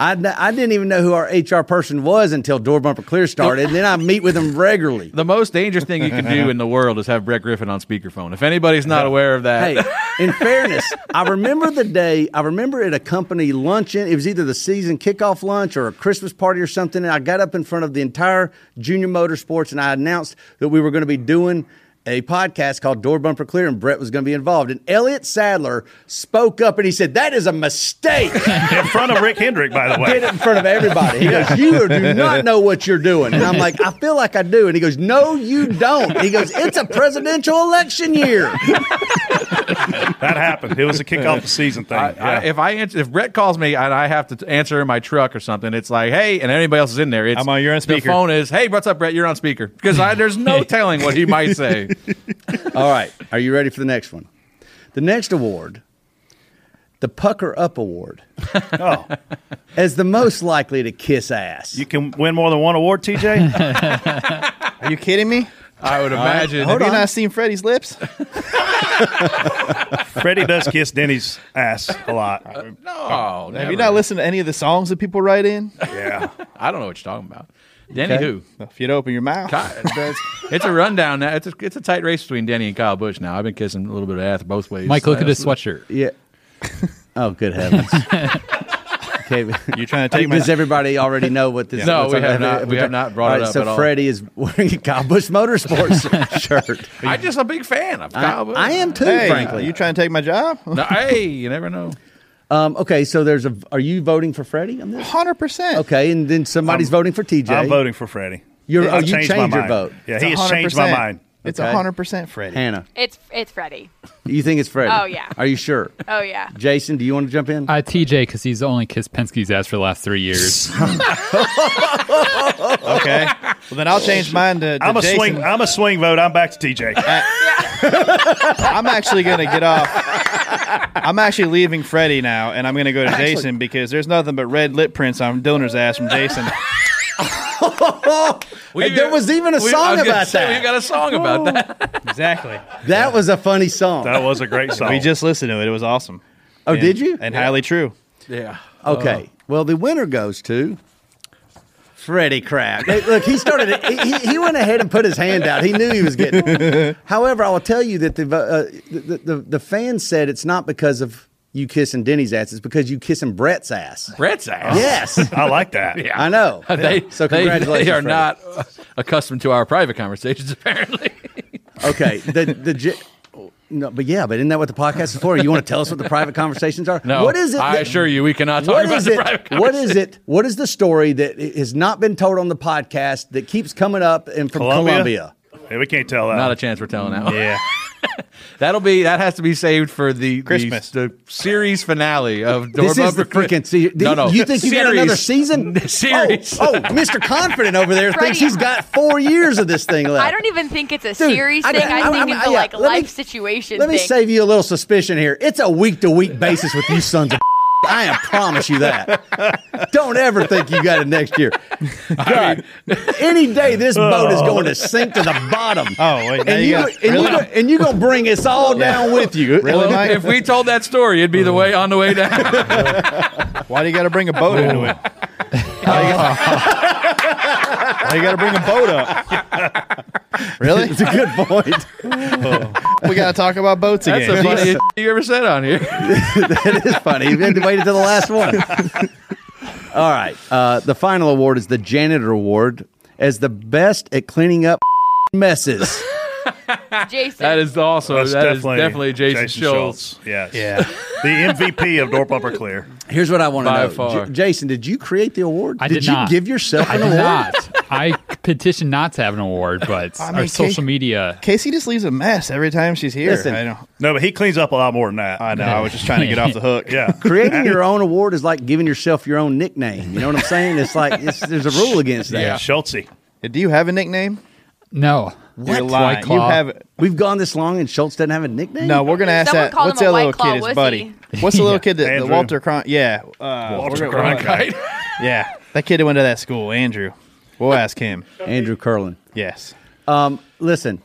I, I didn't even know who our HR person was until Door Bumper Clear started. and then I meet with him regularly. The most dangerous thing you can do in the world is have Brett Griffin on speakerphone. If anybody's not aware of that, Hey, in fairness, I remember the day, I remember at a company luncheon, it was either the season kickoff lunch or a Christmas party or something, and I got up in front of the entire junior motorsports and I announced that we were going to be doing a podcast called Door Bumper Clear, and Brett was going to be involved. And Elliott Sadler spoke up and he said, That is a mistake. In front of Rick Hendrick, by the way. Did it in front of everybody. He goes, You do not know what you're doing. And I'm like, I feel like I do. And he goes, No, you don't. He goes, It's a presidential election year. That happened. It was a kickoff the season thing. I, I, if I answer, if Brett calls me and I have to answer in my truck or something, it's like, hey, and anybody else is in there. It's, I'm on- you're on The speaker. phone is, hey, what's up, Brett? You're on speaker because there's no telling what he might say. All right. Are you ready for the next one? The next award, the Pucker Up Award, oh, as the most likely to kiss ass. you can win more than one award, TJ. Are you kidding me? I would imagine. Have you not seen Freddie's lips? Freddie does kiss Denny's ass a lot. no, Have you not listened to any of the songs that people write in? Yeah. I don't know what you're talking about. Denny Okay. who? If you'd open your mouth. Kyle, it's, it's a rundown now. It's a, it's a tight race between Denny and Kyle Busch now. I've been kissing a little bit of ass both ways. Mike, look at his sweatshirt. Yeah. Oh, good heavens. Okay. You trying to take my Does everybody already know what this? No, what's we on- have not- we have not brought it right, up So at all. Freddie is wearing a Kyle Busch Motorsports shirt. I'm just a big fan of Kyle I, Busch. I am too, Hey, frankly. you trying to take my job? No, hey, you never know. Um, okay, so there's a. Are you voting for Freddie on this? Hundred percent. Okay, and then somebody's voting for TJ. I'm voting for Freddie. You're, I've oh, you changed changed, your mind. vote. Yeah, he has changed my mind. It's Okay. hundred percent Freddie. Hannah, It's it's Freddie. you think it's Freddie? Oh, yeah. Are you sure? Oh yeah. Jason, do you want to jump in? Uh, TJ, because he's only kissed Penske's ass for the last three years. Okay. Well, then I'll change mine to. to I'm a Jason. swing. I'm a swing vote. I'm back to TJ. I'm actually going to get off. I'm actually leaving Freddie now, and I'm going to go to Actually- Jason because there's nothing but red lip prints on Dillner's ass from Jason. And there was even a We- song about say, that. We got a song about that. exactly. That was a funny song. That was a great song. We just listened to it. It was awesome. oh, And- did you? And highly true. Yeah. Okay. Uh-huh. Well, the winner goes to Freddie Kraft. Hey, Look, he started. he, he went ahead and put his hand out. He knew he was getting. However, I will tell you that the, uh, the the the fans said it's not because of you kissing Denny's ass. It's because you kissing Brett's ass. Brett's ass. Yes, I like that. Yeah. I know. They, So congratulations, They are Freddie. not uh, accustomed to our private conversations, apparently. Okay. The the. J- No, but yeah, but isn't that what the podcast is for? You want to tell us what the private conversations are? No, what is it? I assure you, we cannot talk What about is the it? private What is it? What is the story that has not been told on the podcast that keeps coming up and from Columbia? Columbia? Yeah, we can't tell that. Not a chance we're telling that. one. yeah. That'll be that has to be saved for the the- Christmas. the, series finale of Door This is the Cri- freaking se- No, no. You think you got another season? Series. Oh, oh, Mr. Confident over there thinks he's got four years of this thing left. I don't even think it's a Dude, series I- thing. I- I, I- think I- it's a yeah, like let me- life situation Let me save you a little suspicion here. It's a week to week basis with you sons of. I am promise you that. Don't ever think you got it next year. God, any day this oh. boat is going to sink to the bottom. Oh, wait. And you you, got, and you go- and you're gonna bring us all down with you. Really, Well, Mike? if we told that story, it'd be the way on the way down. Why do you got to bring a boat into it? Oh. Why you got- Why you got to bring a boat up? Really? It's a good point. We got to talk about boats That's again. That's the funniest you ever said on here. that is funny. You had to wait until the last one. All right. Uh, the final award is the Janitor Award as the best at cleaning up messes. Jason. That is also That's that is definitely Jason, Schultz. Yes. Yeah. The MVP of Door Bumper Clear. Here's what I want to know, far. J- Jason. Did you create the award? I did you not. give yourself I an did award? Not. I petition not to have an award, but I our social Casey- media. Casey just leaves a mess every time she's here. Listen. I don't. No, but he cleans up a lot more than that. I know. I was just trying to get off the hook. Yeah. Creating your own award is like giving yourself your own nickname. You know what I'm saying? It's like it's, there's a rule against that. Yeah. Schultz. Do you have a nickname? No. You're lying. Claw. You have. We've gone this long and Schultz doesn't have a nickname. No, we're gonna ask Someone that. called What's him a that little White Claw kid? His wussy. buddy. What's the little kid? that the Andrew. Walter Cron. Yeah. Uh, Walter Cronkite. Yeah, that kid that went to that school, Andrew. We'll ask him. Andrew Curlin. Yes. Um, listen,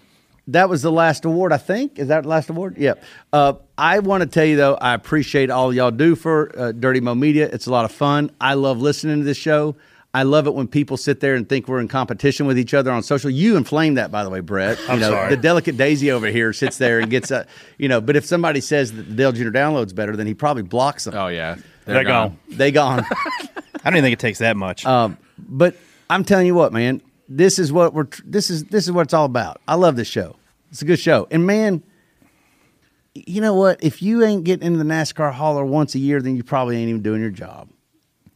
that was the last award, I think. Is that the last award? Yep. Uh, I want to tell you, though, I appreciate all y'all do for uh, Dirty Mo Media. It's a lot of fun. I love listening to this show. I love it when people sit there and think we're in competition with each other on social. You inflame that, by the way, Brett. You I'm know, sorry. The delicate Daisy over here sits there and gets a, you know, but if somebody says that the Dale Jr. download's better, then he probably blocks them. Oh yeah, They're gone. They gone. I don't even think it takes that much. Um, but I'm telling you what, man, this is what we're this is this is what it's all about. I love this show. It's a good show, and man, you know what? If you ain't getting into the NASCAR hauler once a year, then you probably ain't even doing your job,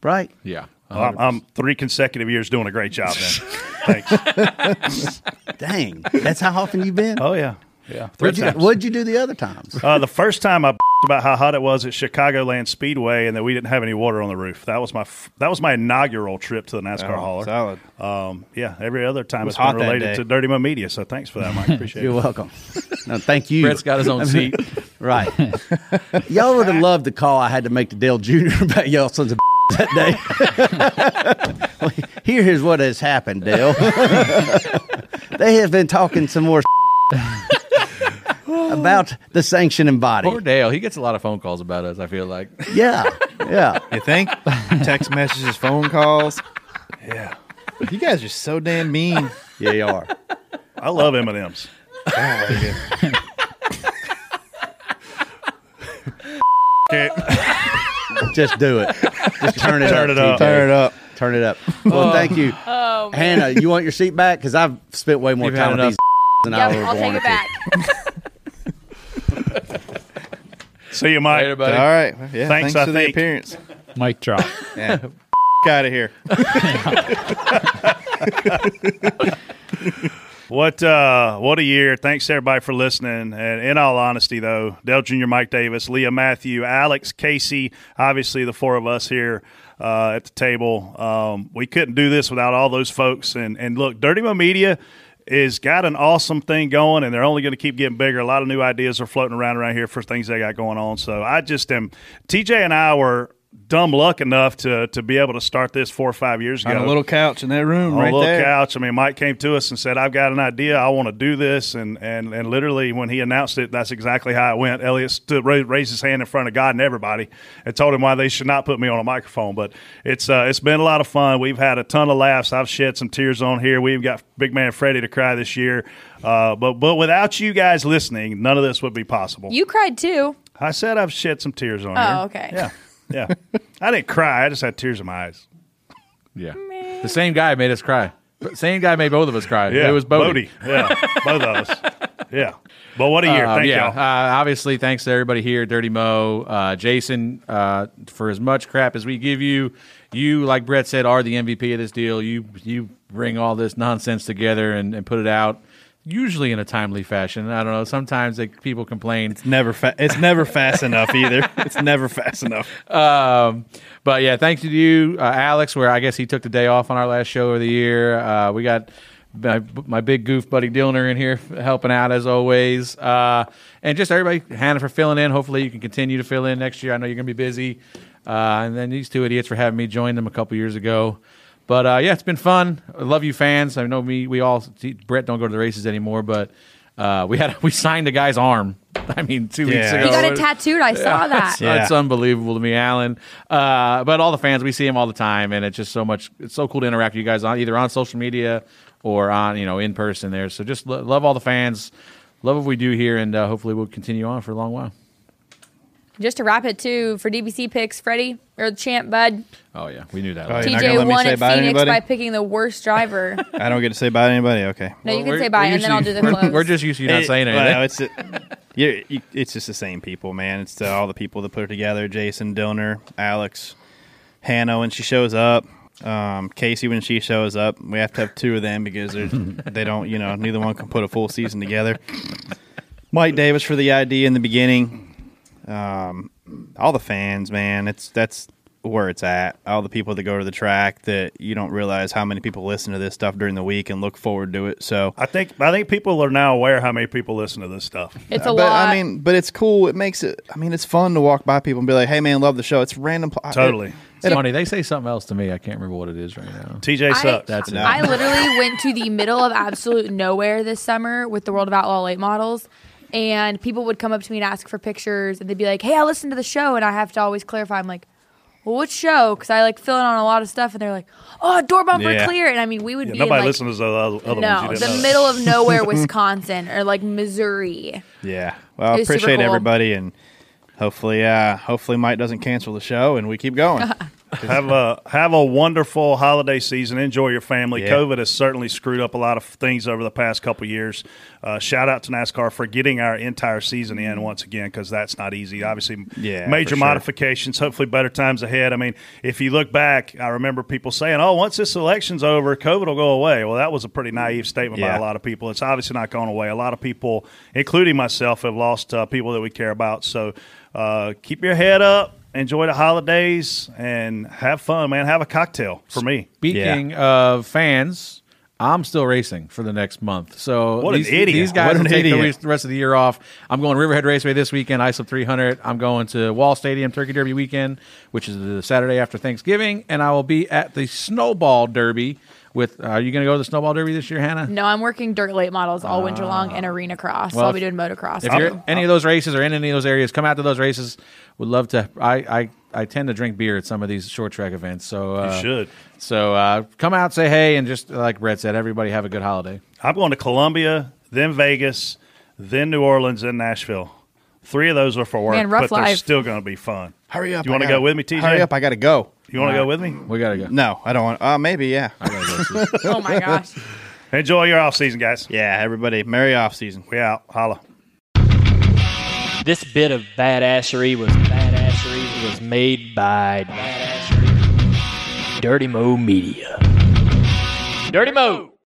right? Yeah. I'm, I'm three consecutive years doing a great job then. Thanks. Dang, that's how often you've been. Oh, yeah. Yeah. What'd you, what'd you do the other times? Uh, the first time I about how hot it was at Chicagoland Speedway and that we didn't have any water on the roof. That was my f- that was my inaugural trip to the NASCAR Oh, hauler. solid. Um, yeah, every other time It was it's been hot related to Dirty Mo Media. So thanks for that, Mike. Appreciate it. You're welcome. No, thank you. Brett's got his own seat. Right. y'all would have loved the call I had to make to Dale Jr. about y'all sons of that day. Well, Here is what has happened, Dale. they have been talking some more about the sanctioning body. Poor Dale. He gets a lot of phone calls about us. I feel like. Yeah, yeah. You think? Text messages, phone calls. Yeah. You guys are so damn mean. Yeah, you are. I love M and M's. Just do it. Just turn it Turn up. it up. TJ. Turn it up. Turn it up. Well, oh. thank you. Oh. Hannah, you want your seat back? Because I've spent way more You've had time with enough. these than I Yep, would I'll take wanted it to. back. See you, Mike. Later, buddy. All right. Yeah, Thanks, thanks, I for the think. appearance. Mic drop. Yeah. out of here. What uh, what a year! Thanks everybody for listening. And in all honesty, though, Dale Jr., Mike Davis, Leah Matthew, Alex Casey, obviously the four of us here uh, at the table, um, we couldn't do this without all those folks. And and look, Dirty Mo Media is got an awesome thing going, and they're only going to keep getting bigger. A lot of new ideas are floating around around here for things they got going on. So I just am. TJ and I were dumb luck enough to to be able to start this four or five years ago On a little couch in that room on right a little there. couch. I mean, Mike came to us and said, "I've got an idea. I want to do this." And and and literally, when he announced it, that's exactly how it went. Elliott stood, ra- raised his hand in front of God and everybody, and told him why they should not put me on a microphone. But it's uh, it's been a lot of fun. We've had a ton of laughs. I've shed some tears on here. We've got big man Freddie to cry this year. Uh, but but without you guys listening, none of this would be possible. You cried too. I said I've shed some tears on here. Oh, here. okay. Yeah, yeah. I didn't cry. I just had tears in my eyes. Yeah. The same guy made us cry. Same guy made both of us cry. Yeah, it was Bodie. Bodie. Yeah, both of us. Yeah, but what a year! Um, Thank yeah, y'all. Uh, obviously, thanks to everybody here, Dirty Mo, uh, Jason, uh, for as much crap as we give you. You, like Brett said, are the MVP of this deal. You you bring all this nonsense together and, and put it out, usually in a timely fashion. I don't know. Sometimes like, people complain. It's never fa- it's never fast enough either. It's never fast enough. Um, but yeah, thanks to you, uh, Alex. Where I guess he took the day off on our last show of the year. Uh, we got my, my big goof buddy Dillner in here helping out as always, uh, and just everybody, Hannah for filling in. Hopefully, you can continue to fill in next year. I know you're gonna be busy, uh, and then these two idiots for having me join them a couple years ago. But uh, yeah, it's been fun. I love you, fans. I know me. We all Brett don't go to the races anymore, but. Uh, we had we signed a guy's arm. I mean, two weeks ago. He got it tattooed. I saw that. Yeah. It's unbelievable to me, Alan. Uh, but all the fans, we see him all the time, and it's just so much. It's so cool to interact with you guys on either on social media or on you know in person there. So just lo- love all the fans, love what we do here, and uh, hopefully we'll continue on for a long while. Just to wrap it too, for DBC picks, Freddie or champ, Bud. Oh yeah, we knew that. Oh, you're let TJ me won say at Phoenix anybody? by picking the worst driver. I don't get to say bye to anybody. Okay. No, you can say bye, we're and then I'll do the usually- close. We're just used to you not It- saying anything. well, it's you're, you, it's just the same people, man. It's uh, all the people that put it together: Jason, Dillner, Alex, Hannah when she shows up. Um, Casey, when she shows up, we have to have two of them because they're- they don't, you know, neither one can put a full season together. Mike Davis for the idea in the beginning. Um, all the fans, man, it's that's where it's at. All the people that go to the track that you don't realize how many people listen to this stuff during the week and look forward to it. So I think I think people are now aware how many people listen to this stuff. It's a but, lot. I mean, but it's cool. It makes it. I mean, it's fun to walk by people and be like, "Hey, man, love the show." It's random. pl- Totally. It, It's funny. They say something else to me. I can't remember what it is right now. TJ I- sucks. That's it. I literally went to the middle of absolute nowhere this summer with the World of Outlaw late models. And people would come up to me and ask for pictures, and they'd be like, "Hey, I listened to the show," and I have to always clarify. I'm like, "Well, which show?" Because I like fill in on a lot of stuff, and they're like, "Oh, door bumper Yeah. clear," and I mean, we would Yeah, be nobody in, like, listens to the other, other no, ones. You the didn't know. middle of nowhere, Wisconsin, or like Missouri. Yeah. Well, I was super appreciate cool. everybody, and hopefully, uh, hopefully Mike doesn't cancel the show and we keep going. have a have a wonderful holiday season. Enjoy your family. Yeah. COVID has certainly screwed up a lot of things over the past couple years. Uh, shout out to NASCAR for getting our entire season in once again because that's not easy. Obviously, Yeah, major sure. modifications. Hopefully, better times ahead. I mean, if you look back, I remember people saying, "Oh, once this election's over, COVID will go away." Well, that was a pretty naive statement by a lot of people. It's obviously not going away. A lot of people, including myself, have lost uh, people that we care about. So uh, keep your head up. Enjoy the holidays and have fun, man. Have a cocktail for me. Speaking of fans, I'm still racing for the next month. So What an these, idiot. These guys What will take the idiot. rest- the rest of the year off. I'm going Riverhead Raceway this weekend, Islip 300. I'm going to Wall Stadium Turkey Derby weekend, which is the Saturday after Thanksgiving, and I will be at the Snowball Derby. With uh, are you going to go to the Snowball Derby this year, Hannah? No, I'm working dirt late models all winter long and arena cross. Well, I'll be doing motocross. If too. you're any of those races or in any of those areas, come out to those races. Would love to. I I, I tend to drink beer at some of these short track events. So uh, You should. So uh, come out, say hey, and just like Brett said, everybody have a good holiday. I'm going to Columbia, then Vegas, then New Orleans, then Nashville. Three of those are for work, Man, rough but they're still going to be fun. Hurry up! You want to go with me, TJ? Hurry up! I got to go. You want to go with me? We got to go. No, I don't want. Uh, maybe yeah. oh my gosh. Enjoy your off season, guys. Yeah, everybody, merry off season. We out. Holla. This bit of badassery was badassery. Was made by badassery. Dirty Mo Media. Dirty Mo.